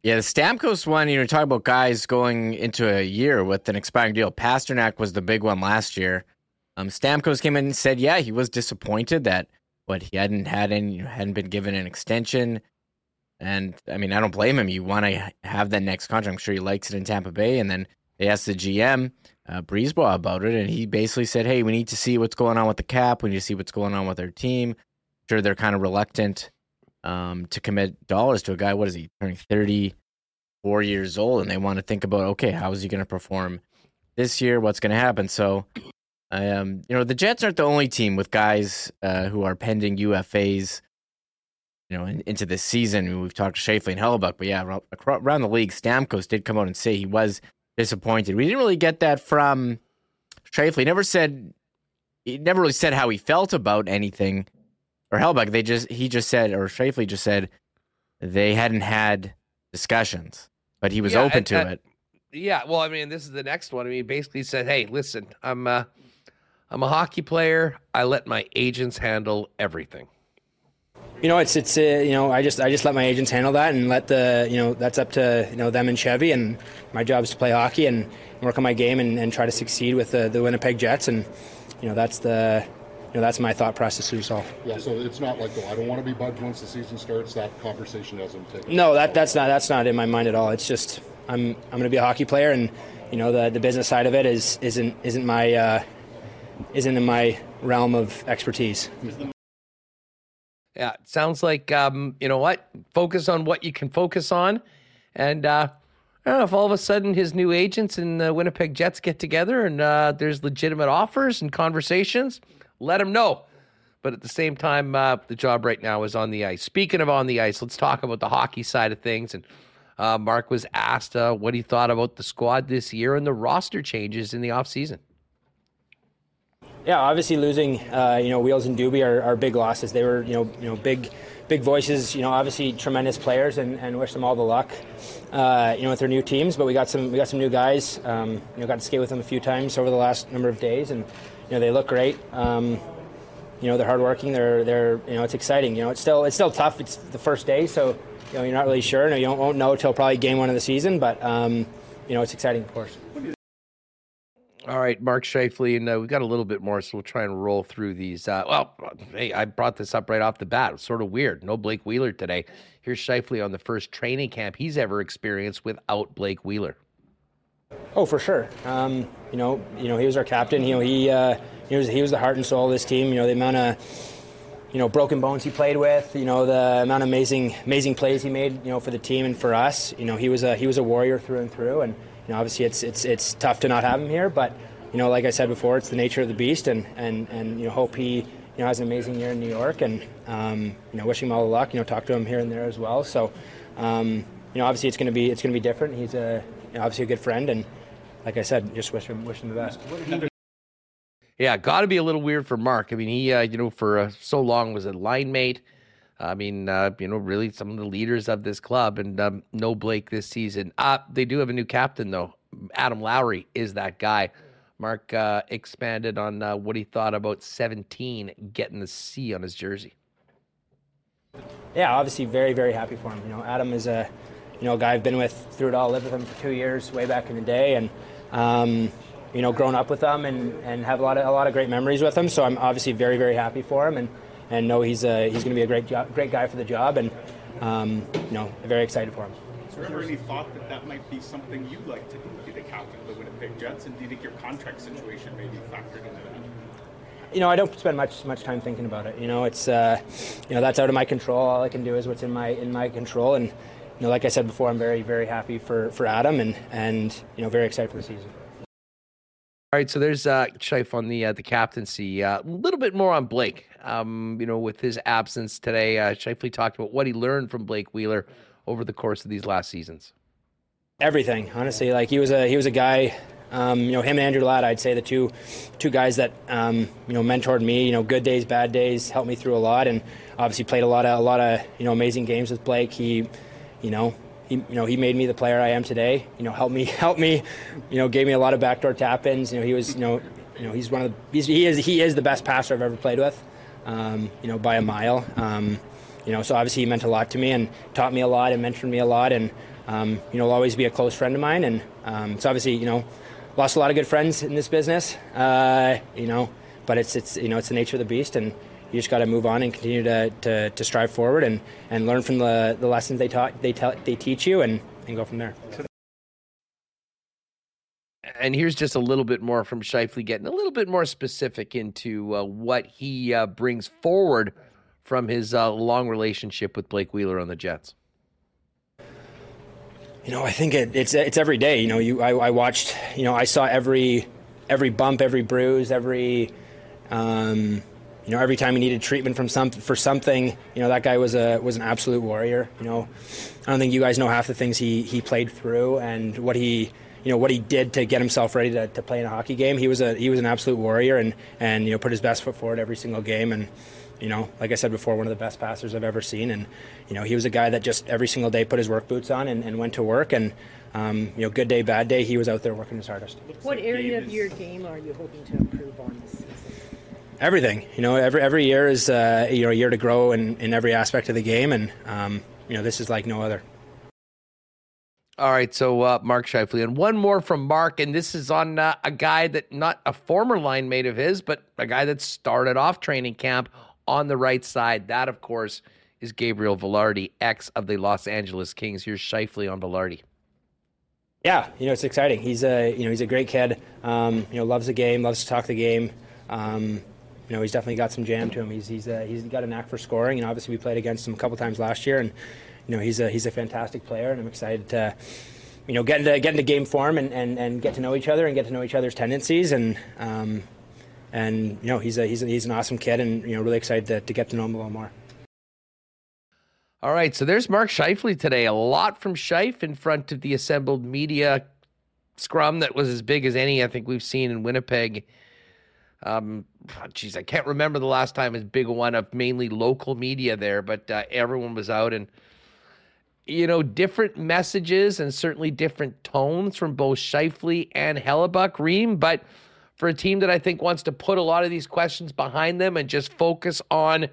Yeah, the Stamkos one, you know, talking about guys going into a year with an expiring deal. Pastrnak was the big one last year. Um, Stamkos came in and said, yeah, he was disappointed that what he hadn't had any, hadn't been given an extension. And I mean, I don't blame him. You want to have that next contract. I'm sure he likes it in Tampa Bay. And then they asked the GM, uh, Brisebois, about it. And he basically said, hey, we need to see what's going on with the cap. We need to see what's going on with our team. Sure, they're kind of reluctant um, to commit dollars to a guy. What is he, turning 34 years old? And they want to think about, okay, how is he going to perform this year? What's going to happen? So, um, you know, the Jets aren't the only team with guys uh, who are pending UFAs you know, in, into this season. We've talked to Scheifele and Hellebuyck, but yeah, around the league, Stamkos did come out and say he was disappointed. We didn't really get that from. He never said he never really said how he felt about anything or Hellebuyck. They just he just said or Scheifele just said they hadn't had discussions, but he was Yeah, open and- to and- it. Yeah, well, I mean, this is the next one. I mean, he basically said, "Hey, listen, I'm uh, I'm a hockey player. I let my agents handle everything." You know, it's it's uh, you know I just I just let my agents handle that and let the you know that's up to you know them and Chevy and my job is to play hockey and work on my game and, and try to succeed with the, the Winnipeg Jets and you know that's the you know that's my thought process through all. Yeah, so it's not like, oh, I don't want to be bugged once the season starts. That conversation hasn't taken. No, that that's not that's not in my mind at all. It's just I'm I'm going to be a hockey player and you know the the business side of it is isn't isn't my uh, isn't in my realm of expertise. Yeah, it sounds like um, you know what? Focus on what you can focus on, and uh, I don't know if all of a sudden his new agents and the Winnipeg Jets get together and uh, there's legitimate offers and conversations. Let him know. But at the same time, uh, the job right now is on the ice. Speaking of on the ice, let's talk about the hockey side of things. And uh, Mark was asked uh, what he thought about the squad this year and the roster changes in the offseason. Yeah, obviously losing, uh, you know, Wheels and Doobie are, are big losses. They were, you know, you know, big, big voices. You know, obviously tremendous players, and, and wish them all the luck. Uh, you know, with their new teams. But we got some, we got some new guys. Um, you know, got to skate with them a few times over the last number of days, and you know, they look great. Um, you know, they're hardworking. They're, they're, you know, it's exciting. You know, it's still, it's still tough. It's the first day, so you know, you're not really sure. You don't, won't know till probably game one of the season. But um, you know, it's exciting, of course. All right, Mark Scheifele, and uh, we've got a little bit more, so we'll try and roll through these. Uh, well, hey, I brought this up right off the bat. It's sort of weird. No Blake Wheeler today. Here's Scheifele on the first training camp he's ever experienced without Blake Wheeler. Oh, for sure. Um, you know, you know, he was our captain. You know, he uh, he was he was the heart and soul of this team. You know, the amount of you know broken bones he played with. You know, the amount of amazing amazing plays he made. You know, for the team and for us. You know, he was a he was a warrior through and through. And you know, obviously, it's it's it's tough to not have him here. But you know, like I said before, it's the nature of the beast. And and and you know, hope he you know has an amazing year in New York. And um, you know, wishing him all the luck. You know, talk to him here and there as well. So. Um, you know, obviously, it's going to be it's going to be different. He's a you know, obviously a good friend, and like I said, just wish him wish him the best. Yeah, got to be a little weird for Mark. I mean, he, uh, you know, for uh, so long was a line mate. I mean, uh, you know, really some of the leaders of this club, and um, no Blake this season. Uh, they do have a new captain though. Adam Lowry is that guy. Mark uh, expanded on uh, what he thought about 17 getting the C on his jersey. Yeah, obviously very very happy for him. You know, Adam is a you know a guy I've been with through it all. Lived with him for two years way back in the day, and um, you know grown up with him and, and have a lot of a lot of great memories with him. So I'm obviously very very happy for him and and know he's a, he's going to be a great job, great guy for the job and um, you know very excited for him. Is there ever any thought that that might be something you'd like to do, be the captain of the Winnipeg Jets? And do you think your contract situation may be factored into that? you know, I don't spend much much time thinking about it. You know, it's uh, you know that's out of my control. All I can do is what's in my in my control. And you know, like I said before, I'm very very happy for for Adam and and you know very excited for the season. All right, so there's uh, Scheif on the uh, the captaincy. A little bit more on Blake. Um, you know, with his absence today, uh, Scheifele talked about what he learned from Blake Wheeler over the course of these last seasons. Everything, honestly. Like he was a he was a guy. Um, you know, him and Andrew Ladd, I'd say the two two guys that um, you know mentored me. You know, good days, bad days, helped me through a lot, and obviously played a lot of a lot of you know amazing games with Blake. He, you know, he you know he made me the player I am today. You know, helped me helped me, you know, gave me a lot of backdoor tap ins. You know, he was you know you know he's one of the he's, he is he is the best passer I've ever played with. Um, you know, by a mile. Um, you know, so obviously he meant a lot to me and taught me a lot and mentored me a lot, and um, you know, will always be a close friend of mine. And um, so obviously, you know, lost a lot of good friends in this business. Uh, you know, but it's it's you know it's the nature of the beast, and you just got to move on and continue to, to, to strive forward and, and learn from the, the lessons they taught they tell they teach you and, and go from there. And here's just a little bit more from Scheifele, getting a little bit more specific into uh, what he uh, brings forward from his uh, long relationship with Blake Wheeler on the Jets. You know, I think it, it's it's every day. You know, you I, I watched. You know, I saw every every bump, every bruise, every um, you know, every time he needed treatment from some for something. You know, that guy was a was an absolute warrior. You know, I don't think you guys know half the things he he played through and what he you know what he did to get himself ready to, to play in a hockey game. He was a he was an absolute warrior and and you know put his best foot forward every single game and you know, like I said before, one of the best passers I've ever seen. And, you know, he was a guy that just every single day put his work boots on and, and went to work. And, um, you know, good day, bad day, he was out there working his hardest. What area of your game are you hoping to improve on this season? Everything. You know, every every year is uh, you know a year to grow in, in every aspect of the game, and um, you know this is like no other. All right, so uh, Mark Scheifele, and one more from Mark, and this is on uh, a guy that not a former line mate of his, but a guy that started off training camp on the right side. That, of course, is Gabriel Vilardi, ex of the Los Angeles Kings. Here's Scheifele on Vilardi. Yeah, you know it's exciting. He's a you know he's a great kid. Um, you know loves the game, loves to talk the game. Um, you know he's definitely got some jam to him. He's he's uh, he's got a knack for scoring, and obviously we played against him a couple times last year, and you know he's a he's a fantastic player, and I'm excited to you know get into get into game form and, and, and get to know each other and get to know each other's tendencies and um, and you know he's a he's a, he's an awesome kid, and you know really excited to, to get to know him a little more. All right, so there's Mark Scheifele today. A lot from Scheif in front of the assembled media scrum that was as big as any I think we've seen in Winnipeg. Um, geez, I can't remember the last time as big one of mainly local media there, but uh, everyone was out and you know different messages and certainly different tones from both Scheifele and Hellebuyck Ream, but for a team that I think wants to put a lot of these questions behind them and just focus on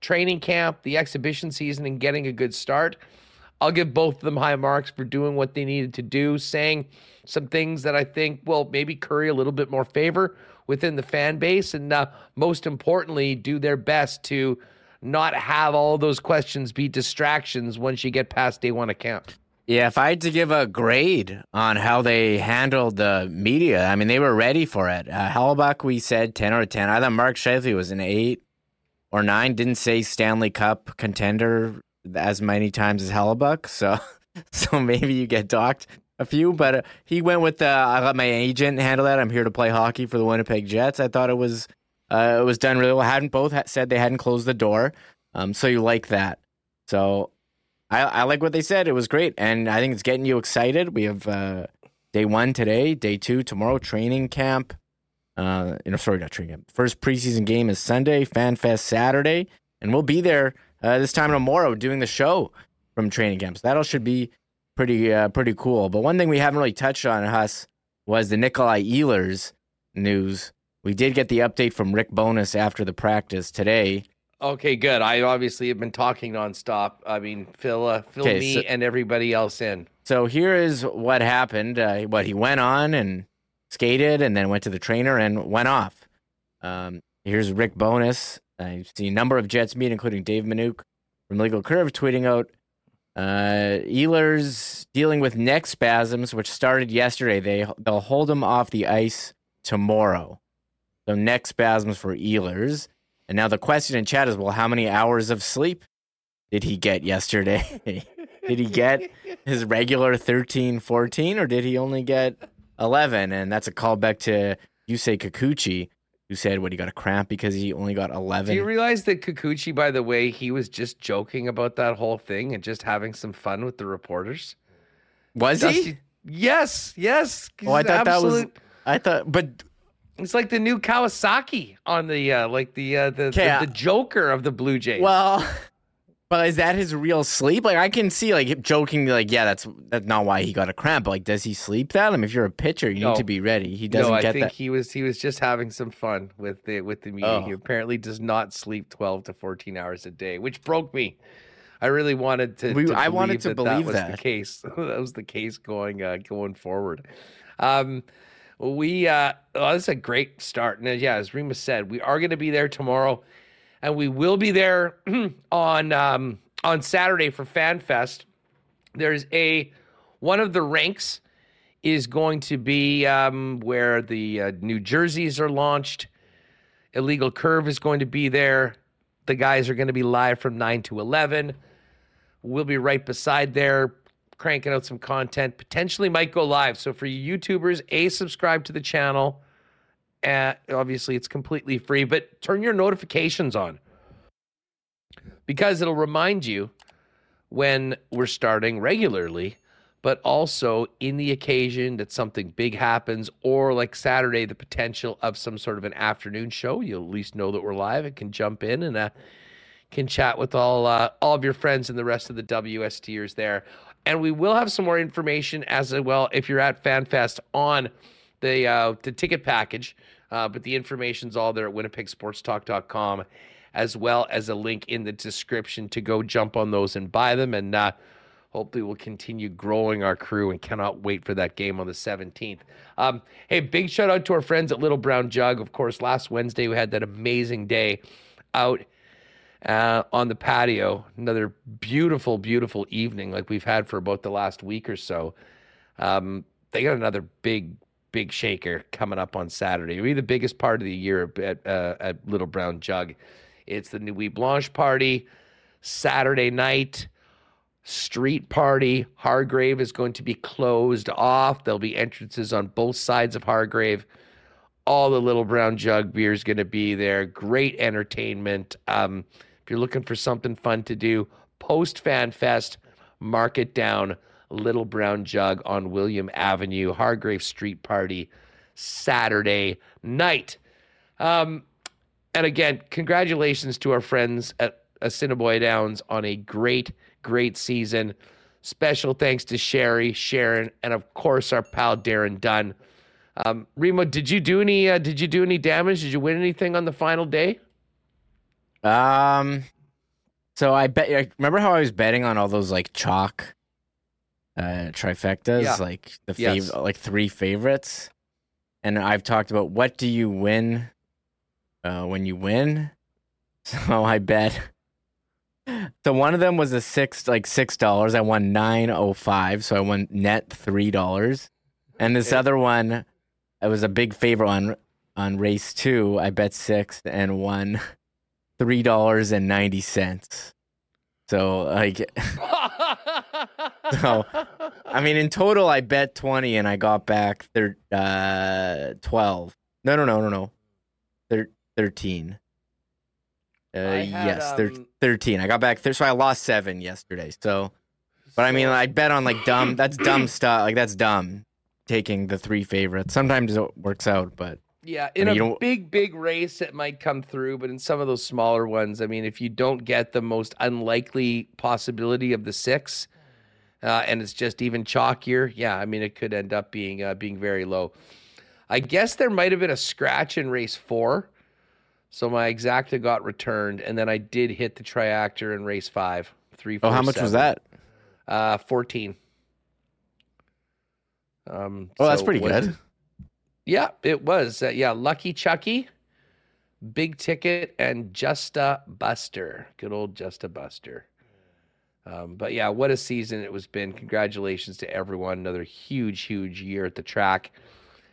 training camp, the exhibition season, and getting a good start. I'll give both of them high marks for doing what they needed to do, saying some things that I think will maybe curry a little bit more favor within the fan base, and uh, most importantly, do their best to not have all those questions be distractions once you get past day one camp. Yeah, if I had to give a grade on how they handled the media, I mean, they were ready for it. Uh, Hellebuyck, we said 10 out of 10. I thought Mark Scheifele was an 8 or 9. Didn't say Stanley Cup contender as many times as Hellebuyck. So, so maybe you get docked a few, but uh, he went with the, I let my agent handle that. I'm here to play hockey for the Winnipeg Jets. I thought it was, uh, it was done really well. Hadn't both said they hadn't closed the door. Um, so you like that. So I, I like what they said. It was great, and I think it's getting you excited. We have uh, day one today, day two tomorrow, training camp. Uh, you know, sorry, not training camp. First preseason game is Sunday, Fan Fest Saturday, and we'll be there uh, this time tomorrow doing the show from training camps. That all should be pretty uh, pretty cool. But one thing we haven't really touched on, Huss, was the Nikolai Ehlers news. We did get the update from Rick Bowness after the practice today. Okay, good. I obviously have been talking nonstop. I mean, fill uh, fill okay, me so, and everybody else in. So here is what happened. Uh, what he went on and skated, and then went to the trainer and went off. Um, here's Rick Bowness. I see a number of Jets meet, including Dave Manuk from Legal Curve, tweeting out uh, Ehlers dealing with neck spasms, which started yesterday. They they'll hold him off the ice tomorrow. So neck spasms for Ehlers. And now the question in chat is, well, how many hours of sleep did he get yesterday? did he get his regular 13, 14, or did he only get 11? And that's a callback to Yusei Kikuchi, who said, what, he got a cramp because he only got 11. Do you realize that Kikuchi, by the way, he was just joking about that whole thing and just having some fun with the reporters? Was Dusty, he? Yes, yes. Oh, I thought absolute... that was. I thought, but it's like the new Kawasaki on the uh, like the uh, the, the, the Joker of the Blue Jays. Well, but is that his real sleep? Like I can see like joking like yeah that's that's not why he got a cramp. But, like does he sleep that? I mean, if you're a pitcher, you no. need to be ready. He doesn't no, I get think that. he was he was just having some fun with the with the media. Oh. He apparently does not sleep 12 to 14 hours a day, which broke me. I really wanted to. We, to I wanted to that believe that was that. the case. that was the case going uh, going forward. Um, we uh oh, this is a great start. And yeah, as Remis said, we are going to be there tomorrow, and we will be there on um on Saturday for FanFest. There's a one of the ranks is going to be um, where the uh, New Jerseys are launched. Illegal Curve is going to be there. The guys are going to be live from 9 to 11. We'll be right beside there cranking out some content. Potentially might go live. So for you YouTubers, a subscribe to the channel. Uh, obviously, it's completely free, but turn your notifications on because it'll remind you when we're starting regularly but also in the occasion that something big happens, or like Saturday, the potential of some sort of an afternoon show. You'll at least know that we're live and can jump in and uh, can chat with all uh, all of your friends and the rest of the WSTers there. And we will have some more information as well if you're at FanFest on the uh, the ticket package. Uh, but the information's all there at winnipegsportstalk.com as well as a link in the description to go jump on those and buy them. And uh, hopefully we'll continue growing our crew and cannot wait for that game on the 17th. Um, hey, big shout out to our friends at Little Brown Jug. Of course, last Wednesday we had that amazing day out uh, on the patio. Another beautiful, beautiful evening like we've had for about the last week or so. Um, they got another big big shaker coming up on Saturday. It'll be the biggest part of the year at, uh, at Little Brown Jug. It's the Nuit Blanche party Saturday night. Street party. Hargrave is going to be closed off. There'll be entrances on both sides of Hargrave. All the Little Brown Jug beer is going to be there. Great entertainment. Um, if you're looking for something fun to do, post Fan Fest, mark it down Little Brown Jug on William Avenue, Hargrave Street Party, Saturday night. Um, and again, congratulations to our friends at Assiniboia Downs on a great, great season. Special thanks to Sherry, Sharon, and of course our pal Darren Dunn. Um, Remo, did you do any? Uh, did you do any damage? Did you win anything on the final day? Um, so I bet. Remember how I was betting on all those like chalk uh, trifectas, Yeah. like the fav- Yes. like three favorites. And I've talked about what do you win uh, when you win. So I bet. So one of them was a six, like six dollars. I won nine oh five, so I won net three dollars. And this other one, it was a big favorite on on race two. I bet six and won three dollars and ninety cents. So like so I mean in total I bet 20 and I got back thir- uh 12. No no no no no. Thir- 13. Uh had, yes, thir- um, 13. I got back there so I lost 7 yesterday. So but I mean I bet on like dumb that's dumb stuff. Like that's dumb taking the three favorites. Sometimes it works out, but Yeah, I in mean, a big, big race, it might come through, but in some of those smaller ones, I mean, if you don't get the most unlikely possibility of the six, uh, and it's just even chalkier, yeah, I mean, it could end up being uh, being very low. I guess there might have been a scratch in race four, so my exacta got returned, and then I did hit the triactor in race five. Three. Oh, how four, much was that? Uh, fourteen. Um, Oh, that's pretty what- good. Yeah, it was. Uh, yeah, Lucky Chucky, Big Ticket, and Just a Buster. Good old Just a Buster. Um, but yeah, what a season it was been. Congratulations to everyone. Another huge, huge year at the track.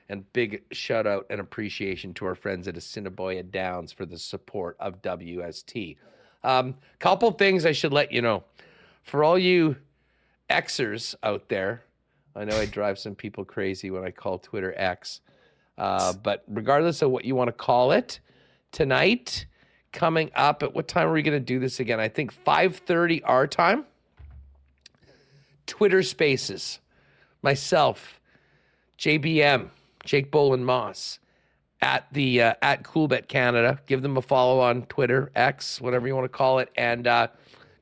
And big shout out and appreciation to our friends at Assiniboia Downs for the support of WST. Um, couple things I should let you know. For all you Xers out there, I know I drive some people crazy when I call Twitter X. Uh, but regardless of what you want to call it, tonight coming up at what time are we going to do this again? I think 5:30 our time. Twitter Spaces, myself, JBM, Jake Bolin Moss, at the uh, at Coolbet Canada. Give them a follow on Twitter, X, whatever you want to call it, and uh,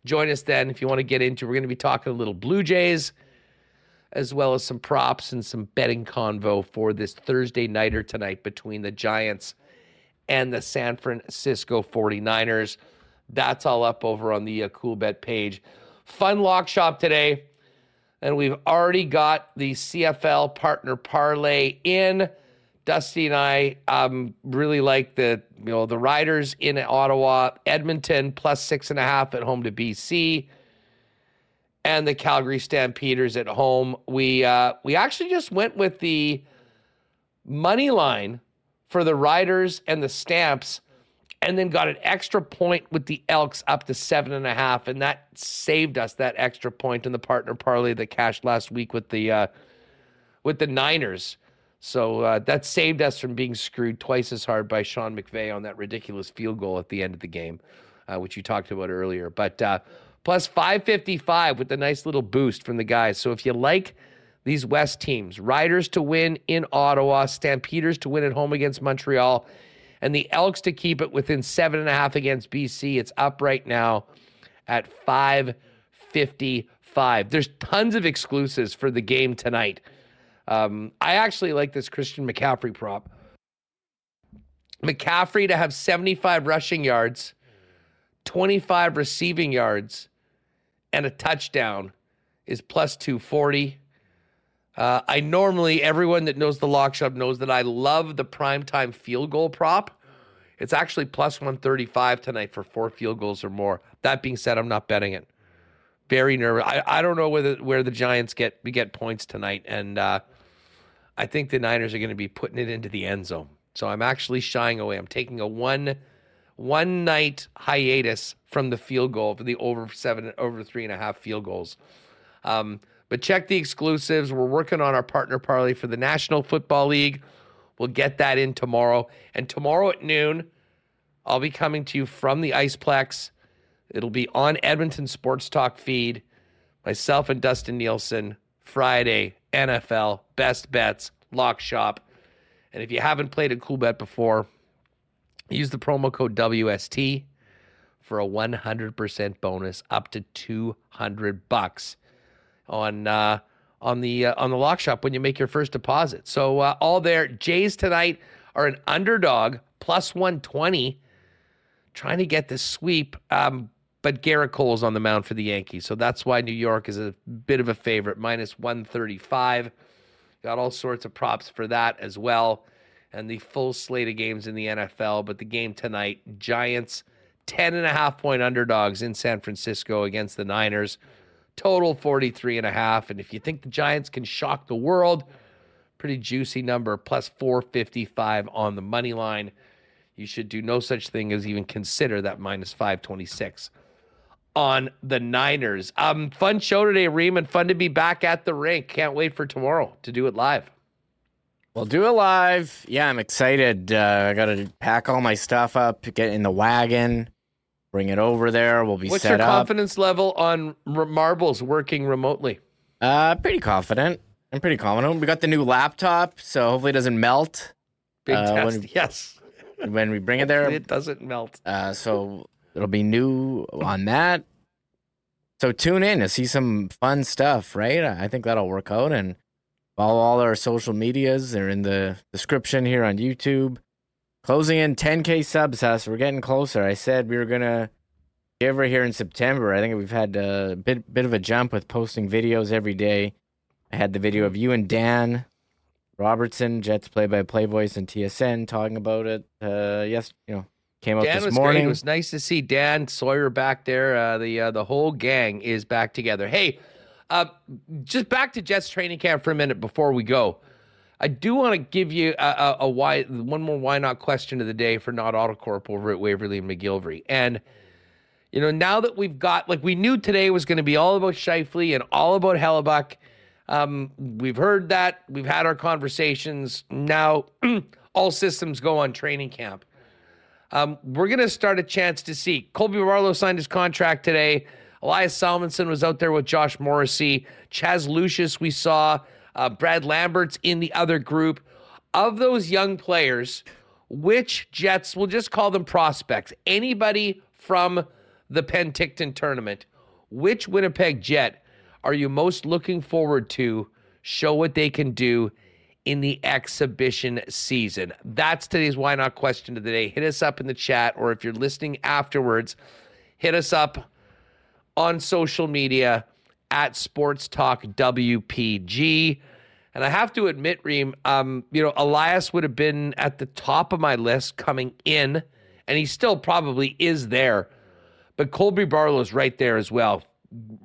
join us then if you want to get into. We're going to be talking a little Blue Jays as well as some props and some betting convo for this Thursday nighter tonight between the Giants and the San Francisco 49ers. That's all up over on the uh, Coolbet page. Fun lock shop today. And we've already got the CFL partner parlay in. Dusty and I um, really like the you know the Riders in Ottawa, Edmonton plus six and a half at home to BC and the Calgary Stampeders at home. We uh, we actually just went with the money line for the Riders and the Stamps, and then got an extra point with the Elks up to seven and a half, and that saved us that extra point in the partner parlay that cashed last week with the uh, with the Niners. So uh, that saved us from being screwed twice as hard by Sean McVay on that ridiculous field goal at the end of the game, uh, which you talked about earlier. But uh, plus 555 with a nice little boost from the guys. So if you like these West teams, Riders to win in Ottawa, Stampeders to win at home against Montreal, and the Elks to keep it within seven and a half against BC, it's up right now at 555. There's tons of exclusives for the game tonight. Um, I actually like this Christian McCaffrey prop. McCaffrey to have 75 rushing yards, 25 receiving yards, and a touchdown is plus 240. Uh, I normally, everyone that knows the lock shop knows that I love the primetime field goal prop. It's actually plus 135 tonight for four field goals or more. That being said, I'm not betting it. Very nervous. I, I don't know where the, where the Giants get get points tonight, and uh, I think the Niners are going to be putting it into the end zone. So I'm actually shying away. I'm taking a one one night hiatus from the field goal for the over seven over three and a half field goals. Um, but check the exclusives. We're working on our partner parlay for the National Football League. We'll get that in tomorrow. And tomorrow at noon, I'll be coming to you from the Iceplex. It'll be on Edmonton Sports Talk feed. Myself and Dustin Nielsen, Friday, NFL, best bets, lock shop. And if you haven't played a Coolbet before, use the promo code WST for a 100% bonus up to 200 bucks on uh, on the uh, on the lock shop when you make your first deposit. So uh, all there, Jays tonight are an underdog plus 120 trying to get this sweep. Um, but Gerrit Cole's on the mound for the Yankees. So that's why New York is a bit of a favorite, minus 135. Got all sorts of props for that as well. And the full slate of games in the NFL. But the game tonight, Giants, 10 and a half point underdogs in San Francisco against the Niners. Total 43 and a half. And if you think the Giants can shock the world, pretty juicy number, plus 455 on the money line. You should do no such thing as even consider that minus 526 on the Niners. Um, fun show today, Reem, and fun to be back at the rink. Can't wait for tomorrow to do it live. We'll do it live. Yeah, I'm excited. Uh, I got to pack all my stuff up, get in the wagon, bring it over there. We'll be What's set your confidence level on r- marbles working remotely? Uh, pretty confident. I'm pretty confident. We got the new laptop, so hopefully it doesn't melt. Big uh, test. When, yes. When we bring it there, it doesn't melt. Uh, so it'll be new on that. So tune in to see some fun stuff, right? I think that'll work out and follow all our social medias. They're in the description here on YouTube. Closing in 10k subs, us. We're getting closer. I said we were gonna give her here in September. I think we've had a bit bit of a jump with posting videos every day. I had the video of you and Dan Robertson, Jets play-by-play voice and TSN, talking about it. Uh, yes, you know, came up Dan this was morning. great. It was nice to see Dan Sawyer back there. Uh, the uh, the whole gang is back together. Hey, uh, just back to Jets training camp for a minute before we go. I do want to give you a, a, a why one more why not question of the day for not Autocorp over at Waverly and McGillivray. And you know, now that we've got like we knew today was going to be all about Scheifele and all about Hellebuyck. Um, we've heard that. We've had our conversations. Now all systems go on training camp. Um, we're going to start a chance to see. Colby Barlow signed his contract today. Elias Salomonsson was out there with Josh Morrissey. Chaz Lucius, we saw. Uh, Brad Lambert's in the other group. Of those young players, which Jets, we'll just call them prospects, anybody from the Penticton tournament, which Winnipeg Jet are you most looking forward to show what they can do in the exhibition season? That's today's Why Not question of the day. Hit us up in the chat, or if you're listening afterwards, hit us up on social media at Sports Talk WPG. And I have to admit, Reem, um, you know, Elias would have been at the top of my list coming in, and he still probably is there. But Colby Barlow's right there as well.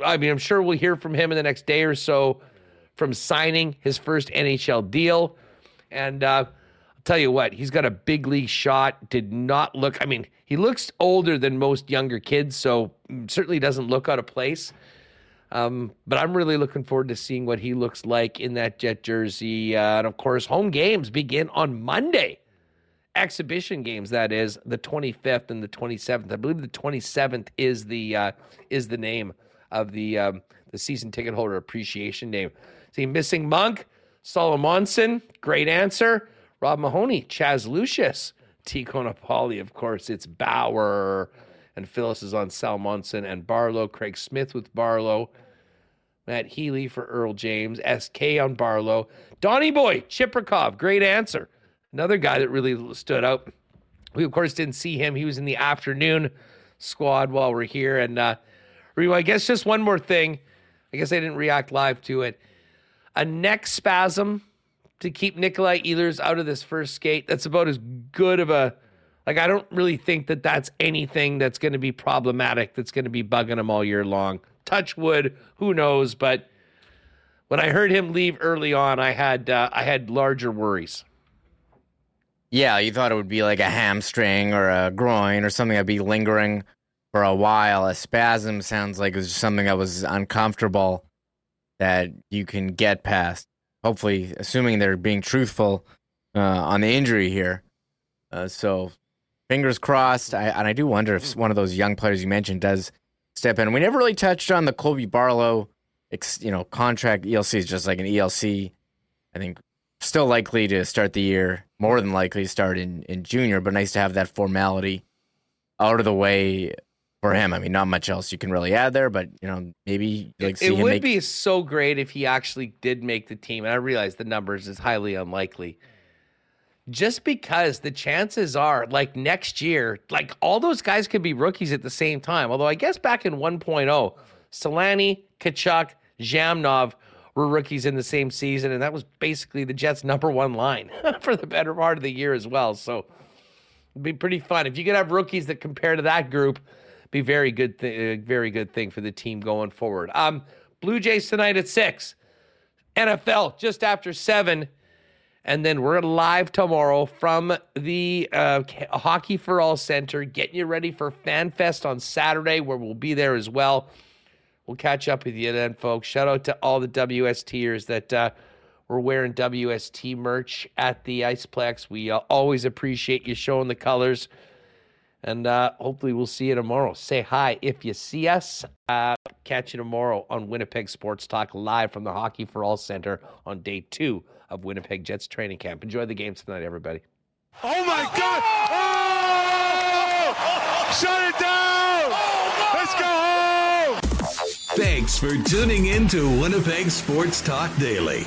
I mean, I'm sure we'll hear from him in the next day or so from signing his first NHL deal. And uh, tell you what, he's got a big league shot. Did not look, I mean, he looks older than most younger kids, so certainly doesn't look out of place. Um, but I'm really looking forward to seeing what he looks like in that Jet jersey. Uh, and of course, home games begin on Monday exhibition games. That is the 25th and the 27th. I believe the 27th is the uh, is the name of the um, the season ticket holder appreciation name. See, missing Monk, Salomonsson, great answer. Rob Mahoney, Chaz Lucius, Tico Napoli, of course. It's Bauer, and Phyllis is on Salomonsson and Barlow. Craig Smith with Barlow. Matt Healy for Earl James. SK on Barlow. Donnie Boy, Chibrikov, great answer. Another guy that really stood out. We, of course, didn't see him. He was in the afternoon squad while we're here. And uh, I guess just one more thing. I guess I didn't react live to it. A neck spasm to keep Nikolai Ehlers out of this first skate. That's about as good of a like. I don't really think that that's anything that's going to be problematic. That's going to be bugging him all year long. Touch wood. Who knows? But when I heard him leave early on, I had uh, I had larger worries. Yeah, you thought it would be like a hamstring or a groin or something that'd be lingering for a while. A spasm sounds like it was just something that was uncomfortable that you can get past. Hopefully, assuming they're being truthful uh, on the injury here. Uh, so, fingers crossed. I, and I do wonder if one of those young players you mentioned does step in. We never really touched on the Colby Barlow, you know, contract. ELC is just like an ELC. I think still likely to start the year, more than likely to start in, in junior, but nice to have that formality out of the way for him. I mean, not much else you can really add there, but you know, maybe like it would make... be so great if he actually did make the team. And I realize the numbers is highly unlikely. Just because the chances are, like next year, like all those guys could be rookies at the same time. Although I guess back in 1.0, Selanne, Tkachuk, Zhamnov were rookies in the same season, and that was basically the Jets' number one line for the better part of the year as well. So it'd be pretty fun if you could have rookies that compare to that group be very good, th- uh, very good thing for the team going forward. Um, Blue Jays tonight at six, NFL just after seven, and then we're live tomorrow from the uh, Hockey for All Center, getting you ready for FanFest on Saturday, where we'll be there as well. We'll catch up with you then, folks. Shout out to all the WSTers that uh, were wearing WST merch at the Iceplex. We uh, always appreciate you showing the colors. And uh, hopefully we'll see you tomorrow. Say hi if you see us. Uh, catch you tomorrow on Winnipeg Sports Talk live from the Hockey for All Center on day two of Winnipeg Jets training camp. Enjoy the games tonight, everybody. Oh my God! Oh! Shut it down! Let's go home! Thanks for tuning in to Winnipeg Sports Talk Daily.